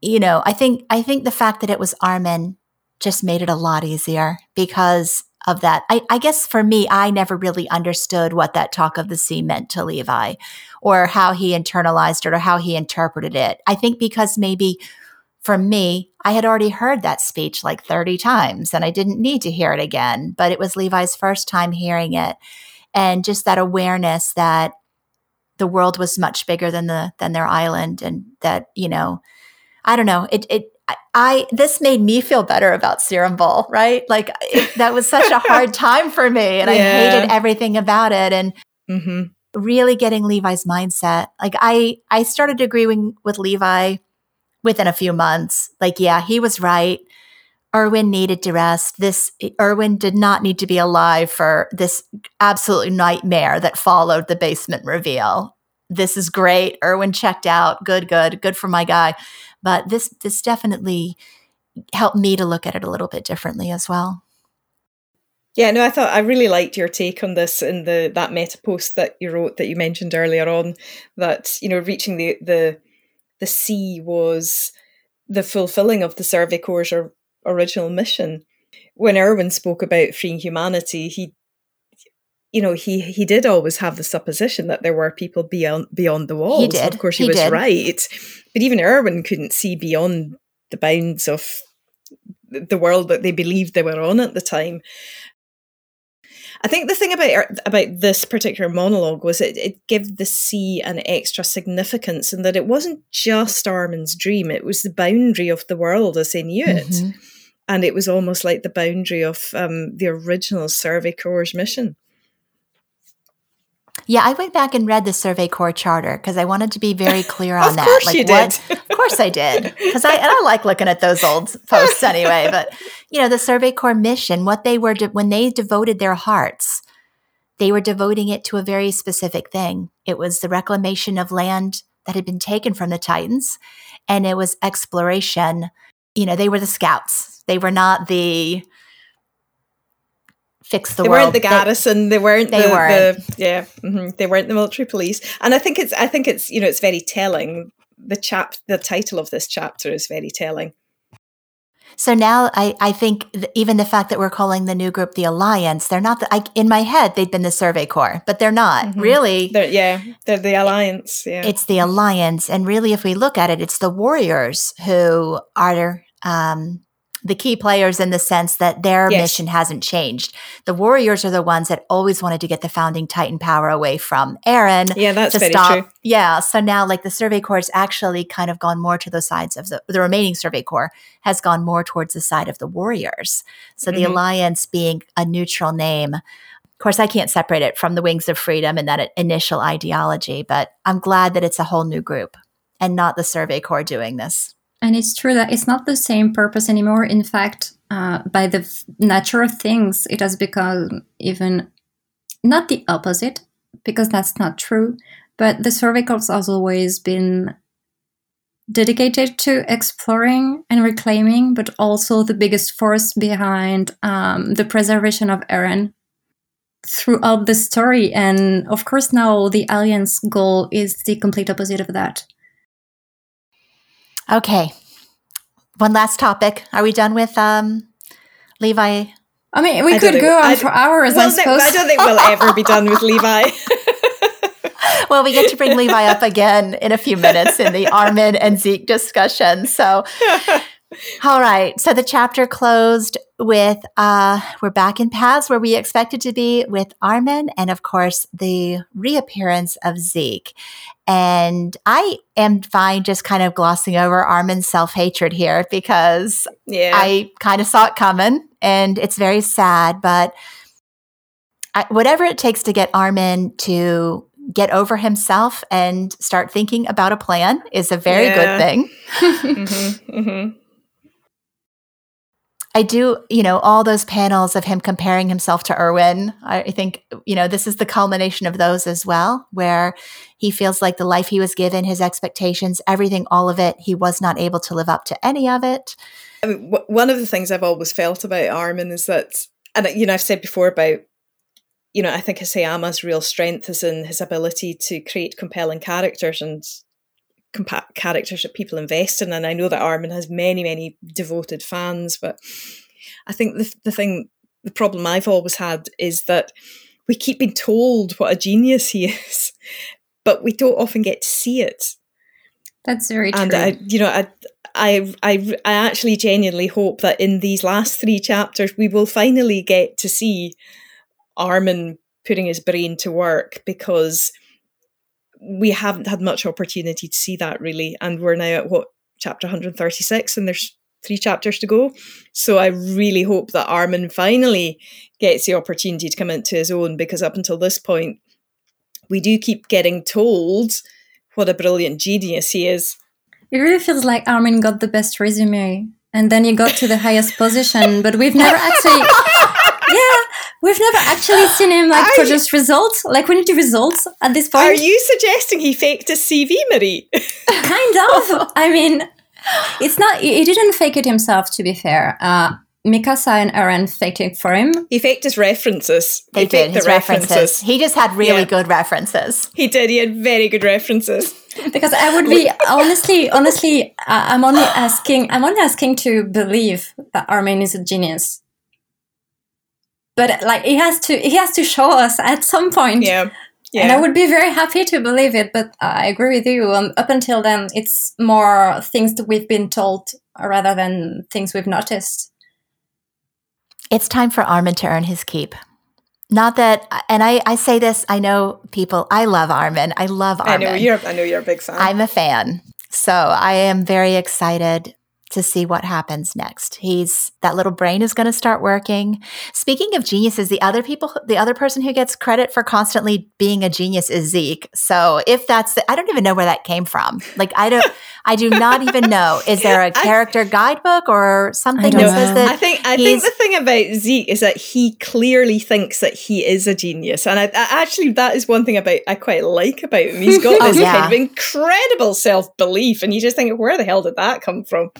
you know, I think I think the fact that it was Armin just made it a lot easier because of that. I, I, guess for me, I never really understood what that talk of the sea meant to Levi or how he internalized it or how he interpreted it. I think because maybe for me, I had already heard that speech like 30 times and I didn't need to hear it again, but it was Levi's first time hearing it. And just that awareness that the world was much bigger than the than their island and that, you know, I don't know, it it I this made me feel better about Serum Bowl, right? Like it, that was such a hard time for me, and yeah. I hated everything about it. And mm-hmm. really getting Levi's mindset, like I I started agreeing with Levi within a few months. Like, yeah, he was right. Erwin needed to rest. This Erwin did not need to be alive for this absolute nightmare that followed the basement reveal. This is great. Erwin checked out. Good, good, good for my guy. But this this definitely helped me to look at it a little bit differently as well. Yeah, no, I thought I really liked your take on this in the that meta post that you wrote that you mentioned earlier on. That you know, reaching the the the sea was the fulfilling of the Survey Corps' original mission. When Erwin spoke about freeing humanity, he you know, he he did always have the supposition that there were people beyond beyond the walls. He did. Of course, he, he was did. right, but even Erwin couldn't see beyond the bounds of the world that they believed they were on at the time. I think the thing about about this particular monologue was it, it gave the sea an extra significance in that it wasn't just Armin's dream; it was the boundary of the world as they knew it, mm-hmm. and it was almost like the boundary of um, the original Survey Corps' mission. Yeah, I went back and read the Survey Corps charter because I wanted to be very clear on of that. Course like you what? Did. of course I did. Because I and I like looking at those old posts anyway. But you know, the Survey Corps mission, what they were de- when they devoted their hearts, they were devoting it to a very specific thing. It was the reclamation of land that had been taken from the Titans, and it was exploration. You know, they were the scouts. They were not the fix the world. they world. weren't the garrison. They, they weren't. They the, weren't. The, yeah, mm-hmm. they weren't the military police. And I think it's. I think it's. You know, it's very telling. The chap. The title of this chapter is very telling. So now I, I think th- even the fact that we're calling the new group the Alliance, they're not the, I, in my head, they've been the Survey Corps, but they're not mm-hmm. really. They're, yeah, they're the Alliance. Yeah. It's the Alliance. And really, if we look at it, it's the Warriors who are um, the key players in the sense that their yes. mission hasn't changed. The Warriors are the ones that always wanted to get the founding Titan power away from Eren. Yeah, that's to very stop. true. Yeah, so now like the Survey Corps has actually kind of gone more to the sides of the the remaining Survey Corps has gone more towards the side of the Warriors. So mm-hmm. the Alliance being a neutral name. Of course, I can't separate it from the Wings of Freedom and that initial ideology, but I'm glad that it's a whole new group and not the Survey Corps doing this. And it's true that it's not the same purpose anymore. In fact, uh, by the f- nature of things, it has become even not the opposite, because that's not true. But the Corps has always been dedicated to exploring and reclaiming, but also the biggest force behind um, the preservation of Eren throughout the story. And of course, now the Alliance goal is the complete opposite of that. Okay. One last topic. Are we done with um, Levi? I mean, we I could go on for hours, well, I suppose. I don't think we'll ever be done with Levi. well, we get to bring Levi up again in a few minutes in the Armin and Zeke discussion. So, all right. So the chapter closed with uh, we're back in paths where we expected to be with Armin, and of course the reappearance of Zeke. And I am fine just kind of glossing over Armin's self hatred here because yeah. I kind of saw it coming, and it's very sad. But I, whatever it takes to get Armin to get over himself and start thinking about a plan is a very yeah. good thing. mm-hmm, mm-hmm. I do, you know, all those panels of him comparing himself to Erwin. I think, you know, this is the culmination of those as well, where he feels like the life he was given, his expectations, everything, all of it, he was not able to live up to any of it. I mean, w- one of the things I've always felt about Armin is that, and, uh, you know, I've said before about, you know, I think Isayama's real strength is in his ability to create compelling characters and compa- characters that people invest in. And I know that Armin has many, many devoted fans, but I think the, the thing, the problem I've always had is that we keep being told what a genius he is, but we don't often get to see it. That's very true. And I, you know, I, I, I, I actually genuinely hope that in these last three chapters, we will finally get to see Armin putting his brain to work because we haven't had much opportunity to see that really. And we're now at what, chapter 136, and there's three chapters to go. So I really hope that Armin finally gets the opportunity to come into his own because up until this point, we do keep getting told what a brilliant genius he is. It really feels like Armin got the best resume and then he got to the highest position, but we've never actually. Yeah, we've never actually seen him like Are produce you, results. Like we need the results at this point. Are you suggesting he faked his CV, Marie? kind of. I mean, it's not. He didn't fake it himself. To be fair, uh, Mikasa and Eren faked it for him. He faked his references. They he did his references. references. He just had really yeah. good references. He did. He had very good references. Because I would be honestly, honestly, uh, I'm only asking. I'm only asking to believe that Armin is a genius but like he has to he has to show us at some point yeah yeah. And I would be very happy to believe it, but I agree with you. Um, up until then, it's more things that we've been told rather than things we've noticed. It's time for Armin to earn his keep. Not that, and I, I say this, I know people, I love Armin. I love Armin. I know you're, I know you're a big fan. I'm a fan. So I am very excited to see what happens next. He's that little brain is going to start working. Speaking of geniuses, the other people, the other person who gets credit for constantly being a genius is Zeke. So if that's, the, I don't even know where that came from. Like I don't, I do not even know. Is there a character I, guidebook or something that says that? I think I think the thing about Zeke is that he clearly thinks that he is a genius, and I, I actually that is one thing about I quite like about him. He's got oh, this yeah. kind of incredible self belief, and you just think, where the hell did that come from?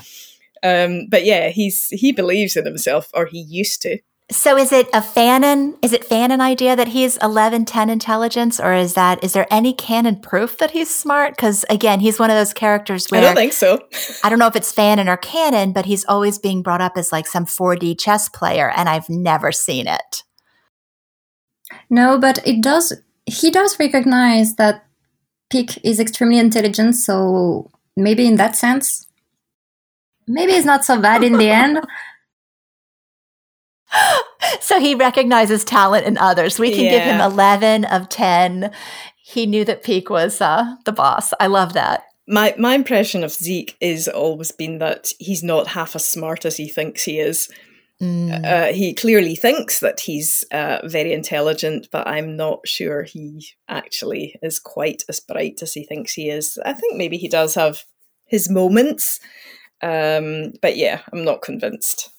Um, but yeah, he's he believes in himself, or he used to. So is it a fanon? Is it fanon idea that he's 11, 10 intelligence, or is that is there any canon proof that he's smart? Because again, he's one of those characters where I don't think so. I don't know if it's fanon or canon, but he's always being brought up as like some 4D chess player, and I've never seen it. No, but it does. He does recognize that Pieck is extremely intelligent, so maybe in that sense, maybe it's not so bad in the end. so he recognizes talent in others. We can yeah. give him 11 of 10. He knew that Pieck was uh, the boss. I love that. My my impression of Zeke is always been that he's not half as smart as he thinks he is. Mm. Uh, he clearly thinks that he's uh, very intelligent, but I'm not sure he actually is quite as bright as he thinks he is. I think maybe he does have his moments, um, but yeah, I'm not convinced.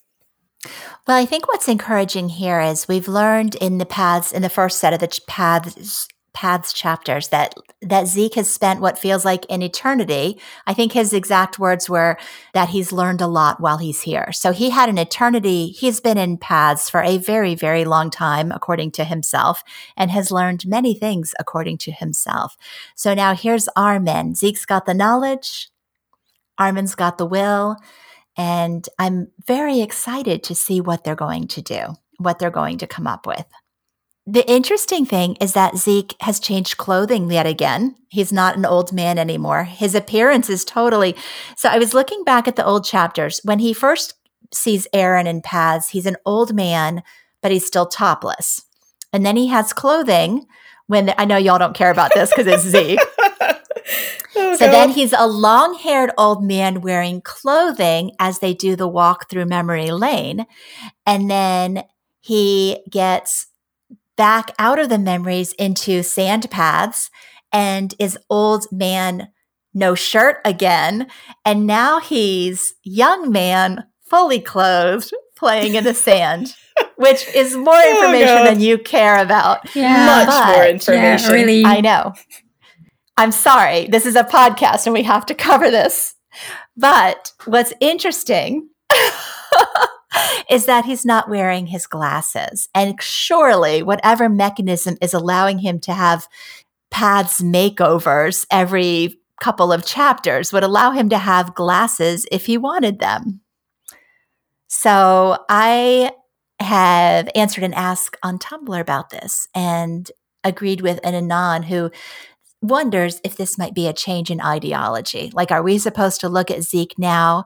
Well, I think what's encouraging here is we've learned in the paths in the first set of the paths paths chapters that that Zeke has spent what feels like an eternity. I think his exact words were that he's learned a lot while he's here. So he had an eternity. He's been in paths for a very very long time according to himself and has learned many things according to himself. So now here's Armin. Zeke's got the knowledge. Armin's got the will. And I'm very excited to see what they're going to do, what they're going to come up with. The interesting thing is that Zeke has changed clothing yet again. He's not an old man anymore. His appearance is totally. So I was looking back at the old chapters. When he first sees Eren in paths, he's an old man, but he's still topless. And then he has clothing when I know y'all don't care about this because it's Zeke. Oh, so then he's a long haired old man wearing clothing as they do the walk through memory lane. And then he gets back out of the memories into sand paths and is old man, no shirt again. And now he's young man, fully clothed, playing in the sand. which is more oh, information oh, than you care about. Yeah, much but, more information. Yeah, really, I know. I'm sorry, this is a podcast and we have to cover this. But what's interesting is that he's not wearing his glasses. And surely, whatever mechanism is allowing him to have paths makeovers every couple of chapters would allow him to have glasses if he wanted them. So I have answered an ask on Tumblr about this and agreed with an Anon who wonders if this might be a change in ideology. Like, are we supposed to look at Zeke now,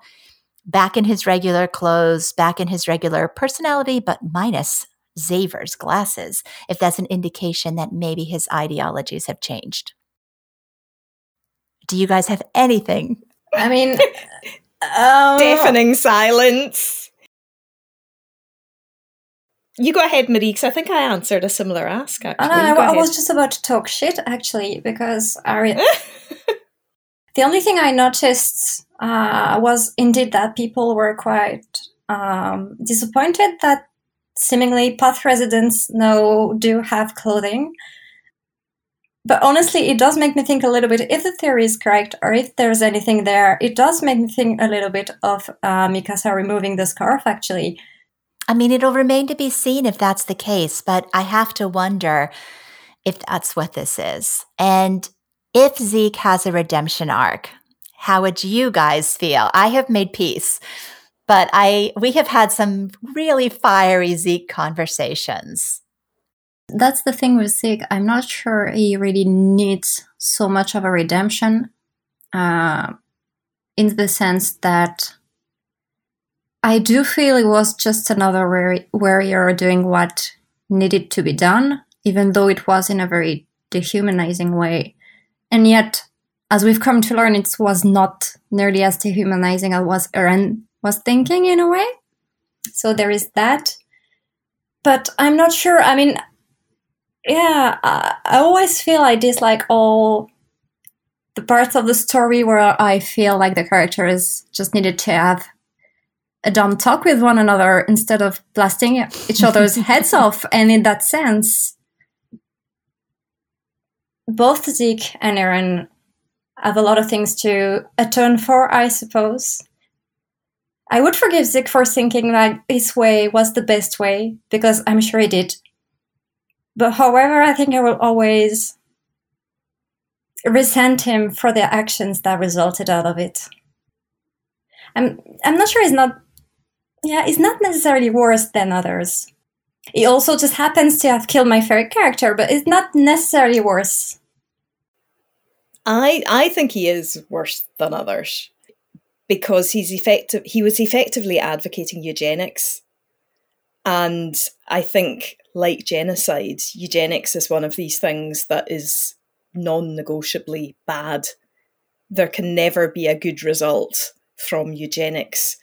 back in his regular clothes, back in his regular personality, but minus Xaver's glasses, if that's an indication that maybe his ideologies have changed? Do you guys have anything? I mean, um, deafening silence. You go ahead, Marie, because I think I answered a similar ask. Actually, I, I was just about to talk shit actually because I. Re- the only thing I noticed uh, was indeed that people were quite um, disappointed that seemingly path residents now do have clothing. But honestly, it does make me think a little bit if the theory is correct or if there's anything there. It does make me think a little bit of uh, Mikasa removing the scarf actually I mean, it'll remain to be seen if that's the case, but I have to wonder if that's what this is. And if Zeke has a redemption arc, how would you guys feel? I have made peace, but I we have had some really fiery Zeke conversations. That's the thing with Zeke. I'm not sure he really needs so much of a redemption, uh, in the sense that I do feel it was just another warrior doing what needed to be done, even though it was in a very dehumanizing way. And yet, as we've come to learn, it was not nearly as dehumanizing as was Eren was thinking in a way. So there is that. But I'm not sure. I mean, yeah, I, I always feel I dislike all the parts of the story where I feel like the characters just needed to have a dumb talk with one another instead of blasting each other's heads off. And in that sense, both Zeke and Eren have a lot of things to atone for, I suppose. I would forgive Zeke for thinking that his way was the best way, because I'm sure he did. But however, I think I will always resent him for the actions that resulted out of it. I'm I'm not sure he's not yeah, he's not necessarily worse than others. He also just happens to have killed my favorite character, but it's not necessarily worse. I I think he is worse than others because he's effective he was effectively advocating eugenics. And I think like genocide, eugenics is one of these things that is non-negotiably bad. There can never be a good result from eugenics.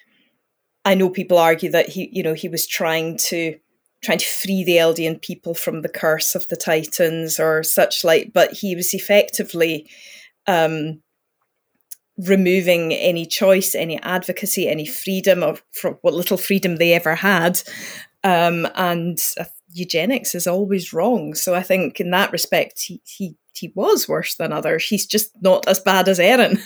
I know people argue that he, you know, he was trying to trying to free the Eldian people from the curse of the Titans or such like, but he was effectively um, removing any choice, any advocacy, any freedom of from what little freedom they ever had. Um, and uh, eugenics is always wrong. So I think in that respect, he, he he was worse than others. He's just not as bad as Eren.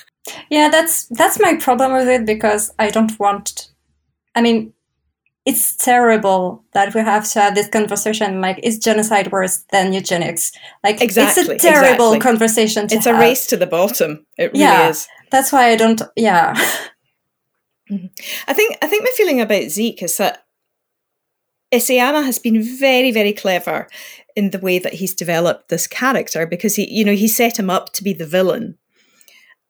Yeah, that's that's my problem with it because I don't want. I mean, it's terrible that we have to have this conversation. Like, is genocide worse than eugenics? Like, exactly, it's a terrible exactly. conversation. it's have. a race to the bottom. It really yeah, is. That's why I don't. Yeah. Mm-hmm. I think I think my feeling about Zeke is that Isayama has been very, very clever in the way that he's developed this character because he, you know, he set him up to be the villain.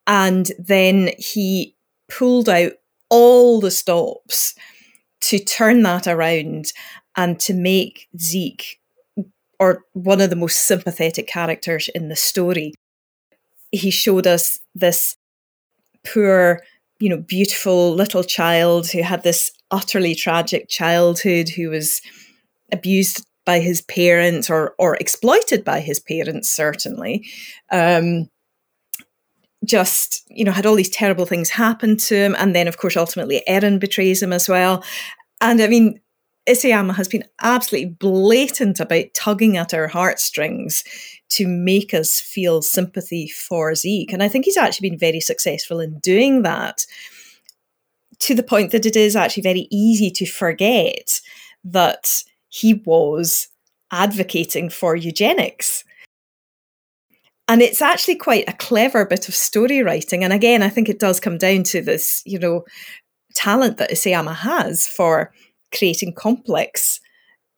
And then he pulled out all the stops to turn that around and to make Zeke or one of the most sympathetic characters in the story. He showed us this poor, you know, beautiful little child who had this utterly tragic childhood, who was abused by his parents or or exploited by his parents certainly um, just you know had all these terrible things happen to him and then of course ultimately Eren betrays him as well and i mean Isayama has been absolutely blatant about tugging at our heartstrings to make us feel sympathy for Zeke. And I think he's actually been very successful in doing that to the point that it is actually very easy to forget that he was advocating for eugenics. And it's actually quite a clever bit of story writing. And again, I think it does come down to this, you know, talent that Isayama has for creating complex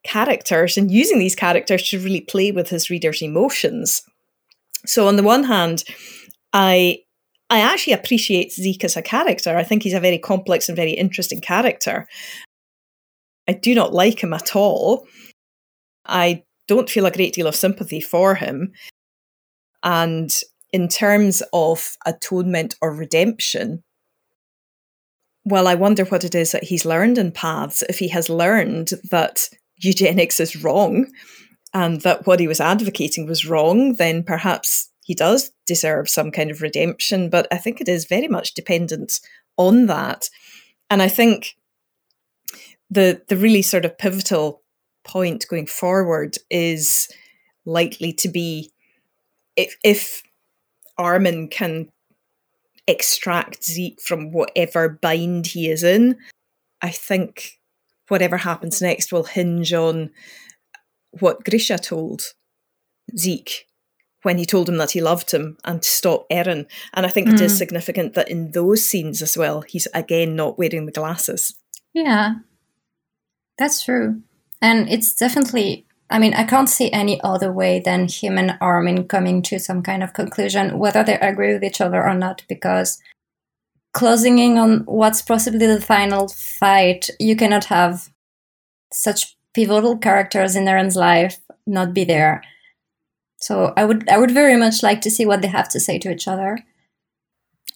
characters and using these characters to really play with his readers' emotions. So on the one hand, I I actually appreciate Zeke as a character. I think he's a very complex and very interesting character. I do not like him at all. I don't feel a great deal of sympathy for him. And in terms of atonement or redemption, well, I wonder what it is that he's learned in paths. If he has learned that eugenics is wrong and that what he was advocating was wrong, then perhaps he does deserve some kind of redemption. But I think it is very much dependent on that. And I think the the really sort of pivotal point going forward is likely to be if if Armin can extract Zeke from whatever bind he is in, I think whatever happens next will hinge on what Grisha told Zeke when he told him that he loved him and to stop Eren. And I think mm. it is mm. significant that in those scenes as well, he's again not wearing the glasses. Yeah, that's true. And it's definitely, I mean, I can't see any other way than him and Armin coming to some kind of conclusion, whether they agree with each other or not, because closing in on what's possibly the final fight, you cannot have such pivotal characters in Eren's life not be there. So I would I would very much like to see what they have to say to each other.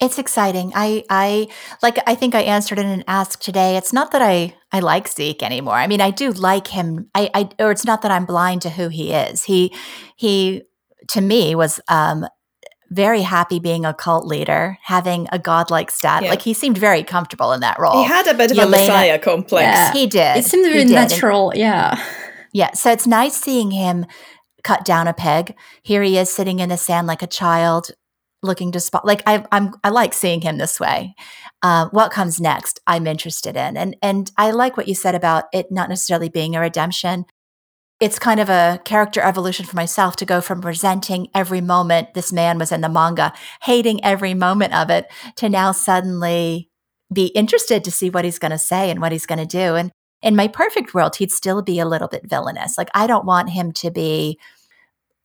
It's exciting. I I like I think I answered in an ask today. It's not that I I like Zeke anymore. I mean, I do like him. I I or it's not that I'm blind to who he is. He he to me was um very happy being a cult leader, having a godlike status. Yeah. Like he seemed very comfortable in that role. He had a bit of a messiah complex. Yeah. He did. It seemed very did. And- natural, yeah. Yeah. So it's nice seeing him cut down a peg. Here he is sitting in the sand like a child, looking to spot. Like I, I'm, I like seeing him this way. Uh, what comes next? I'm interested in, and and I like what you said about it not necessarily being a redemption. It's kind of a character evolution for myself to go from resenting every moment this man was in the manga, hating every moment of it, to now suddenly be interested to see what he's going to say and what he's going to do. And in my perfect world, he'd still be a little bit villainous. Like I don't want him to be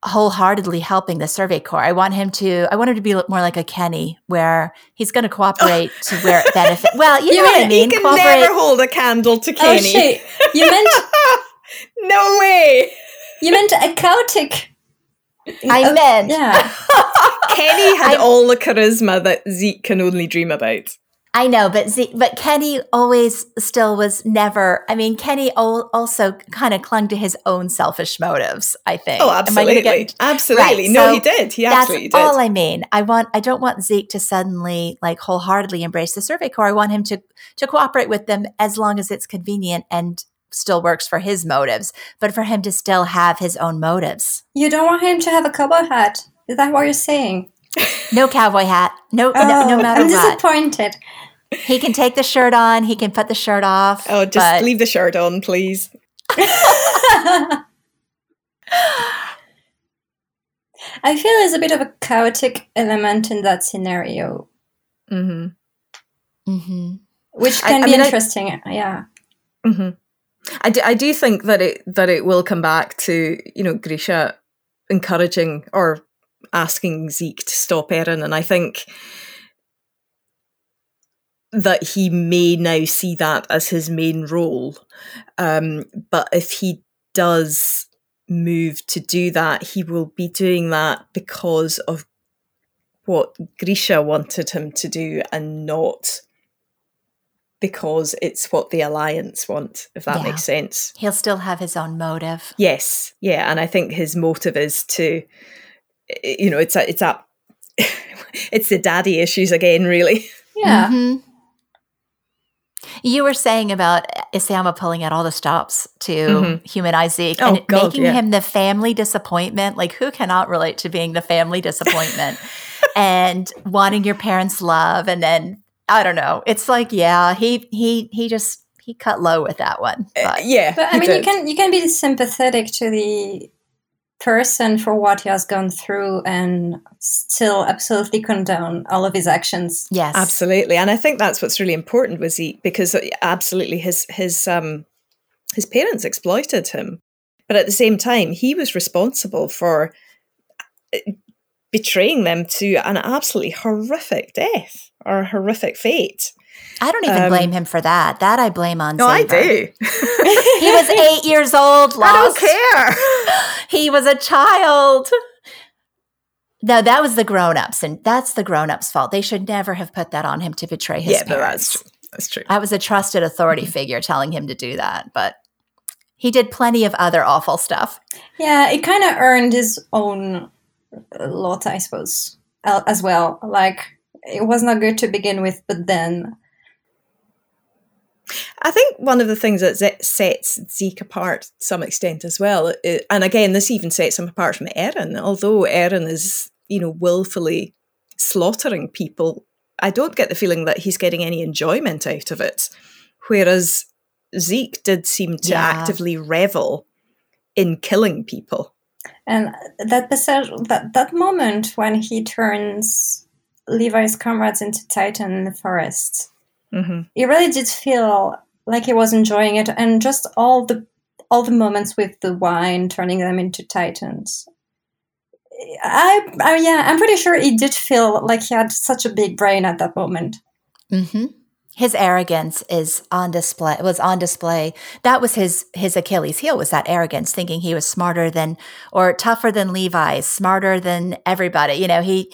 wholeheartedly helping the Survey Corps. I want him to. I want him to be more like a Kenny, where he's going to cooperate to where it benefits. Well, you, You know what I mean-. He can Cooperate. never hold a candle to Oh Kenny. shit. You meant no way. you meant a chaotic I uh, meant. Yeah. Kenny had I- all the charisma that Zeke can only dream about. I know, but Z, but Kenny always still was never. I mean, Kenny al- also kind of clung to his own selfish motives. I think. Oh, Am I gonna absolutely. get- absolutely. Right, no, so he did. He That's absolutely did. That's all I mean. I want. I don't want Zeke to suddenly like wholeheartedly embrace the Survey Corps. I want him to to cooperate with them as long as it's convenient and still works for his motives. But for him to still have his own motives. You don't want him to have a cowboy hat. Is that what you're saying? No cowboy hat. No, no, no Oh, matter I'm what. disappointed. He can take the shirt on. He can put the shirt off. oh, just but- leave the shirt on, please. I feel there's a bit of a chaotic element in that scenario, Mm-hmm. Mm-hmm. which can I be mean, I- interesting. yeah. Mm-hmm. I do, I do think that it that it will come back to you know Grisha encouraging or asking Zeke to stop Eren, and I think that he may now see that as his main role. Um, but if he does move to do that, he will be doing that because of what Grisha wanted him to do and not because it's what the alliance want, if that Yeah. makes sense. He'll still have his own motive. Yes, yeah, and I think his motive is to, you know, it's a, it's a, it's the daddy issues again, really. Yeah. Mhm. You were saying about Isayama pulling out all the stops to Mhm. humanize Zeke Oh, and God, making yeah. him the family disappointment. Like, who cannot relate to being the family disappointment and wanting your parents' love? And then I don't know. It's like, yeah, he he he just he cut low with that one. Uh, yeah, But I he mean, you can you can be sympathetic to the person for what he has gone through and still absolutely condone all of his actions. yes, absolutely, and I think that's what's really important was he because absolutely his his um his parents exploited him, but at the same time he was responsible for uh, betraying them to an absolutely horrific death or a horrific fate. I don't even Um, blame him for that. That I blame on. No, I do. He was eight years old. I don't care. he was a child. No, that was the grown-ups, and that's the grown-ups' fault. They should never have put that on him to betray his yeah, no, parents. that's that's true. I was a trusted authority Mm-hmm. figure telling him to do that, but he did plenty of other awful stuff. Yeah, it kind of earned his own uh, lot, I suppose, as well. Like it was not good to begin with, but then I think one of the things that sets Zeke apart to some extent as well, and again, this even sets him apart from Eren, although Eren is, you know, willfully slaughtering people, I don't get the feeling that he's getting any enjoyment out of it. Whereas Zeke did seem to Yeah. actively revel in killing people. and that passage, that that moment when he turns Levi's comrades into Titan in the forest, hmm it really did feel like he was enjoying it, and just all the all the moments with the wine turning them into Titans. I, I yeah, I'm pretty sure he did feel like he had such a big brain at that moment. mm-hmm. his arrogance is on display was on display that was his his achilles heel was that arrogance thinking he was smarter than or tougher than levi smarter than everybody you know he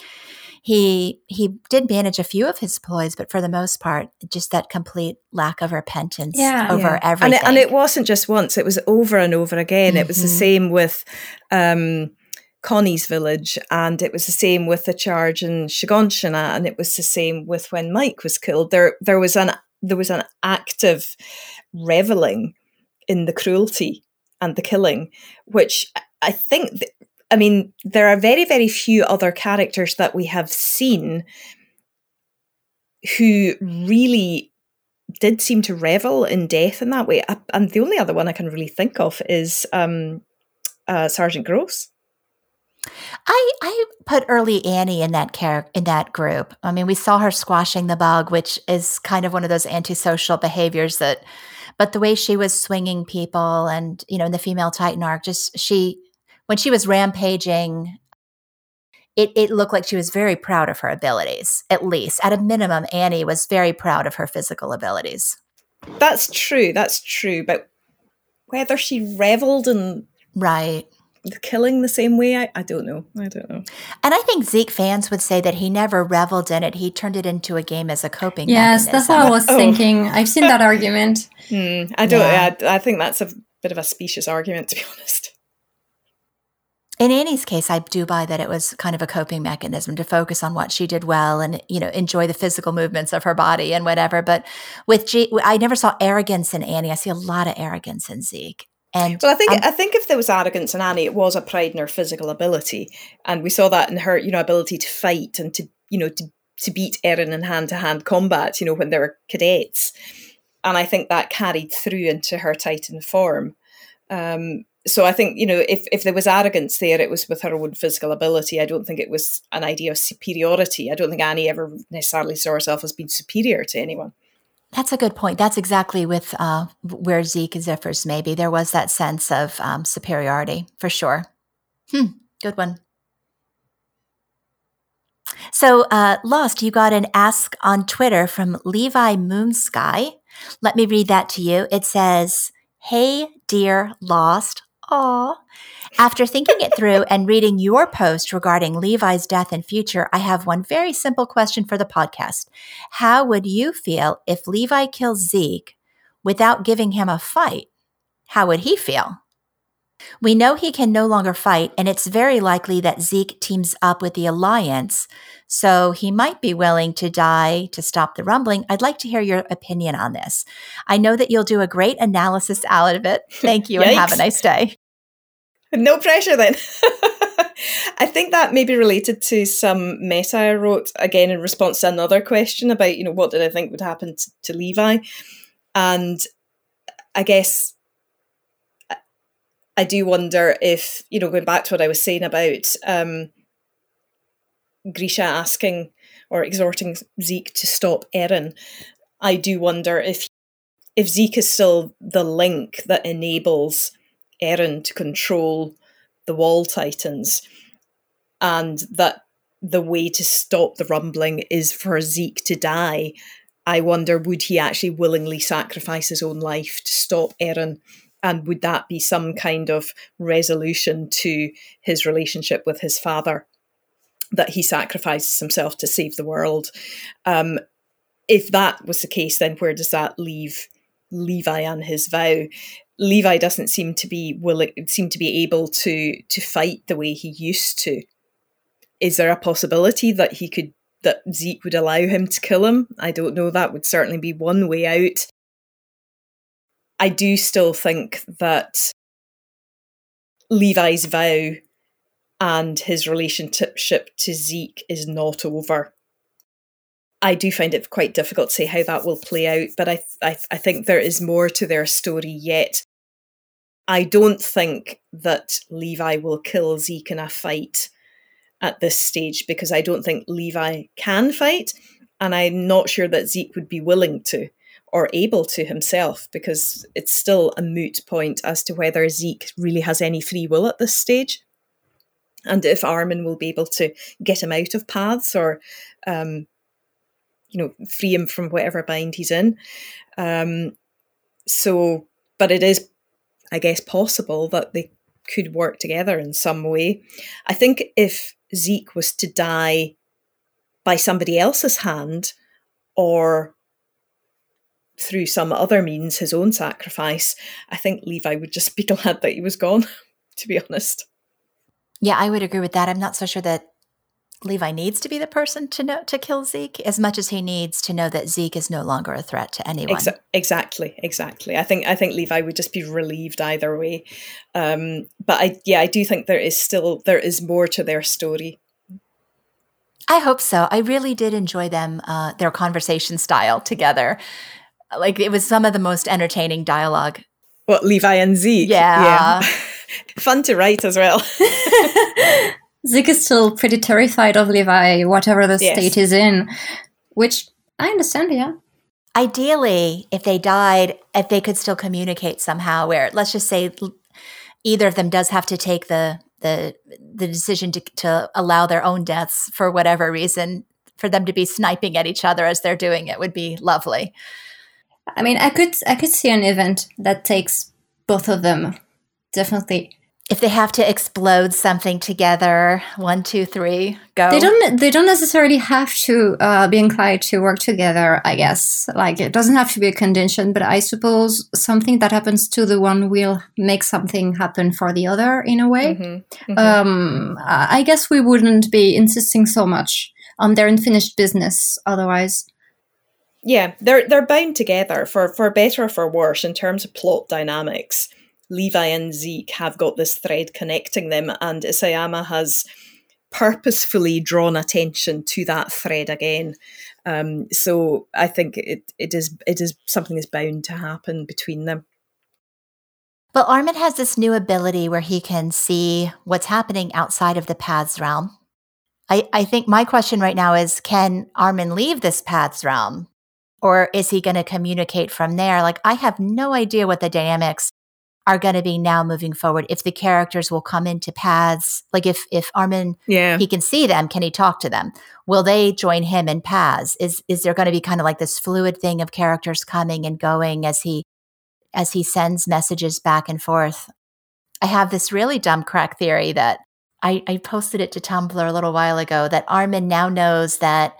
he he did manage a few of his ploys but for the most part just that complete lack of repentance yeah, over yeah. everything and it, and it, wasn't just once it was over and over again mm-hmm. it was the mm-hmm. same with um Connie's village, and it was the same with the charge in Shiganshina, and it was the same with when Mike was killed. There, there was an there was an active reveling in the cruelty and the killing, which I think. I mean, there are very, very few other characters that we have seen who really did seem to revel in death in that way. And the only other one I can really think of is um, uh, Sergeant Gross. I I put early Annie in that care in that group. I mean, we saw her squashing the bug, which is kind of one of those antisocial behaviors that. But the way she was swinging people, and you know, in the female Titan arc, just she when she was rampaging, it it looked like she was very proud of her abilities. At least, at a minimum, Annie was very proud of her physical abilities. That's true. That's true. But whether she reveled in right killing the same way? I, I don't know. I don't know. And I think Zeke fans would say that he never reveled in it. He turned it into a game as a coping yes, mechanism. that's what I was oh. thinking. I've seen that argument. Hmm, I don't. Yeah. I, I think that's a bit of a specious argument, to be honest. In Annie's case, I do buy that it was kind of a coping mechanism to focus on what she did well and you know enjoy the physical movements of her body and whatever. But with G, I never saw arrogance in Annie. I see a lot of arrogance in Zeke. And well, I think I think if there was arrogance in Annie, it was a pride in her physical ability, and we saw that in her, you know, ability to fight and to, you know, to to beat Eren in hand to hand combat. You know, when they were cadets, and I think that carried through into her Titan form. Um, so I think you know, if if there was arrogance there, it was with her own physical ability. I don't think it was an idea of superiority. I don't think Annie ever necessarily saw herself as being superior to anyone. That's a good point. That's exactly with uh, where Zeke differs. Maybe there was that sense of um, superiority for sure. Hmm, good one. So, uh, Lost, you got an ask on Twitter from Levi Moonsky. Let me read that to you. It says, "Hey, dear Lost, aw." After thinking it through and reading your post regarding Levi's death and future, I have one very simple question for the podcast. How would you feel if Levi kills Zeke without giving him a fight? How would he feel? We know he can no longer fight, and it's very likely that Zeke teams up with the Alliance, so he might be willing to die to stop the rumbling. I'd like to hear your opinion on this. I know that you'll do a great analysis out of it. Thank you, and have a nice day. no pressure then. I think that may be related to some meta I wrote again in response to another question about, you know, what did I think would happen to, to Levi? And I guess I do wonder if, you know, going back to what I was saying about um, Grisha asking or exhorting Zeke to stop Eren, I do wonder if if Zeke is still the link that enables Eren to control the wall titans, and that the way to stop the rumbling is for Zeke to die. I wonder, would he actually willingly sacrifice his own life to stop Eren? And would that be some kind of resolution to his relationship with his father? That he sacrifices himself to save the world. Um, if that was the case, then where does that leave Levi and his vow? Levi doesn't seem to be willing, seem to be able to to fight the way he used to. Is there a possibility that he could that Zeke would allow him to kill him? I don't know. That would certainly be one way out. I do still think that Levi's vow and his relationship to Zeke is not over. I do find it quite difficult to say how that will play out, but I, I, I think there is more to their story yet. I don't think that Levi will kill Zeke in a fight at this stage because I don't think Levi can fight. And I'm not sure that Zeke would be willing to or able to himself because it's still a moot point as to whether Zeke really has any free will at this stage. And if Armin will be able to get him out of paths or um, you know, free him from whatever bind he's in. Um, so, but it is, I guess, possible that they could work together in some way. I think if Zeke was to die by somebody else's hand or through some other means, his own sacrifice, I think Levi would just be glad that he was gone, to be honest. Yeah, I would agree with that. I'm not so sure that Levi needs to be the person to know to kill Zeke as much as he needs to know that Zeke is no longer a threat to anyone. Exa- exactly, exactly. I think I think Levi would just be relieved either way. Um, but I yeah, I do think there is still there is more to their story. I hope so. I really did enjoy them uh, their conversation style together. Like it was some of the most entertaining dialogue. What Levi and Zeke? Yeah. yeah. Fun to write as well. Zeke is still pretty terrified of Levi, whatever the yes. state is in, which I understand, yeah. Ideally, if they died, if they could still communicate somehow, where let's just say either of them does have to take the the the decision to, to allow their own deaths for whatever reason, for them to be sniping at each other as they're doing it would be lovely. I mean, I could I could see an event that takes both of them, definitely if they have to explode something together, one, two, three, go. They don't. They don't necessarily have to uh, be inclined to work together. I guess, like it doesn't have to be a condition, but I suppose something that happens to the one will make something happen for the other in a way. Mm-hmm. Mm-hmm. Um, I guess we wouldn't be insisting so much on their unfinished business otherwise. Yeah, they're they're bound together for for better or for worse in terms of plot dynamics Levi and Zeke have got this thread connecting them, and Isayama has purposefully drawn attention to that thread again. Um, so I think it it is it is something is bound to happen between them. But Armin has this new ability where he can see what's happening outside of the paths realm. I, I think my question right now is can Armin leave this paths realm? Or is he going to communicate from there? Like, I have no idea what the dynamics are going to be now moving forward if the characters will come into paths like if if armin yeah. he can see them can he talk to them? Will they join him in paths? Is is there going to be kind of like this fluid thing of characters coming and going as he as he sends messages back and forth? I have this really dumb crack theory that I, I posted it to tumblr a little while ago that armin now knows that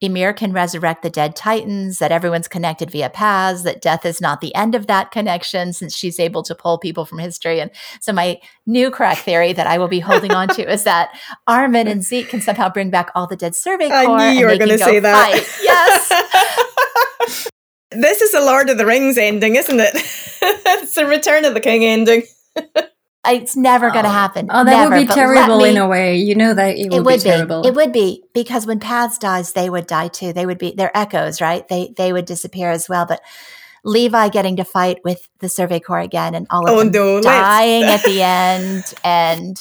Ymir can resurrect the dead titans, that everyone's connected via paths, that death is not the end of that connection since she's able to pull people from history. And so my new crack theory that I will be holding on to is that Armin and Zeke can somehow bring back all the dead survey corps. I knew you were going to say that. Fight. Yes. this is a Lord of the Rings ending, isn't it? it's a Return of the King ending. It's never going to oh. happen. Oh, that never. would be terrible me, in a way. You know that it, it would be terrible. It would be because when Paths dies, they would die too. They would be their echoes, right? They they would disappear as well. But Levi getting to fight with the Survey Corps again, and all of oh, them no, dying at the end. And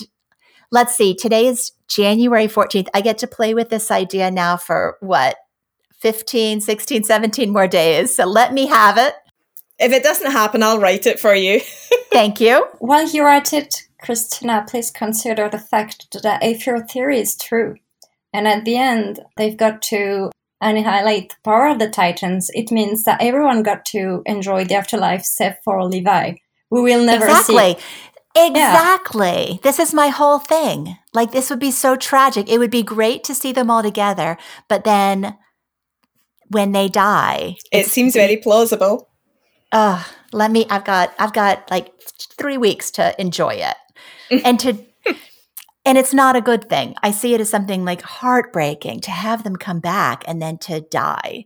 let's see, today is January fourteenth. I get to play with this idea now for what 15, 16, 17 more days. So let me have it. If it doesn't happen, I'll write it for you. Thank you. While you write it, Christina, please consider the fact that if your theory is true, and at the end they've got to annihilate the power of the Titans, it means that everyone got to enjoy the afterlife except for Levi. We will never exactly. see. Exactly. Yeah. This is my whole thing. Like, this would be so tragic. It would be great to see them all together, but then when they die, it seems very plausible uh, let me, I've got, I've got like three weeks to enjoy it and to, and it's not a good thing. I see it as something like heartbreaking to have them come back and then to die.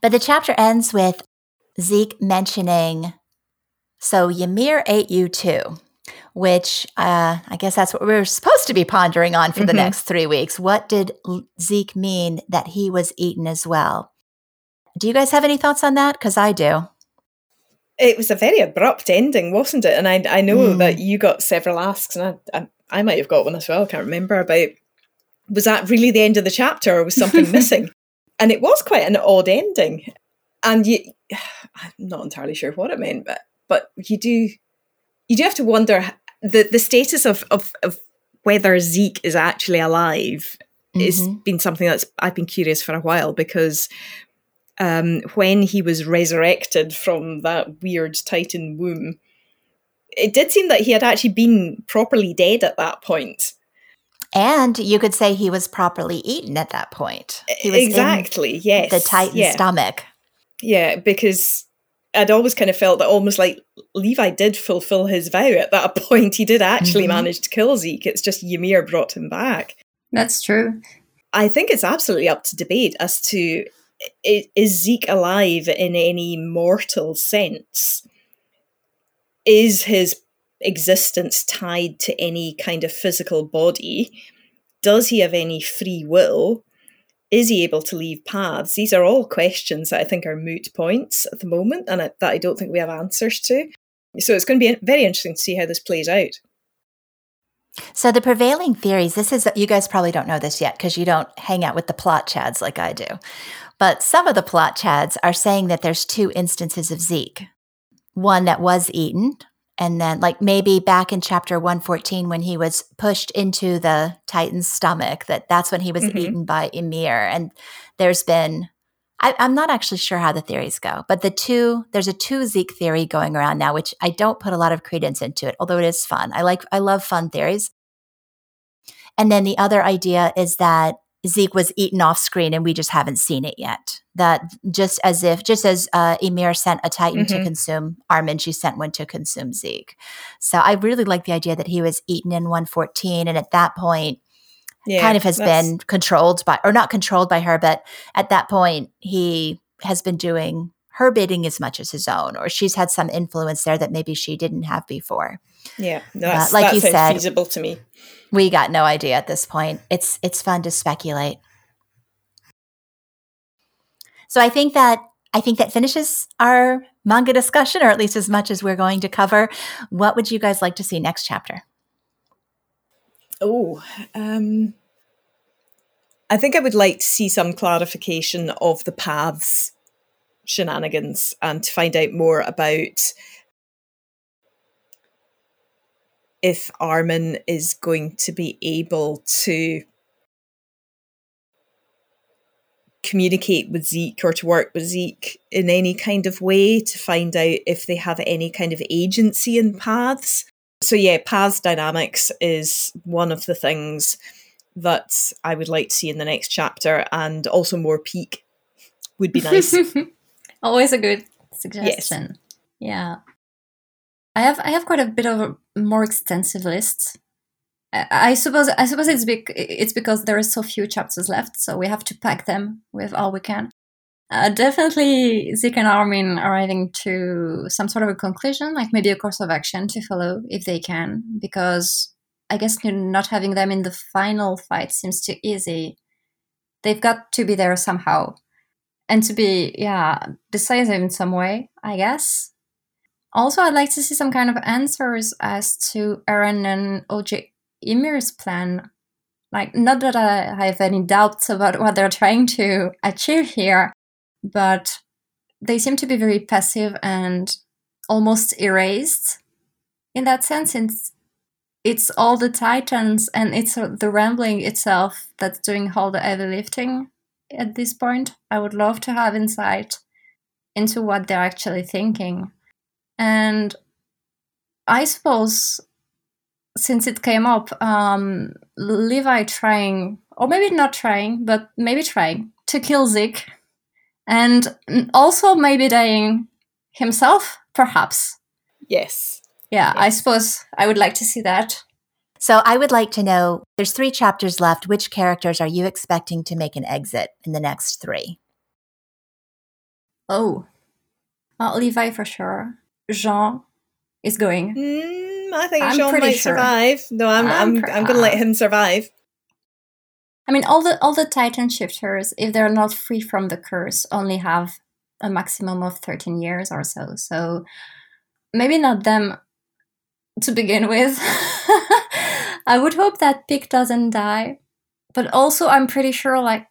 But the chapter ends with Zeke mentioning, so Ymir ate you too, which uh, I guess that's what we are supposed to be pondering on for mm-hmm. the next three weeks. What did Zeke mean that he was eaten as well? Do you guys have any thoughts on that? Because I do it was a very abrupt ending, wasn't it? And I I know mm. that you got several asks, and I, I, I might have got one as well. I can't remember about was that really the end of the chapter, or was something missing? And it was quite an odd ending, and you, I'm not entirely sure what it meant, but but you do you do have to wonder the the status of of, of whether Zeke is actually alive is mm-hmm. been something that's I've been curious for a while because um, when he was resurrected from that weird Titan womb, it did seem that he had actually been properly dead at that point. And you could say he was properly eaten at that point. He was exactly, yes. The Titan yeah. stomach. Yeah, because I'd always kind of felt that almost like Levi did fulfill his vow at that point. He did actually mm-hmm. manage to kill Zeke. It's just Ymir brought him back. That's true. I think it's absolutely up to debate as to is Zeke alive in any mortal sense? Is his existence tied to any kind of physical body? Does he have any free will? Is he able to leave paths? These are all questions that I think are moot points at the moment and that I don't think we have answers to. So it's going to be very interesting to see how this plays out. So the prevailing theories, this is you guys probably don't know this yet because you don't hang out with the plot chads like I do. But some of the plot chads are saying that there's two instances of Zeke. One that was eaten, and then like maybe back in chapter 114 when he was pushed into the Titan's stomach, that that's when he was mm-hmm. eaten by Ymir And there's been I, am not actually sure how the theories go, but the two there's a two Zeke theory going around now, which I don't put a lot of credence into it, although it is fun. I like I love fun theories. And then the other idea is that Zeke was eaten off screen and we just haven't seen it yet. That just as if, just as uh, Ymir sent a Titan mm-hmm. to consume Armin, she sent one to consume Zeke. So I really like the idea that he was eaten in 114. And at that point, yeah, kind of has been controlled by, or not controlled by her, but at that point, he has been doing her bidding as much as his own, or she's had some influence there that maybe she didn't have before. Yeah, no, uh, like you said, feasible to me. We got no idea at this point. It's it's fun to speculate. So I think that I think that finishes our manga discussion, or at least as much as we're going to cover. What would you guys like to see next chapter? Oh, um, I think I would like to see some clarification of the paths shenanigans and to find out more about if Armin is going to be able to communicate with Zeke or to work with Zeke in any kind of way to find out if they have any kind of agency in paths. So, yeah, paths dynamics is one of the things that I would like to see in the next chapter, and also more Pieck would be nice. Always a good suggestion. Yes. Yeah. I have I have quite a bit of a more extensive list. I suppose I suppose it's bec- it's because there are so few chapters left, so we have to pack them with all we can. Uh, definitely, Zeke and Armin arriving to some sort of a conclusion, like maybe a course of action to follow if they can, because I guess not having them in the final fight seems too easy. They've got to be there somehow, and to be yeah decisive in some way, I guess. Also, I'd like to see some kind of answers as to Eren and OG Ymir's plan. Like, not that I have any doubts about what they're trying to achieve here, but they seem to be very passive and almost erased. In that sense, it's, it's all the titans and it's the rumbling itself that's doing all the heavy lifting at this point. I would love to have insight into what they're actually thinking. And I suppose since it came up, um, Levi trying, or maybe not trying, but maybe trying to kill Zeke, and also maybe dying himself, perhaps. Yes. Yeah, yes. I suppose I would like to see that. So I would like to know there's three chapters left. Which characters are you expecting to make an exit in the next three? Oh, uh, Levi for sure. Jean is going. Mm, I think I'm Jean might sure. survive. No, I'm I'm, I'm, I'm going to let him survive. I mean, all the all the Titan shifters, if they're not free from the curse, only have a maximum of thirteen years or so. So maybe not them to begin with. I would hope that Pieck doesn't die, but also I'm pretty sure like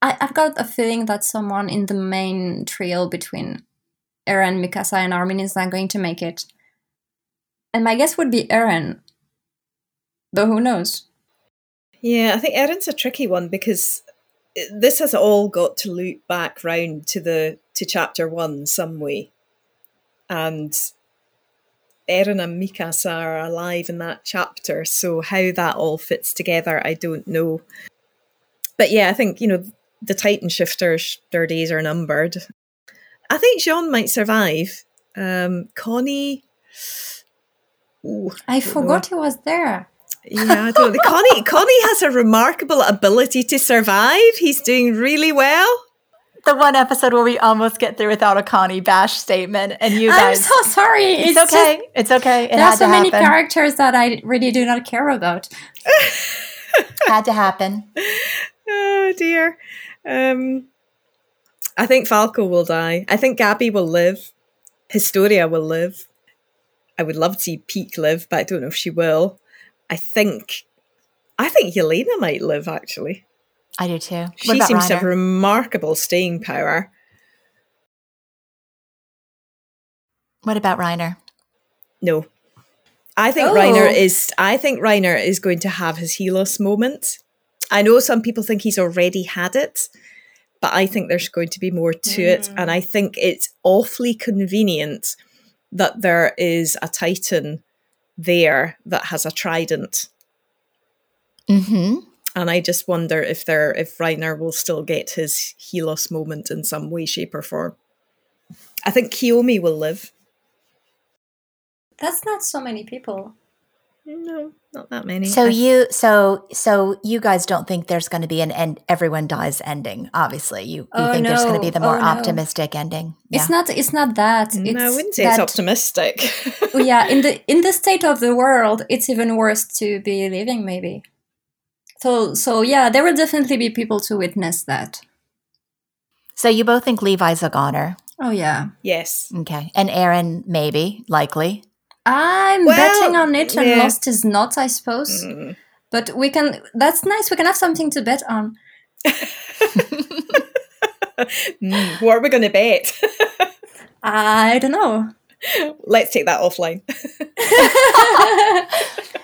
I, I've got a feeling that someone in the main trio between Eren, Mikasa, and Armin is not going to make it. And my guess would be Eren. Though who knows? Yeah, I think Eren's a tricky one because this has all got to loop back round to the to chapter one some way, and Eren and Mikasa are alive in that chapter. So how that all fits together, I don't know. But yeah, I think you know the Titan shifters, their days are numbered. I think Jean might survive. Um, Connie. Ooh, I forgot know. he was there. Yeah, I don't know. Connie, Connie has a remarkable ability to survive. He's doing really well. The one episode where we almost get through without a Connie Bash statement, and you guys. I'm so sorry. It's, it's okay. Just, it's okay. It there are so many characters that I really do not care about. had to happen. Oh dear. Um, I think Falco will die. I think Gabi will live. Historia will live. I would love to see Pieck live, but I don't know if she will. I think I think Yelena might live actually. I do too. What she seems Reiner? to have remarkable staying power. What about Reiner? No. I think oh. Reiner is I think Reiner is going to have his Helos moment. I know some people think he's already had it, but I think there's going to be more to mm. it. And I think it's awfully convenient that there is a Titan there that has a trident. Mm-hmm. And I just wonder if there if Reiner will still get his Helos moment in some way, shape, or form. I think Kiyomi will live. That's not so many people. No, not that many. So you so so you guys don't think there's going to be an end everyone dies ending. Obviously. You you oh, think no. there's going to be the more oh, optimistic ending. Yeah. It's not it's not that. It's no, I wouldn't say that, it's optimistic. yeah, in the in the state of the world, it's even worse to be living maybe. So so yeah, there will definitely be people to witness that. So you both think Levi's a goner? Oh yeah. Yes. Okay. And Eren maybe, likely. I'm well, betting on it and yeah. lost is not, I suppose. Mm. But we can. That's nice. We can have something to bet on. mm, what are we going to bet? I don't know. Let's take that offline.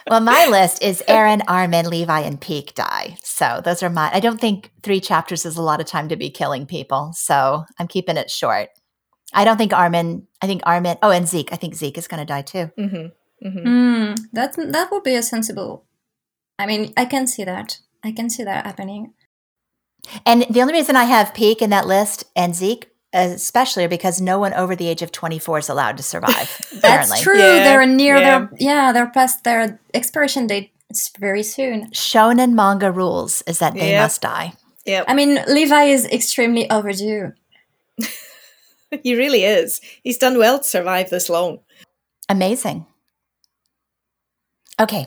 well, my list is Eren, Armin, Levi, and Pieck die. So those are my. I don't think three chapters is a lot of time to be killing people. So I'm keeping it short. I don't think Armin. I think Armin. Oh, and Zeke. I think Zeke is going to die too. Mm-hmm. Mm-hmm. Mm, that that would be a sensible. I mean, I can see that. I can see that happening. And the only reason I have Pieck in that list and Zeke, especially, because no one over the age of twenty four is allowed to survive. That's true. Yeah. They're near yeah. their yeah. They're past their expiration date. It's very soon. Shonen manga rules is that they yep. must die. Yeah. I mean, Levi is extremely overdue. he really is. He's done well to survive this long. Amazing. Okay.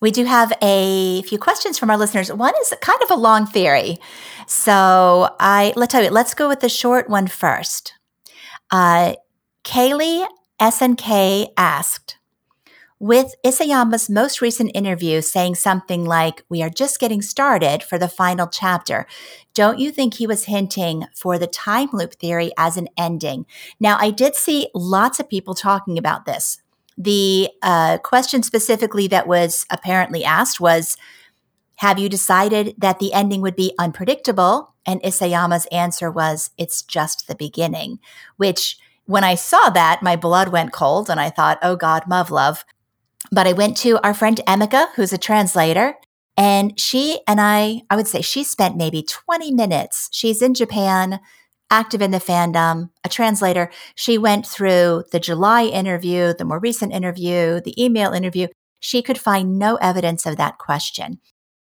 We do have a few questions from our listeners. One is kind of a long theory. So I let's tell you, let's go with the short one first. Uh, Kaylee SNK asked, with Isayama's most recent interview saying something like, We are just getting started for the final chapter, don't you think he was hinting for the time loop theory as an ending? Now, I did see lots of people talking about this. The uh, question specifically that was apparently asked was, Have you decided that the ending would be unpredictable? And Isayama's answer was, It's just the beginning, which when I saw that, my blood went cold and I thought, oh God, Muv-Luv. But I went to our friend Emika, who's a translator, and she and I, I would say she spent maybe 20 minutes. She's in Japan, active in the fandom, a translator. She went through the July interview, the more recent interview, the email interview. She could find no evidence of that question.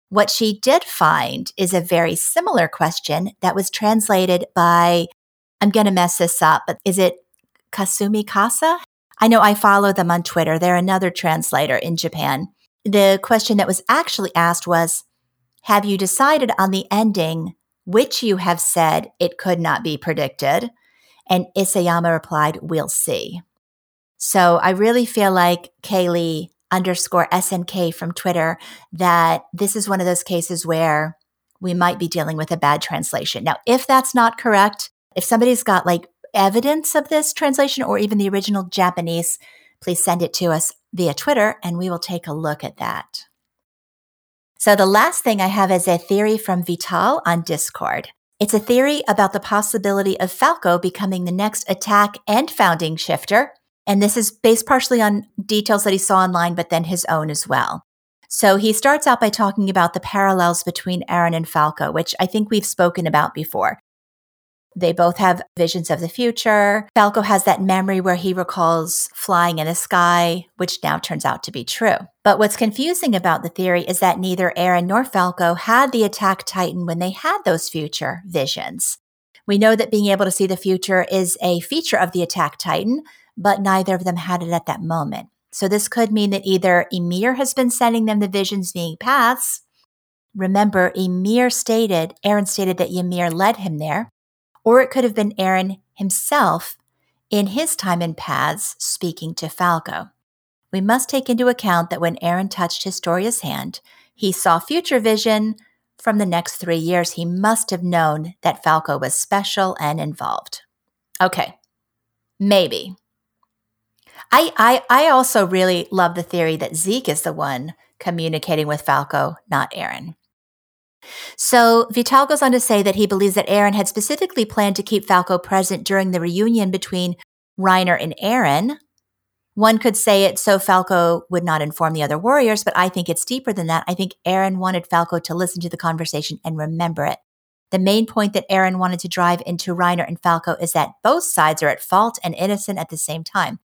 What she did find is a very similar question that was translated by, I'm going to mess this up, but is it Kasumi Kasa? I know I follow them on Twitter. They're another translator in Japan. The question that was actually asked was Have you decided on the ending, which you have said it could not be predicted? And Isayama replied, We'll see. So I really feel like Kaylee underscore SNK from Twitter that this is one of those cases where we might be dealing with a bad translation. Now, if that's not correct, if somebody's got like evidence of this translation or even the original Japanese, please send it to us via Twitter and we will take a look at that. So the last thing I have is a theory from Vital on Discord. It's a theory about the possibility of Falco becoming the next attack and founding shifter. And this is based partially on details that he saw online, but then his own as well. So he starts out by talking about the parallels between Eren and Falco, which I think we've spoken about before. They both have visions of the future. Falco has that memory where he recalls flying in the sky, which now turns out to be true. But what's confusing about the theory is that neither Eren nor Falco had the attack titan when they had those future visions. We know that being able to see the future is a feature of the attack titan, but neither of them had it at that moment. So this could mean that either Ymir has been sending them the visions being paths. Remember, Ymir stated, Eren stated that Ymir led him there, or it could have been Eren himself in his time in paths speaking to Falco. We must take into account that when Eren touched Historia's hand, he saw future vision from the next three years. He must have known that Falco was special and involved. Okay, maybe. I, I, I also really love the theory that Zeke is the one communicating with Falco, not Eren. So Vital goes on to say that he believes that Eren had specifically planned to keep Falco present during the reunion between Reiner and Eren. One could say it so Falco would not inform the other warriors, but I think it's deeper than that. I think Eren wanted Falco to listen to the conversation and remember it. The main point that Eren wanted to drive into Reiner and Falco is that both sides are at fault and innocent at the same time.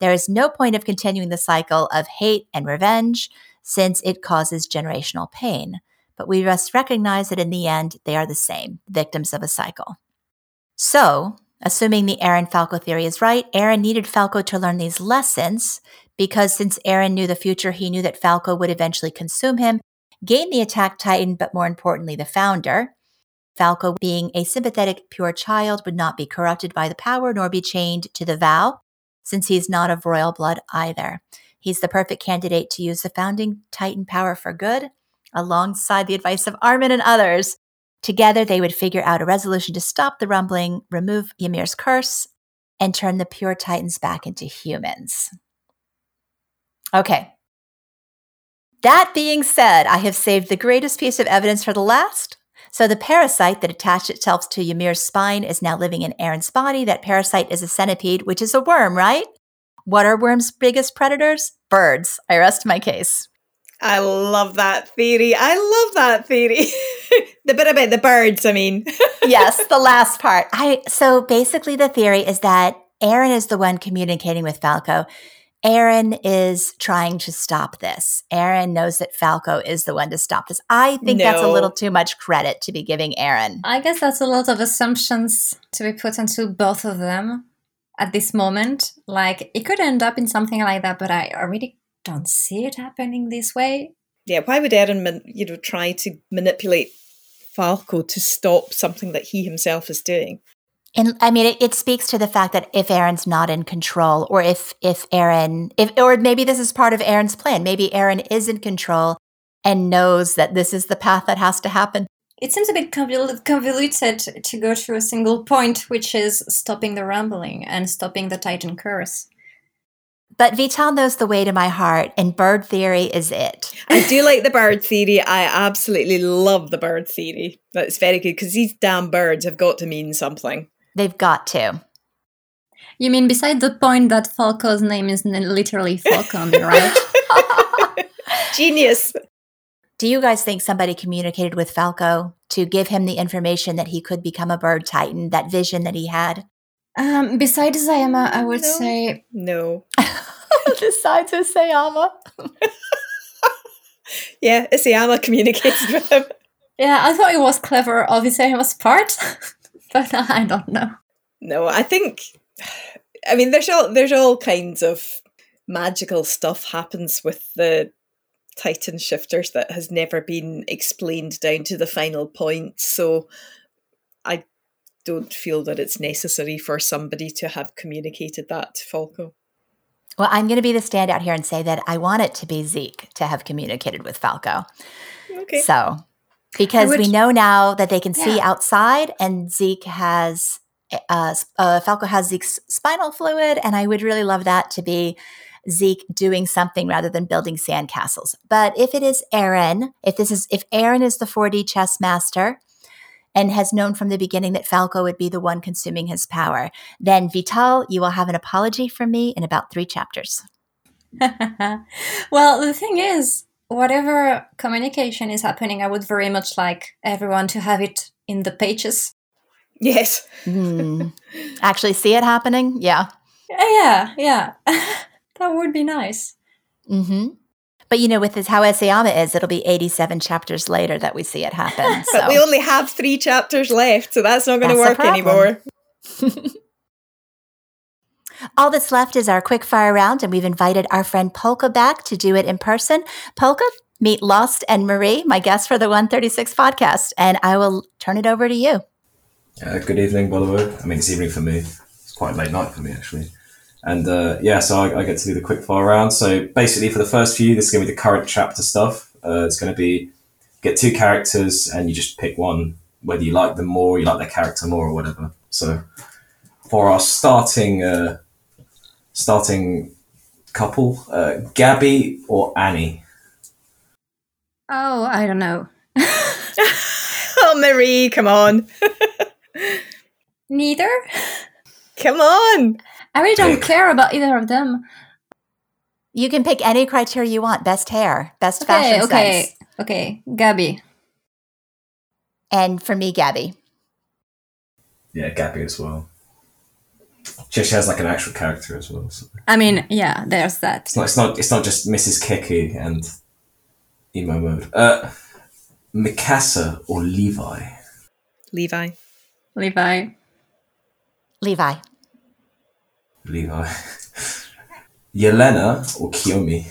There is no point of continuing the cycle of hate and revenge since it causes generational pain. But we must recognize that in the end, they are the same, victims of a cycle. So, assuming the Eren Falco theory is right, Eren needed Falco to learn these lessons because since Eren knew the future, he knew that Falco would eventually consume him, gain the attack titan, but more importantly, the founder. Falco, being a sympathetic, pure child, would not be corrupted by the power nor be chained to the vow since he's not of royal blood either. He's the perfect candidate to use the founding Titan power for good, alongside the advice of Armin and others. Together, they would figure out a resolution to stop the rumbling, remove Ymir's curse, and turn the pure Titans back into humans. Okay. That being said, I have saved the greatest piece of evidence for the last. So the parasite that attached itself to Ymir's spine is now living in Eren's body. That parasite is a centipede, which is a worm, right? What are worms' biggest predators? Birds. I rest my case. I love that theory. I love that theory. the bit about the birds, I mean. yes, the last part. I so basically the theory is that Eren is the one communicating with Falco Eren is trying to stop this. Eren knows that Falco is the one to stop this. I think no. that's a little too much credit to be giving Eren. I guess that's a lot of assumptions to be put into both of them at this moment. Like, it could end up in something like that, but I, I really don't see it happening this way. Yeah, why would Eren, you know, try to manipulate Falco to stop something that he himself is doing? And I mean, it, it, speaks to the fact that if Eren's not in control, or if if Eren, if or maybe this is part of Eren's plan. Maybe Eren is in control and knows that this is the path that has to happen. It seems a bit convoluted to go to a single point, which is stopping the rumbling and stopping the Titan curse. But Vital knows the way to my heart, and bird theory is it. I do like the bird theory. I absolutely love the bird theory. That's very good because these damn birds have got to mean something. They've got to. You mean beside the point that Falco's name is literally Falcon, right? Genius. Do you guys think somebody communicated with Falco to give him the information that he could become a bird titan, that vision that he had? Um, besides Isayama, I would say. no. say no. besides Isayama. yeah, Isayama communicated with him. Yeah, I thought it was clever of Isayama's part but I don't know. No, I think. I mean, there's all there's all kinds of magical stuff happens with the Titan shifters that has never been explained down to the final point. So don't feel that it's necessary for somebody to have communicated that to Falco. Well, I'm going to be the standout here and say that I want it to be Zeke to have communicated with Falco. Okay. So because would, we know now that they can yeah. see outside and Zeke has uh, uh, Falco has Zeke's spinal fluid, and I would really love that to be Zeke doing something rather than building sandcastles. But if it is Eren, if this is if Eren is the 4D chess master and has known from the beginning that Falco would be the one consuming his power, then Vital, you will have an apology from me in about three chapters. well, the thing is, whatever communication is happening, I would very much like everyone to have it in the pages. Yes. mm. Actually, see it happening? Yeah. Yeah, yeah. that would be nice. Mm-hmm. But you know, with this, how Isayama is, it'll be 87 chapters later that we see it happen. So. but we only have three chapters left, so that's not going to work anymore. All that's left is our quick fire round, and we've invited our friend Polka back to do it in person. Polka, meet Lost and Marie, my guest for the 136 podcast, and I will turn it over to you. Uh, good evening, by the way. I mean, it's evening for me. It's quite late night for me, actually. And uh, yeah, so I, I, get to do the quick fire round. So basically, for the first few, this is going to be the current chapter stuff. Uh, it's going to be get two characters, and you just pick one, whether you like them more, you like their character more, or whatever. So for our starting uh, starting couple, uh, Gabi or Annie? Oh, I don't know. oh, Marie, come on. Neither. Come on. I really don't care about either of them. You can pick any criteria you want. Best hair, best okay, fashion okay, sense. Okay, Gabi. And for me, Gabi. Yeah, Gabi as well. She, she has like an actual character as well. So. I mean, yeah, there's that. It's not. It's not. It's not just Mrs. Kiki and emo mode. Uh, Mikasa or Levi? Levi. Levi. Levi. Levi. Yelena or Kiyomi?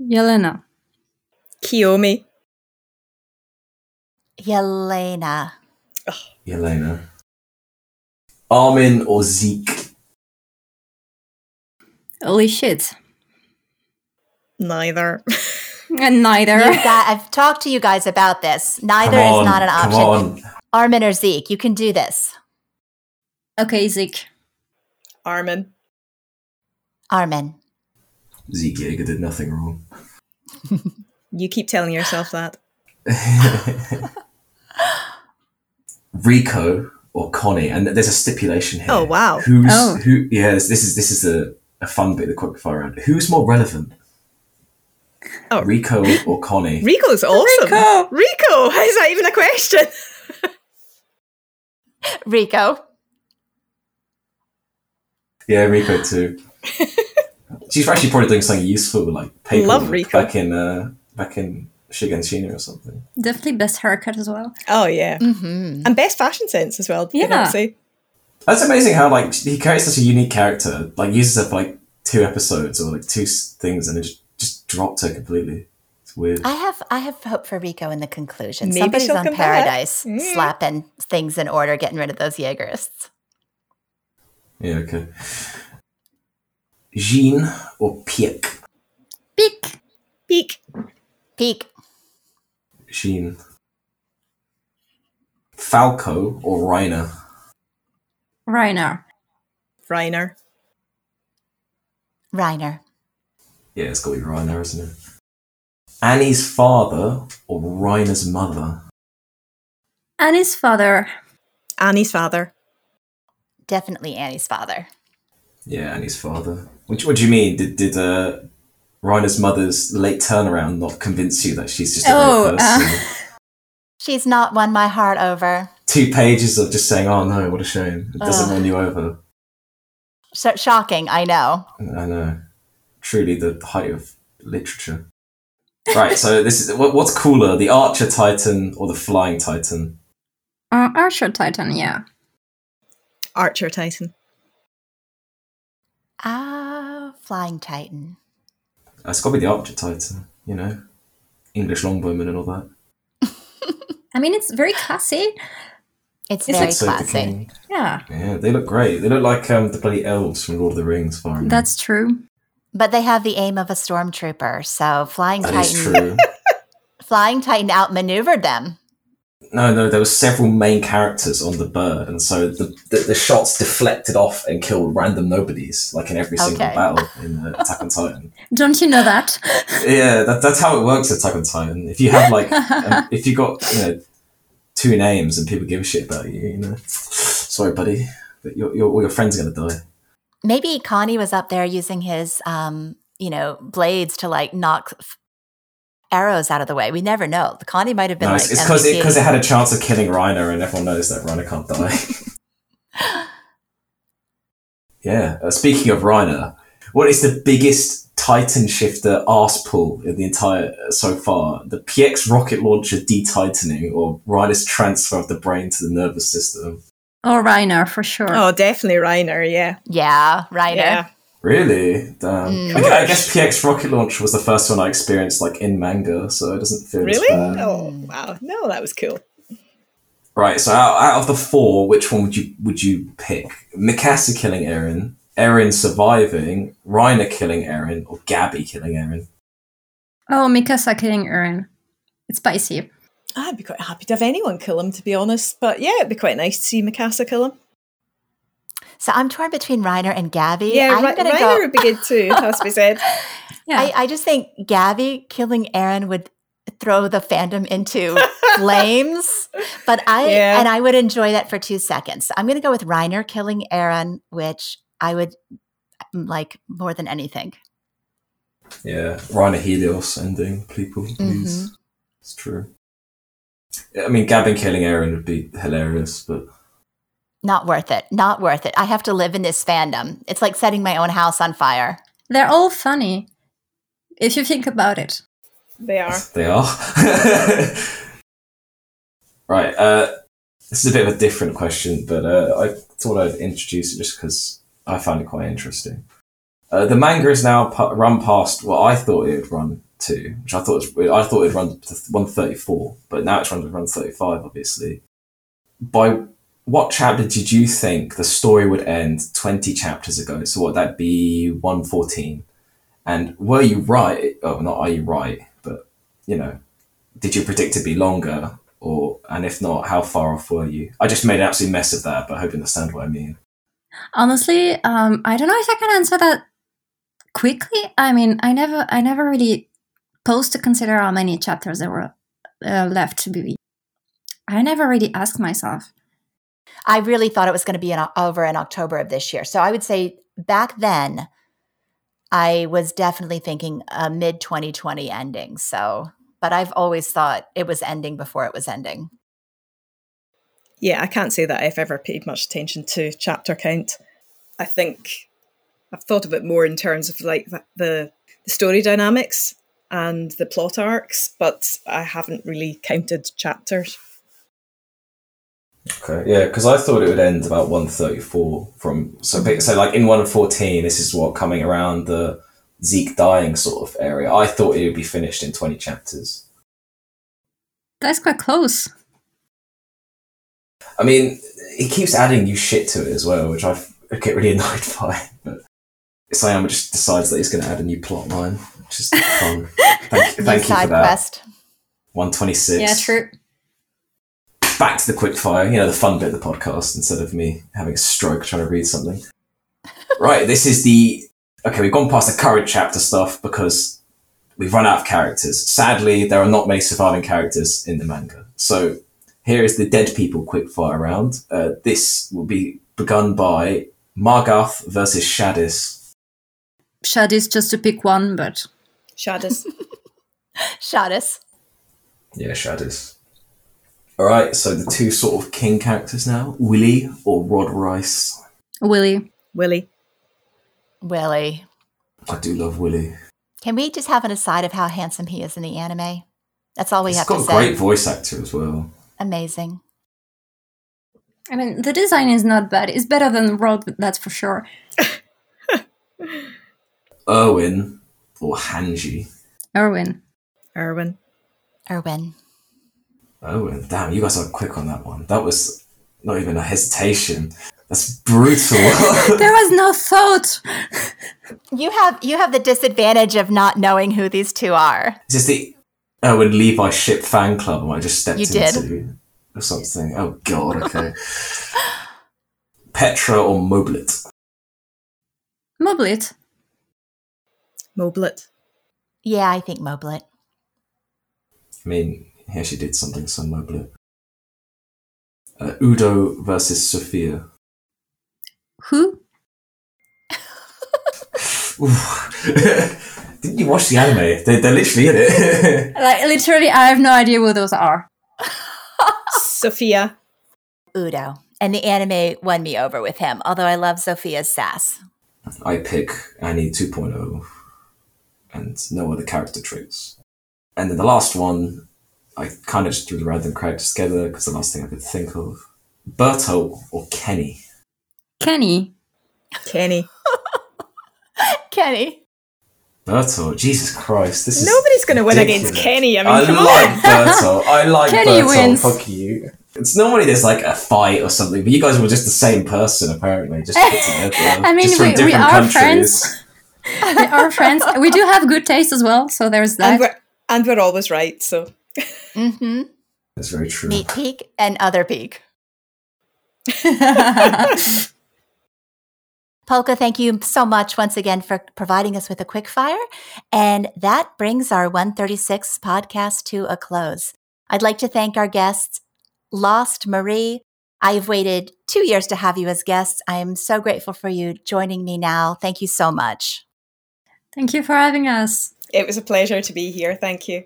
Yelena. Kiyomi. Yelena. Oh. Yelena. Armin or Zeke? Holy shit. Neither. and neither. Got, I've talked to you guys about this. Neither on, is not an option. Armin or Zeke, you can do this. Okay, Zeke. Armin. Armin. Zeke Yeager did nothing wrong. you keep telling yourself that. Rico or Connie, and there's a stipulation here. Oh wow! Who's oh. who? Yeah, this, this is this is a, a fun bit of the quickfire round. Who's more relevant? Oh, Rico or Connie? Rico's awesome. Rico, Rico. Is that even a question? Rico. Yeah, Rico too. She's actually probably doing something useful, like paper Love Rico. back in uh, back in Shiganshina or something. Definitely best haircut as well. Oh yeah, mm-hmm. and best fashion sense as well. Yeah, that's amazing how like he creates such a unique character. Like uses it for like two episodes or like two things, and it just just dropped her completely. It's weird. I have I have hope for Rico in the conclusion. Maybe Somebody's on Paradise, mm. slapping things in order, getting rid of those Jaegerists. Yeah. Okay. Jean or Pieck? Pieck. Pieck. Pieck. Jean. Falco or Reiner? Reiner. Reiner. Reiner. Yeah, it's got to be Reiner, isn't it? Annie's father or Reiner's mother? Annie's father. Annie's father. Definitely Annie's father. Yeah, Annie's father. What, what do you mean? Did did uh, Reiner's mother's late turnaround not convince you that she's just a oh, great person? Uh, she's not won my heart over. Two pages of just saying, "Oh no, what a shame." It doesn't win you over. So shocking, I know. I know. Truly, the height of literature. right. So this is what, what's cooler: the Archer Titan or the Flying Titan? Uh, Archer Titan, yeah. Archer Titan. Ah, Flying Titan. It's got to be the Archer Titan, you know, English longbowman and all that. I mean, it's very classy. It's, it's very classy. Yeah. Yeah, they look great. They look like um, the bloody elves from Lord of the Rings. Far That's true. But they have the aim of a stormtrooper, so Flying that Titan. Flying Titan outmaneuvered them. No, no, there were several main characters on the bird, and so the, the, the shots deflected off and killed random nobodies, like in every single Okay. battle in uh, Attack on Titan. Don't you know that? Yeah, that, that's how it works in Attack on Titan. If you have like, um, if you got you know two names and people give a shit about you, you know, sorry, buddy, but your, your all your friends are gonna die. Maybe Connie was up there using his, um, you know, blades to like knock arrows out of the way. We never know. The Connie might have been No, like it's because it, it had a chance of killing Reiner, and everyone knows that Reiner can't die. yeah. Uh, speaking of Reiner, what is the biggest Titan shifter arse pull in the entire uh, so far? The PX rocket launcher detitaning, or Reiner's transfer of the brain to the nervous system? Oh, Reiner, for sure. Oh, definitely Reiner. Yeah. yeah, Reiner. Yeah. Really? Damn. Mm. I, I guess PX rocket launcher was the first one I experienced like in manga, so it doesn't feel as Really? bad. Oh, wow. No, that was cool. Right, so out, out of the four, which one would you would you pick? Mikasa killing Eren, Eren surviving, Reiner killing Eren, or Gabi killing Eren? Oh, Mikasa killing Eren. It's spicy. I'd be quite happy to have anyone kill him, to be honest. But yeah, it'd be quite nice to see Mikasa kill him. So I'm torn between Reiner and Gabi. Yeah, I'm Re- gonna Reiner go. would be good too, has to be said. Yeah. I, I just think Gabi killing Eren would throw the fandom into flames. But I Yeah. and I would enjoy that for two seconds. So I'm gonna go with Reiner killing Eren, which I would mm, like more than anything. Yeah, Reiner Helos ending, people, please. It's true. I mean, Gabi killing Eren would be hilarious, but Not worth it. Not worth it. I have to live in this fandom. It's like setting my own house on fire. They're all funny, if you think about it. They are. they are. right, uh, this is a bit of a different question, but uh, I thought I'd introduce it just because I found it quite interesting. Uh, the manga is now pa- run past what I thought it would run to, which I thought was, I thought it'd run to 134, but now it's run to 135, obviously. By what chapter did you think the story would end 20 chapters ago? So what that be 114? And were you right? Oh, not are you right, but you know, did you predict it be longer? Or and if not, how far off were you? I just made an absolute mess of that, but I hope you understand what I mean. Honestly, um, I don't know if I can answer that quickly. I mean, I never, I never really paused to consider how many chapters there were uh, left to be. I never really asked myself. I really thought it was going to be in, over in October of this year. So I would say back then, I was definitely thinking a mid 2020 ending. So, but I've always thought it was ending before it was ending. Yeah, I can't say that I've ever paid much attention to chapter count. I think I've thought of it more in terms of like the, the, the story dynamics and the plot arcs, but I haven't really counted chapters. Okay, yeah, because I thought it would end about one thirty four from so ba- so like in one fourteen. This is what coming around the Zeke dying sort of area. I thought it would be finished in twenty chapters. That's quite close. I mean, he keeps adding new shit to it as well, which I get really annoyed by. But Isayama just decides that he's going to add a new plot line, which is fun. Thank, thank you for that. quest. One twenty six. Yeah, true. Back to the quickfire. You know, the fun bit of the podcast instead of me having a stroke trying to read something. right. This is the okay. We've gone past the current chapter stuff because we've run out of characters. Sadly, there are not many surviving characters in the manga. So here is the dead people quickfire round. Uh, this will be begun by Magath versus Shadis. Shadis, just to pick one, but Shadis. Shadis. Yeah, Shadis. All right. So the two sort of king characters now: Willie or Rod Reiss. Willie. Willie. Willie. I do love Willie. Can we just have an aside of how handsome he is in the anime? That's all we He's have got a great voice actor as well. Amazing. I mean, the design is not bad. It's better than Rod, that's for sure. Erwin or Hanji. Erwin. Erwin. Erwin. Oh, Erwin, damn, you guys are quick on that one. That was not even a hesitation. That's brutal. There was no thought. You have you have the disadvantage of not knowing who these two are. Is this the Erwin Levi ship fan club Or I just stepped You did. into? or something. Oh god, okay. Petra or Moblit? Moblit. Moblit. Yeah, I think Moblit. I mean, here she did something, so Moblit. Uh, Udo versus Sophia. Who? Didn't you watch the anime? They're, they're literally in it. Like literally, I have no idea who those are. Sophia. Udo. And the anime won me over with him, although I love Sophia's sass. I pick Annie 2.0 and no other character traits. And then the last one, I kind of just threw the random characters together because the last thing I could think of. Berto or Kenny? Kenny. Kenny. Kenny. Berto, Jesus Christ, this is Nobody's going to win against. Kenny. I mean, I come like on. Berto. I like Kenny Berto. wins. Fuck you. It's normally there's like a fight or something, but you guys were just the same person apparently, just put together. I mean, just from we- we different are countries. friends. We are friends. We do have good taste as well, so there's And that. we're, and we're always right, so. Mm-hmm. That's very true. Meat peak and other peak. Polka, thank you so much once again for providing us with a quick fire. And that brings our 136 podcast to a close. I'd like to thank our guests, Lost Marie. I've waited two years to have you as guests. I am so grateful for you joining me now. Thank you so much. Thank you for having us. It was a pleasure to be here. Thank you.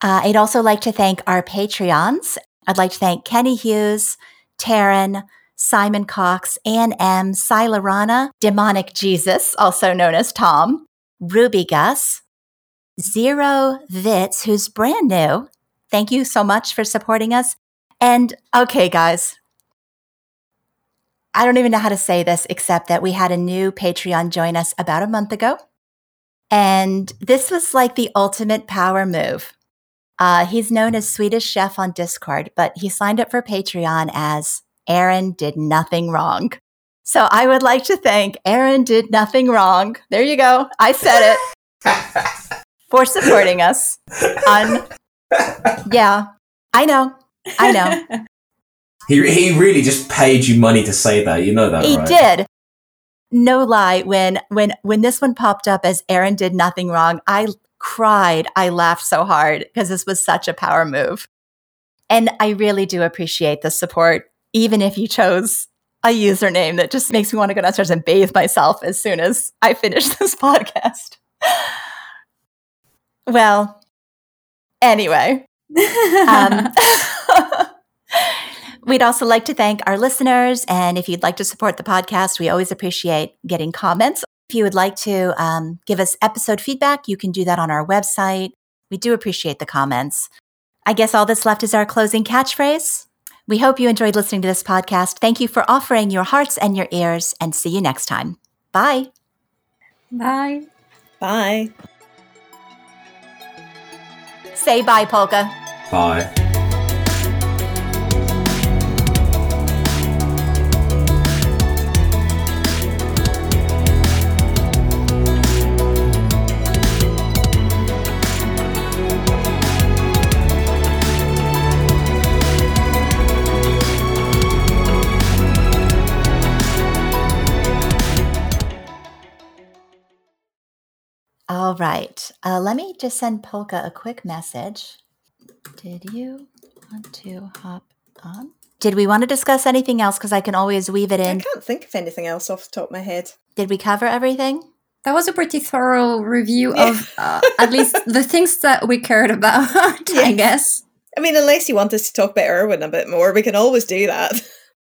Uh, I'd also like to thank our Patreons. I'd like to thank Kenny Hughes, Taryn, Simon Cox, Ann M, Sila Rana, Demonic Jesus, also known as Tom, Ruby Gus, Zero Vitz, who's brand new. Thank you so much for supporting us. And okay, guys, I don't even know how to say this except that we had a new Patreon join us about a month ago. And this was like the ultimate power move. Uh, he's known as Swedish Chef on Discord, but he signed up for Patreon as Eren did nothing wrong. So I would like to thank Eren did nothing wrong. There you go. I said it for supporting us on. Yeah, I know. I know. He, he really just paid you money to say that. You know that, he right? did. No lie. When when when this one popped up as Eren did nothing wrong, I cried. I laughed so hard because this was such a power move. And I really do appreciate the support, even if you chose a username that just makes me want to go downstairs and bathe myself as soon as I finish this podcast. Well, anyway. Um, we'd also like to thank our listeners. And if you'd like to support the podcast, we always appreciate getting comments. If you would like to um, give us episode feedback, you can do that on our website. We do appreciate the comments. I guess all that's left is our closing catchphrase. We hope you enjoyed listening to this podcast. Thank you for offering your hearts and your ears, and see you next time. Bye. Bye. Bye. Say bye, Polka. Bye. All right. Uh, let me just send Polka a quick message. Did you want to hop on? Did we want to discuss anything else? Because I can always weave it in. I can't think of anything else off the top of my head. Did we cover everything? That was a pretty thorough review Yeah. of uh, at least the things that we cared about, I guess. I mean, unless you want us to talk about Erwin a bit more, we can always do that.